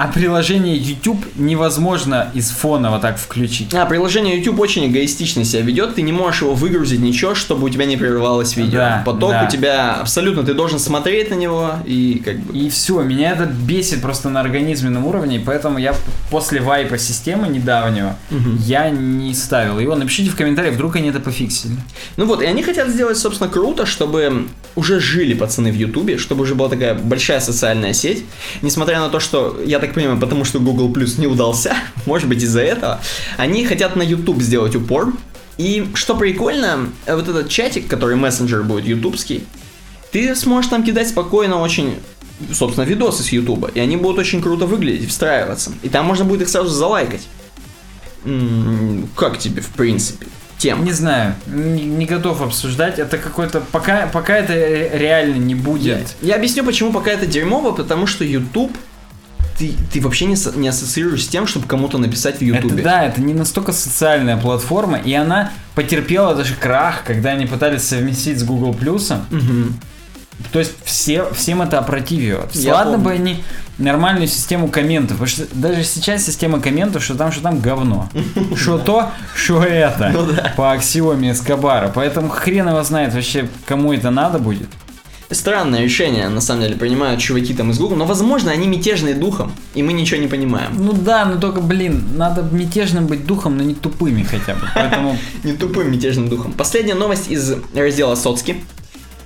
А приложение YouTube невозможно из фона вот так включить. А, приложение YouTube очень эгоистично себя ведет. Ты не можешь его выгрузить ничего, чтобы у тебя не прерывалось видео. Да, Поток да. у тебя абсолютно, ты должен смотреть на него и как бы... И все, меня это бесит просто на организменном уровне, поэтому я после вайпа системы недавнего угу. я не ставил его. Напишите в комментариях, вдруг они это пофиксили. Ну вот, и они хотят сделать, собственно, круто, чтобы уже жили пацаны в Ютубе, чтобы уже была такая большая социальная сеть. Несмотря на то, что я так так понимаю, потому что Google Plus не удался, может быть из-за этого, они хотят на YouTube сделать упор. И что прикольно, вот этот чатик, который мессенджер будет ютубский, ты сможешь там кидать спокойно очень собственно, видосы с Ютуба, и они будут очень круто выглядеть, встраиваться. И там можно будет их сразу залайкать. М-м, как тебе, в принципе? Тем. Не знаю, не, не готов обсуждать. Это какой-то пока пока это реально не будет. Я, я объясню, почему пока это дерьмово, потому что YouTube ты, ты вообще не, не ассоциируешь с тем, чтобы кому-то написать в Ютубе. Да, это не настолько социальная платформа, и она потерпела даже крах, когда они пытались совместить с Google Плюсом. Угу. То есть все, всем это опротивило. Ладно помню. бы они нормальную систему комментов, потому что даже сейчас система комментов, что там, что там говно. Что то, что это. Ну по аксиоме Эскобара. Поэтому хрен его знает вообще, кому это надо будет странное решение, на самом деле, принимают чуваки там из Google, но, возможно, они мятежные духом, и мы ничего не понимаем. Ну да, но только, блин, надо мятежным быть духом, но не тупыми хотя бы, поэтому... Не тупым мятежным духом. Последняя новость из раздела Соцки.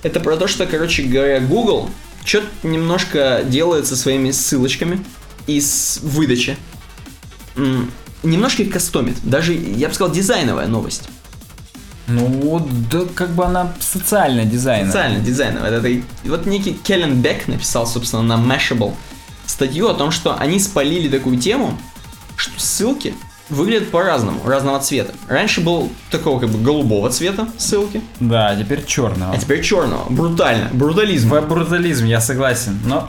Это про то, что, короче говоря, Google что-то немножко делает со своими ссылочками из выдачи. Немножко их кастомит. Даже, я бы сказал, дизайновая новость. Ну, да, как бы она социально дизайновая. Социально дизайновая. Это, это, вот некий Келлен Бек написал, собственно, на Mashable статью о том, что они спалили такую тему, что ссылки выглядят по-разному, разного цвета. Раньше был такого как бы голубого цвета ссылки. Да, а теперь черного. А теперь черного. Брутально. Брутализм. Веб-брутализм, я согласен. Но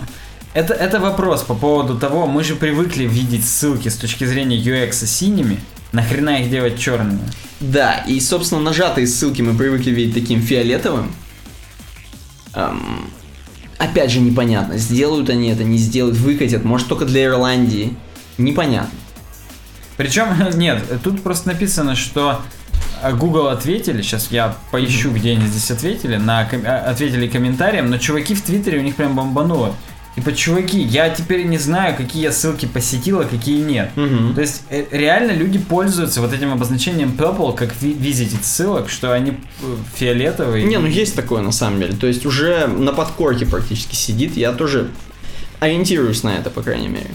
это, это вопрос по поводу того, мы же привыкли видеть ссылки с точки зрения UX синими, Нахрена их делать черными? Да, и, собственно, нажатые ссылки мы привыкли видеть таким фиолетовым. Эм, опять же, непонятно, сделают они это, не сделают, выкатят, может, только для Ирландии. Непонятно. Причем, нет, тут просто написано, что э, Google ответили, сейчас я поищу, где они здесь ответили, на, а, ответили комментариям, но чуваки в Твиттере у них прям бомбануло. Типа, чуваки, я теперь не знаю, какие я ссылки посетил, а какие нет. Угу. То есть, э, реально люди пользуются вот этим обозначением purple как визитить ссылок, что они э, фиолетовые. Не, ну есть такое на самом деле. То есть, уже на подкорке практически сидит. Я тоже ориентируюсь на это, по крайней мере.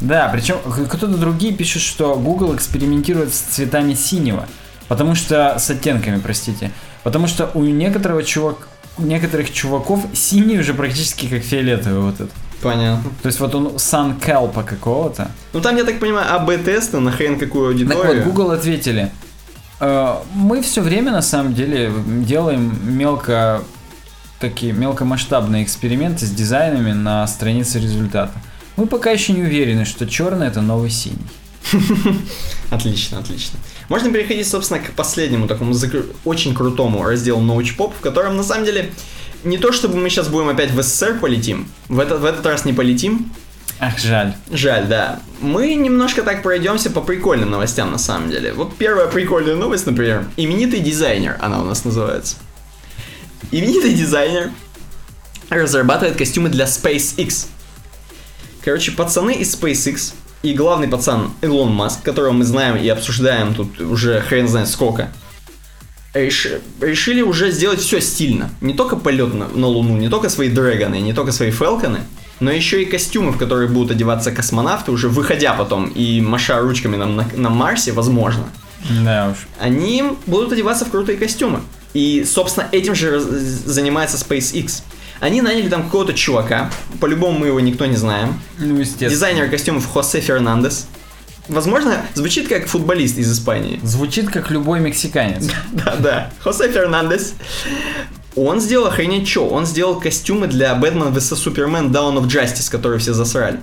Да, причем кто-то другие пишут, что Google экспериментирует с цветами синего. Потому что с оттенками, простите. Потому что у некоторого чувака некоторых чуваков синий уже практически как фиолетовый вот этот. Понятно. То есть вот он сан келпа какого-то. Ну там, я так понимаю, АБ-тесты на хрен какую аудиторию. Так вот, Google ответили. «Э, мы все время на самом деле делаем мелко такие мелкомасштабные эксперименты с дизайнами на странице результата. Мы пока еще не уверены, что черный это новый синий. Отлично, отлично. Можно переходить, собственно, к последнему такому закр... очень крутому разделу научпоп, в котором, на самом деле, не то чтобы мы сейчас будем опять в СССР полетим, в этот, в этот раз не полетим. Ах, жаль. Жаль, да. Мы немножко так пройдемся по прикольным новостям, на самом деле. Вот первая прикольная новость, например. Именитый дизайнер, она у нас называется. Именитый дизайнер разрабатывает костюмы для SpaceX. Короче, пацаны из SpaceX и главный пацан Илон Маск, которого мы знаем и обсуждаем тут уже хрен знает сколько, реши- решили уже сделать все стильно. Не только полет на, на Луну, не только свои дрэгоны, не только свои фелконы, но еще и костюмы, в которые будут одеваться космонавты, уже выходя потом и маша ручками на, на, на Марсе, возможно. Да уж. Они будут одеваться в крутые костюмы. И, собственно, этим же занимается SpaceX. Они наняли там какого-то чувака, по-любому мы его никто не знаем. Ну, естественно. Дизайнер костюмов Хосе Фернандес. Возможно, звучит как футболист из Испании. Звучит как любой мексиканец. Да-да, Хосе Фернандес. Он сделал охренеть что? Он сделал костюмы для Бэтмен vs Супермен Dawn of Justice, которые все засрали.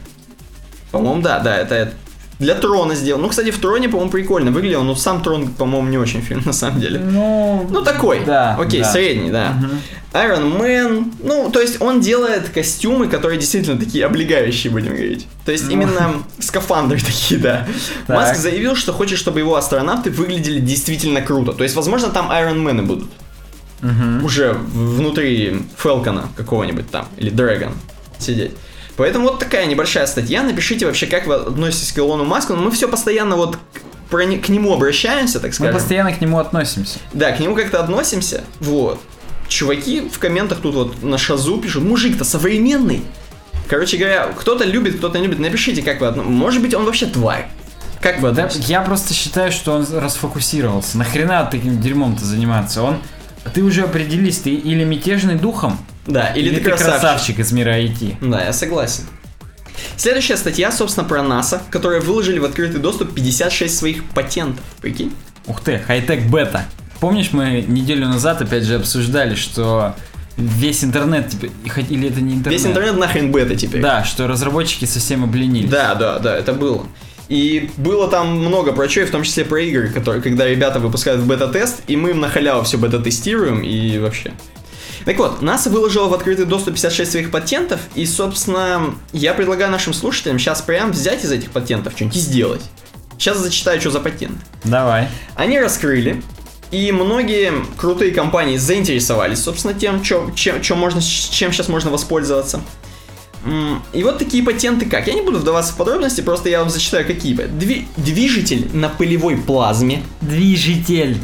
По-моему, да, да, это для Трона сделал. Ну, кстати, в Троне, по-моему, прикольно выглядел, но сам Трон, по-моему, не очень фильм, на самом деле. Ну, Ну, такой. Да, Окей, да. средний, да. Iron Man. Ну, то есть он делает костюмы, которые действительно такие облегающие, будем говорить. То есть Ну. именно скафандры такие, да. Так. Маск заявил, что хочет, чтобы его астронавты выглядели действительно круто. То есть, возможно, там Iron Man будут. Уже в- внутри Фелкона какого-нибудь там. Или Дрэгон сидеть. Поэтому вот такая небольшая статья. Напишите вообще, как вы относитесь к Илону Маску. Но мы все постоянно вот к, про не- к нему обращаемся, так Мы скажем. постоянно к нему относимся. Да, к нему как-то относимся. Вот. Чуваки в комментах тут вот на шазу пишут, мужик-то современный. Короче говоря, кто-то любит, кто-то не любит. Напишите, как вы отно- Может быть, он вообще тварь. Как вы Да, относитесь? я просто считаю, что он расфокусировался. Нахрена таким дерьмом-то заниматься? Он... Ты уже определись, ты или мятежный духом, Да, или, или, ты ты красавчик. красавчик из мира IT. Да, я согласен. Следующая статья, собственно, про НАСА, которые выложили в открытый доступ 56 своих патентов. Прикинь? Ух ты, хай-тек бета. Помнишь, мы неделю назад опять же обсуждали, что весь интернет теперь, или это не интернет? Весь интернет нахрен бета теперь. Да, что разработчики совсем обленились. Да, да, да, это было. И было там много про чё, и в том числе про игры, которые, когда ребята выпускают в бета-тест, и мы им на халяву все бета-тестируем, и вообще. Так вот, НАСА выложила в открытый доступ 56 своих патентов, и, собственно, я предлагаю нашим слушателям сейчас прям взять из этих патентов что-нибудь и сделать. Сейчас зачитаю, что за патент. Давай. Они раскрыли, и многие крутые компании заинтересовались, собственно, тем, чё- чем, чем, можно, чем сейчас можно воспользоваться. И вот такие патенты как. Я не буду вдаваться в подробности, просто я вам зачитаю какие. Дви- движитель на пылевой плазме. Движитель.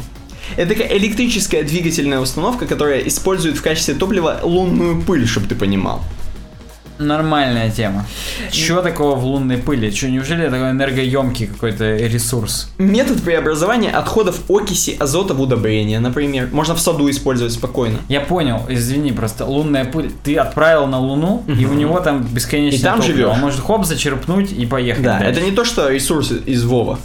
Это такая электрическая двигательная установка, которая использует в качестве топлива лунную пыль, чтобы ты понимал. Нормальная тема. Чё такого в лунной пыли? Чё, неужели это такой энергоемкий какой-то ресурс? Метод преобразования отходов окиси азота в удобрения, например. Можно в саду использовать спокойно. Я понял, извини, просто лунная пыль. Ты отправил на Луну, и у него там бесконечное И там топливо. живёшь. Он может хоп, зачерпнуть и поехать Да, дальше. это не то, что ресурсы из Вова.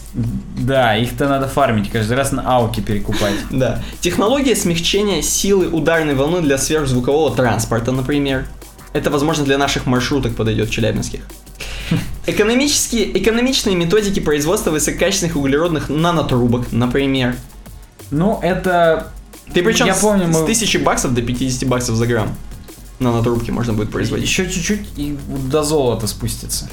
Да, их-то надо фармить, каждый раз на ауки перекупать. Да. Технология смягчения силы ударной волны для сверхзвукового транспорта, например. Это, возможно, для наших маршруток подойдет челябинских. Экономические, экономичные методики производства высококачественных углеродных нанотрубок, например. Ну, это... Ты причем Я с, помню, с мы- 1000 баксов до 50 баксов за грамм нанотрубки можно будет производить. Еще чуть-чуть и до золота спустится.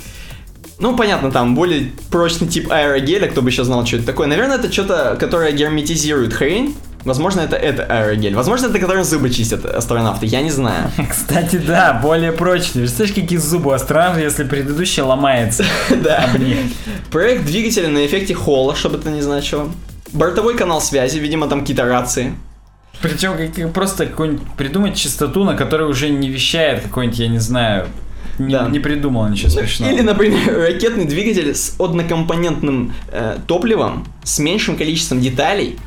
Ну, понятно, там более прочный тип аэрогеля, кто бы еще знал, что это такое. Наверное, это что-то, которое герметизирует хрень. Возможно, это это аэрогель. Возможно, это которым зубы чистят астронавты. Я не знаю. Кстати, да, более прочный. Представляешь, какие зубы у астронавта, если предыдущий ломается Да. Проект двигателя на эффекте Холла, чтобы это не значило. Бортовой канал связи, видимо, там какие-то рации. Причем как- просто какую-нибудь придумать частоту, на которой уже не вещает какой-нибудь, я не знаю, не, Да. не придумал ничего смешного. Или, например, ракетный двигатель с однокомпонентным э, топливом, с меньшим количеством деталей,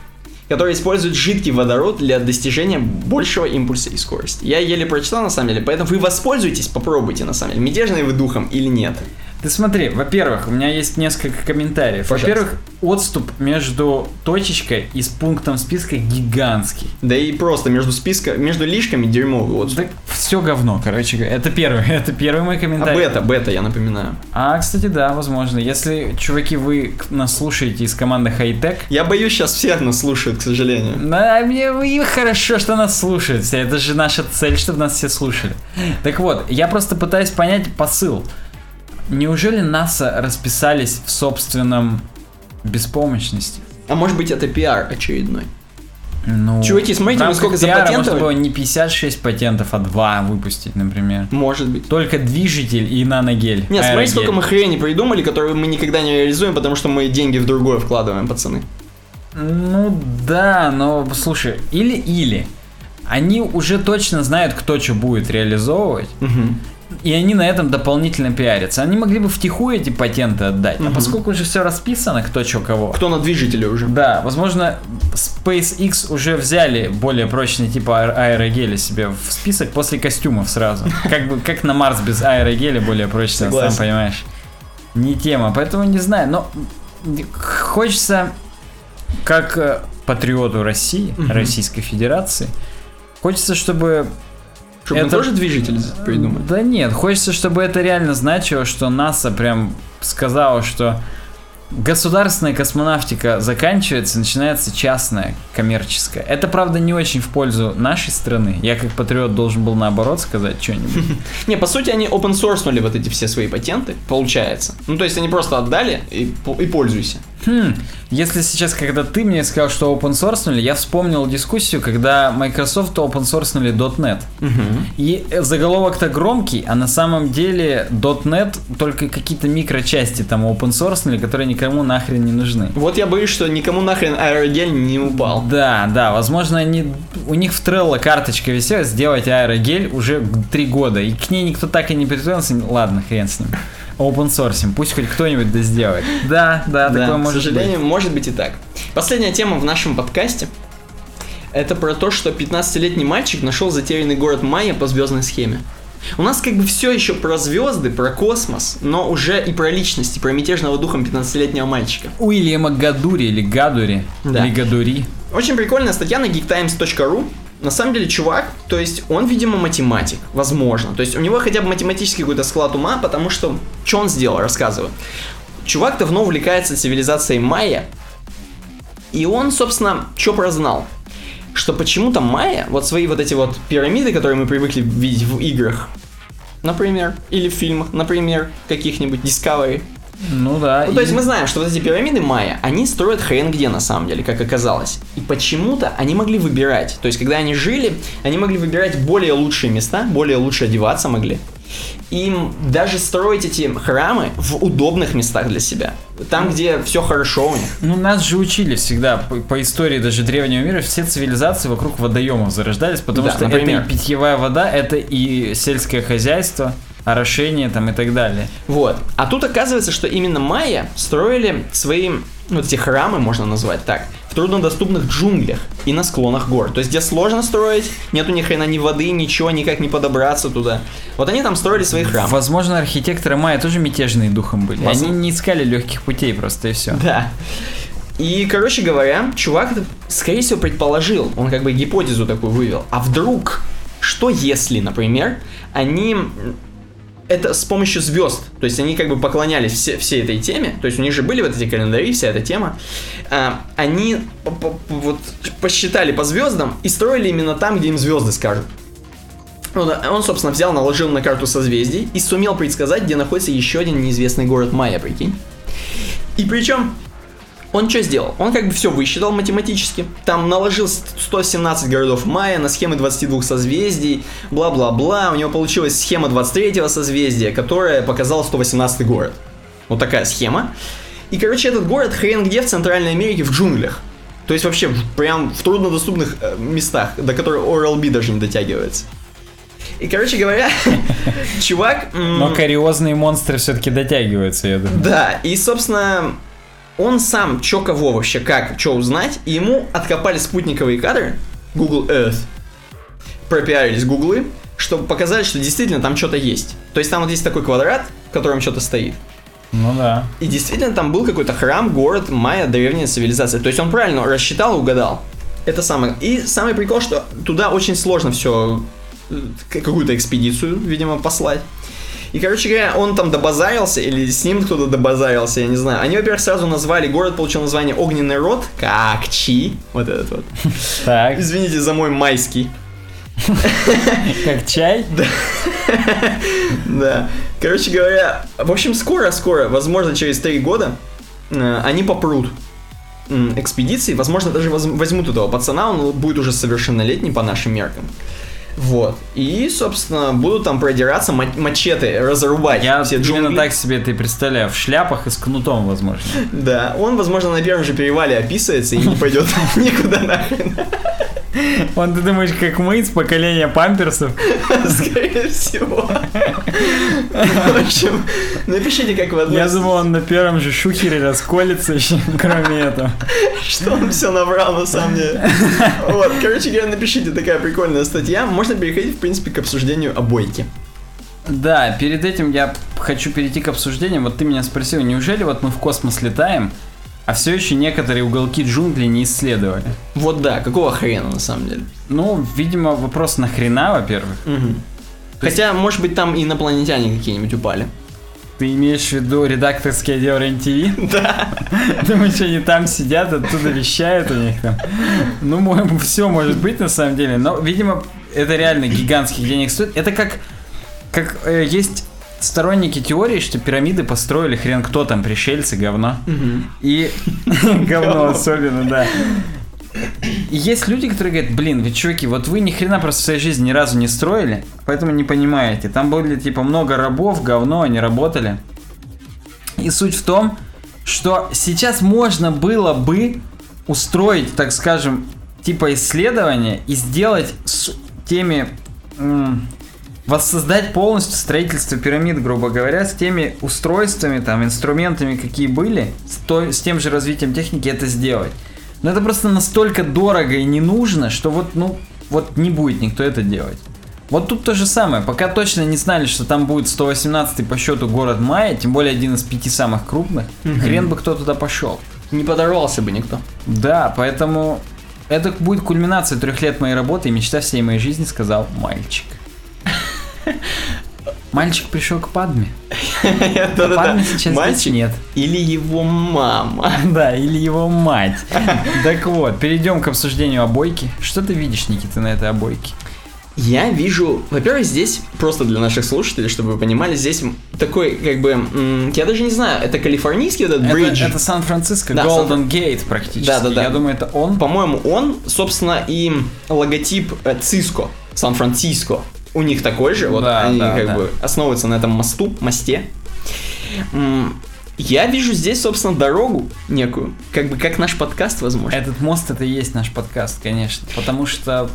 который использует жидкий водород для достижения большего импульса и скорости. Я еле прочитал, на самом деле, поэтому вы воспользуйтесь, попробуйте, на самом деле, мятежные вы духом или нет. Ты смотри, во-первых, у меня есть несколько комментариев. Во-первых, отступ между точечкой и с пунктом списка гигантский. Да и просто между списка, между лишками дерьмовый вот. Так все говно, короче. Это первый, это первый мой А комментарий. бета, бета, я напоминаю. А, кстати, да, возможно. Если, чуваки, вы нас слушаете из команды Хайтек, Я боюсь, сейчас всех нас слушают, к сожалению. Да, мне и хорошо, что нас слушают. Это же наша цель, чтобы нас все слушали. Так вот, я просто пытаюсь понять посыл. Неужели НАСА расписались в собственном беспомощности? А может быть это пиар очередной. Ну, Чуваки, смотрите, рамках сколько пиара запатентовали? можно было не 56 патентов, а 2 выпустить, например. Может быть. Только движитель и наногель. Нет, смотри, аэрогель. сколько мы хрени придумали, которые мы никогда не реализуем, потому что мы деньги в другое вкладываем, пацаны. Ну да, но слушай, или-или. Они уже точно знают, кто что будет реализовывать. Мгм. И они на этом дополнительно пиарятся. Они могли бы втихую эти патенты отдать. А Мгм. поскольку уже все расписано, кто что кого. Кто на движителе уже? Да, возможно, SpaceX уже взяли более прочный типа аэ- аэрогеля себе в список после костюмов сразу. Как бы как на Марс без аэрогеля более прочного, сам понимаешь. Не тема, поэтому не знаю, но хочется как э, патриоту России, Мгм. Российской Федерации, хочется, чтобы Чтобы мы Это- тоже движитель придумали. да нет, хочется, чтобы это реально значило, что НАСА прям сказала, что государственная космонавтика заканчивается, начинается частная, коммерческая. Это, правда, не очень в пользу нашей страны. Я как патриот должен был наоборот сказать что-нибудь. Не, по сути, они open sourceнули вот эти все свои патенты, получается. Ну, то есть они просто отдали и, и пользуйся. Хм, если сейчас, когда ты мне сказал, что open source я вспомнил дискуссию, когда Microsoft open source .NET. И э, заголовок-то громкий, а на самом деле .NET только какие-то микрочасти там open source которые никому нахрен не нужны. Вот я боюсь, что никому нахрен аэрогель не упал. Да, да, возможно, они, у них в Trello карточка висела сделать аэрогель уже три года, и к ней никто так и не притронулся. Ладно, хрен с ним. Open source, пусть хоть кто-нибудь да сделает. Да, да, Да, такое к может сожалению, быть. может быть и так. Последняя тема в нашем подкасте. Это про то, что 15-летний мальчик нашел затерянный город Майя по звездной схеме. У нас как бы все еще про звезды, про космос, но уже и про личности, про мятежного духом 15-летнего мальчика. Уильяма Гадури или Гадури, Да. или Гадури. Очень прикольная статья на geektimes.ru. На самом деле, чувак, то есть он, видимо, математик, возможно. То есть у него хотя бы математический какой-то склад ума, потому что... Что он сделал, рассказываю. Чувак давно увлекается цивилизацией майя, и он, собственно, что прознал? Что почему-то майя, вот свои вот эти вот пирамиды, которые мы привыкли видеть в играх, например, или в фильмах, например, каких-нибудь Discovery, Ну да. ну, то и- есть мы знаем, что вот эти пирамиды майя, они строят хрен где на самом деле, как оказалось. И почему-то они могли выбирать. То есть, когда они жили, они могли выбирать более лучшие места, более лучше одеваться могли. Им даже строить эти храмы в удобных местах для себя. Там, где все хорошо у них. Ну, нас же учили всегда по, по истории даже древнего мира, все цивилизации вокруг водоемов зарождались, потому Да, что например. это и питьевая вода, это и сельское хозяйство, орошение там и так далее. Вот. А тут оказывается, что именно майя строили свои, ну, вот эти храмы, можно назвать так, в труднодоступных джунглях и на склонах гор. То есть, где сложно строить, нету ни хрена ни воды, ничего, никак не подобраться туда. Вот они там строили свои храмы. Возможно, архитекторы майя тоже мятежные духом были. Возможно. Они не искали легких путей просто и все. Да. И, короче говоря, чувак, скорее всего, предположил, он как бы гипотезу такую вывел. А вдруг, что если, например, они это с помощью звезд, то есть они как бы поклонялись все, всей этой теме, то есть у них же были вот эти календари, вся эта тема, а, они по- по- вот посчитали по звездам и строили именно там, где им звезды скажут. Ну да, Он, собственно, взял, наложил на карту созвездий и сумел предсказать, где находится еще один неизвестный город Майя, прикинь. И причем он что сделал? Он как бы все высчитал математически. Там наложил 117 городов Майя на схемы 22 созвездий, бла-бла-бла. У него получилась схема 23 созвездия, которая показала 118 город. Вот такая схема. И, короче, этот город хрен где в Центральной Америке, в джунглях. То есть вообще прям в труднодоступных э, местах, до которых Oral-B даже не дотягивается. И, короче говоря, чувак... Но кариозные монстры все-таки дотягиваются, я думаю. да, и, собственно, он сам чё кого вообще, как, что узнать, и ему откопали спутниковые кадры, Google Earth, пропиарились гуглы, чтобы показать, что действительно там что-то есть. То есть там вот есть такой квадрат, в котором что-то стоит. Ну да. И действительно там был какой-то храм, город, майя, древняя цивилизация. То есть он правильно рассчитал угадал. Это самое. И самый прикол, что туда очень сложно все какую-то экспедицию, видимо, послать. И, короче говоря, он там добазарился, или с ним кто-то добазарился, я не знаю. Они, во-первых, сразу назвали, город получил название Огненный род, как Чи, вот этот вот. Так, Извините за мой майский. как чай? Да. Короче говоря, в общем, скоро-скоро, возможно, через три года, э, они попрут экспедиции, возможно, даже воз- возьмут этого пацана, он будет уже совершеннолетний по нашим меркам. Вот. И, собственно, будут там продираться мачете, разрубать Я все джунгли. именно так себе ты представляю, в шляпах и с кнутом, возможно. Да, он, возможно, на первом же перевале описывается и не пойдет никуда нахрен. Он, ты думаешь, как мы из поколения памперсов? Скорее всего. В общем, напишите, как вы относитесь. Я думал, он на первом же шухере расколется еще, кроме этого. Что он все набрал, на самом деле. Вот, короче говоря, напишите, такая прикольная статья. Можно переходить, в принципе, к обсуждению обойки. Да, перед этим я хочу перейти к обсуждению. Вот ты меня спросил, неужели вот мы в космос летаем, а все еще некоторые уголки джунглей не исследовали. Вот да, какого хрена на самом деле? Ну, видимо, вопрос нахрена, во-первых. Угу. Хотя, есть... может быть, там инопланетяне какие-нибудь упали. Ты имеешь в виду редакторский отдел РЕН-ТВ? Да. Думаешь, они там сидят, оттуда вещают у них там? Ну, все может быть на самом деле, но, видимо, это реально гигантских денег стоит. Это как, как э, есть сторонники теории, что пирамиды построили хрен кто там, пришельцы, говно. И говно особенно, да. И есть люди, которые говорят, блин, вы чуваки, вот вы ни хрена просто в своей жизни ни разу не строили, поэтому не понимаете. Там были типа много рабов, говно, они работали. И суть в том, что сейчас можно было бы устроить, так скажем, типа исследования и сделать с теми воссоздать полностью строительство пирамид, грубо говоря, с теми устройствами, там, инструментами, какие были, с, той, с тем же развитием техники это сделать. Но это просто настолько дорого и не нужно, что вот, ну, вот не будет никто это делать. Вот тут то же самое. Пока точно не знали, что там будет 118 по счету город Майя, тем более один из пяти самых крупных, угу. хрен бы кто туда пошел. Не подорвался бы никто. Да, поэтому это будет кульминация трех лет моей работы и мечта всей моей жизни, сказал мальчик. Мальчик пришел к Падме. Падме сейчас Мальчик нет. Или его мама. Да, или его мать. Так вот, перейдем к обсуждению обойки. Что ты видишь, Никита, на этой обойке? Я вижу, во-первых, здесь просто для наших слушателей, чтобы вы понимали, здесь такой, как бы, я даже не знаю, это калифорнийский этот бридж. Это, Сан-Франциско, да, Golden Gate практически. Да, да, да. Я думаю, это он. По-моему, он, собственно, и логотип Циско, Сан-Франциско у них такой же, вот да, они да, как да. бы основываются на этом мосту, мосте. Я вижу здесь, собственно, дорогу некую, как бы как наш подкаст, возможно. Этот мост это и есть наш подкаст, конечно, потому что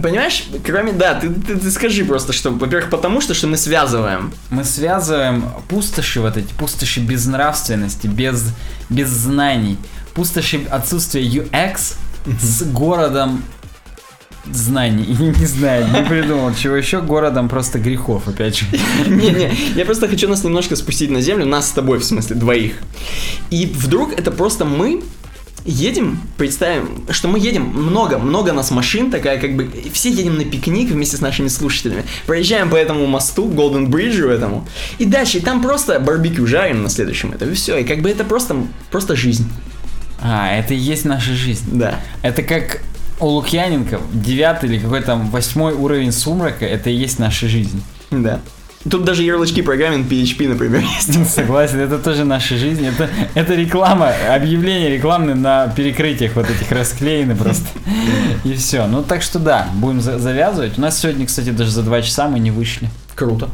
Понимаешь, кроме, да, ты, ты, ты скажи просто, что, во-первых, потому что, что мы связываем. Мы связываем пустоши вот эти, пустоши безнравственности, без, без знаний, пустоши отсутствия UX с городом знаний. Не знаю, не придумал, чего еще городом просто грехов, опять же. Не-не, я просто хочу нас немножко спустить на землю, нас с тобой, в смысле, двоих. И вдруг это просто мы едем, представим, что мы едем, много, много нас машин, такая как бы, все едем на пикник вместе с нашими слушателями, проезжаем по этому мосту, Golden Bridge этому, и дальше, и там просто барбекю жарим на следующем этапе, все, и как бы это просто, просто жизнь. А, это и есть наша жизнь. Да. Это как у Лукьяненко девятый или какой там восьмой уровень сумрака, это и есть наша жизнь. Да. Тут даже ярлычки программин PHP, например, есть. Согласен, это тоже наша жизнь. Это, это реклама, объявления рекламные на перекрытиях вот этих расклеены просто. И все. Ну так что да, будем завязывать. У нас сегодня, кстати, даже за два часа мы не вышли. Круто.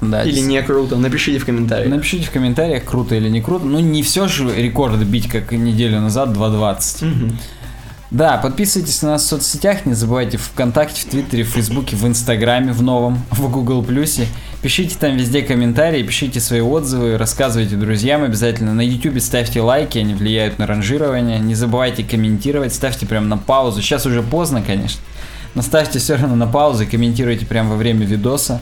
Да, или не круто, напишите в комментариях. Напишите в комментариях, круто или не круто. Ну, не все же рекорды бить, как неделю назад, 2.20. Угу. Да, подписывайтесь на нас в соцсетях, не забывайте в ВКонтакте, в Твиттере, в Фейсбуке, в Инстаграме, в новом, в Google Плюсе. Пишите там везде комментарии, пишите свои отзывы, рассказывайте друзьям обязательно. На YouTube ставьте лайки, они влияют на ранжирование. Не забывайте комментировать, ставьте прям на паузу. Сейчас уже поздно, конечно. Но ставьте все равно на паузу и комментируйте прямо во время видоса.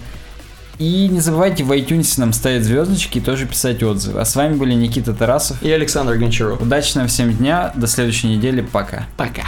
И не забывайте в iTunes нам ставить звездочки и тоже писать отзывы. А с вами были Никита Тарасов и Александр Гончаров. Удачного всем дня, до следующей недели, пока. Пока.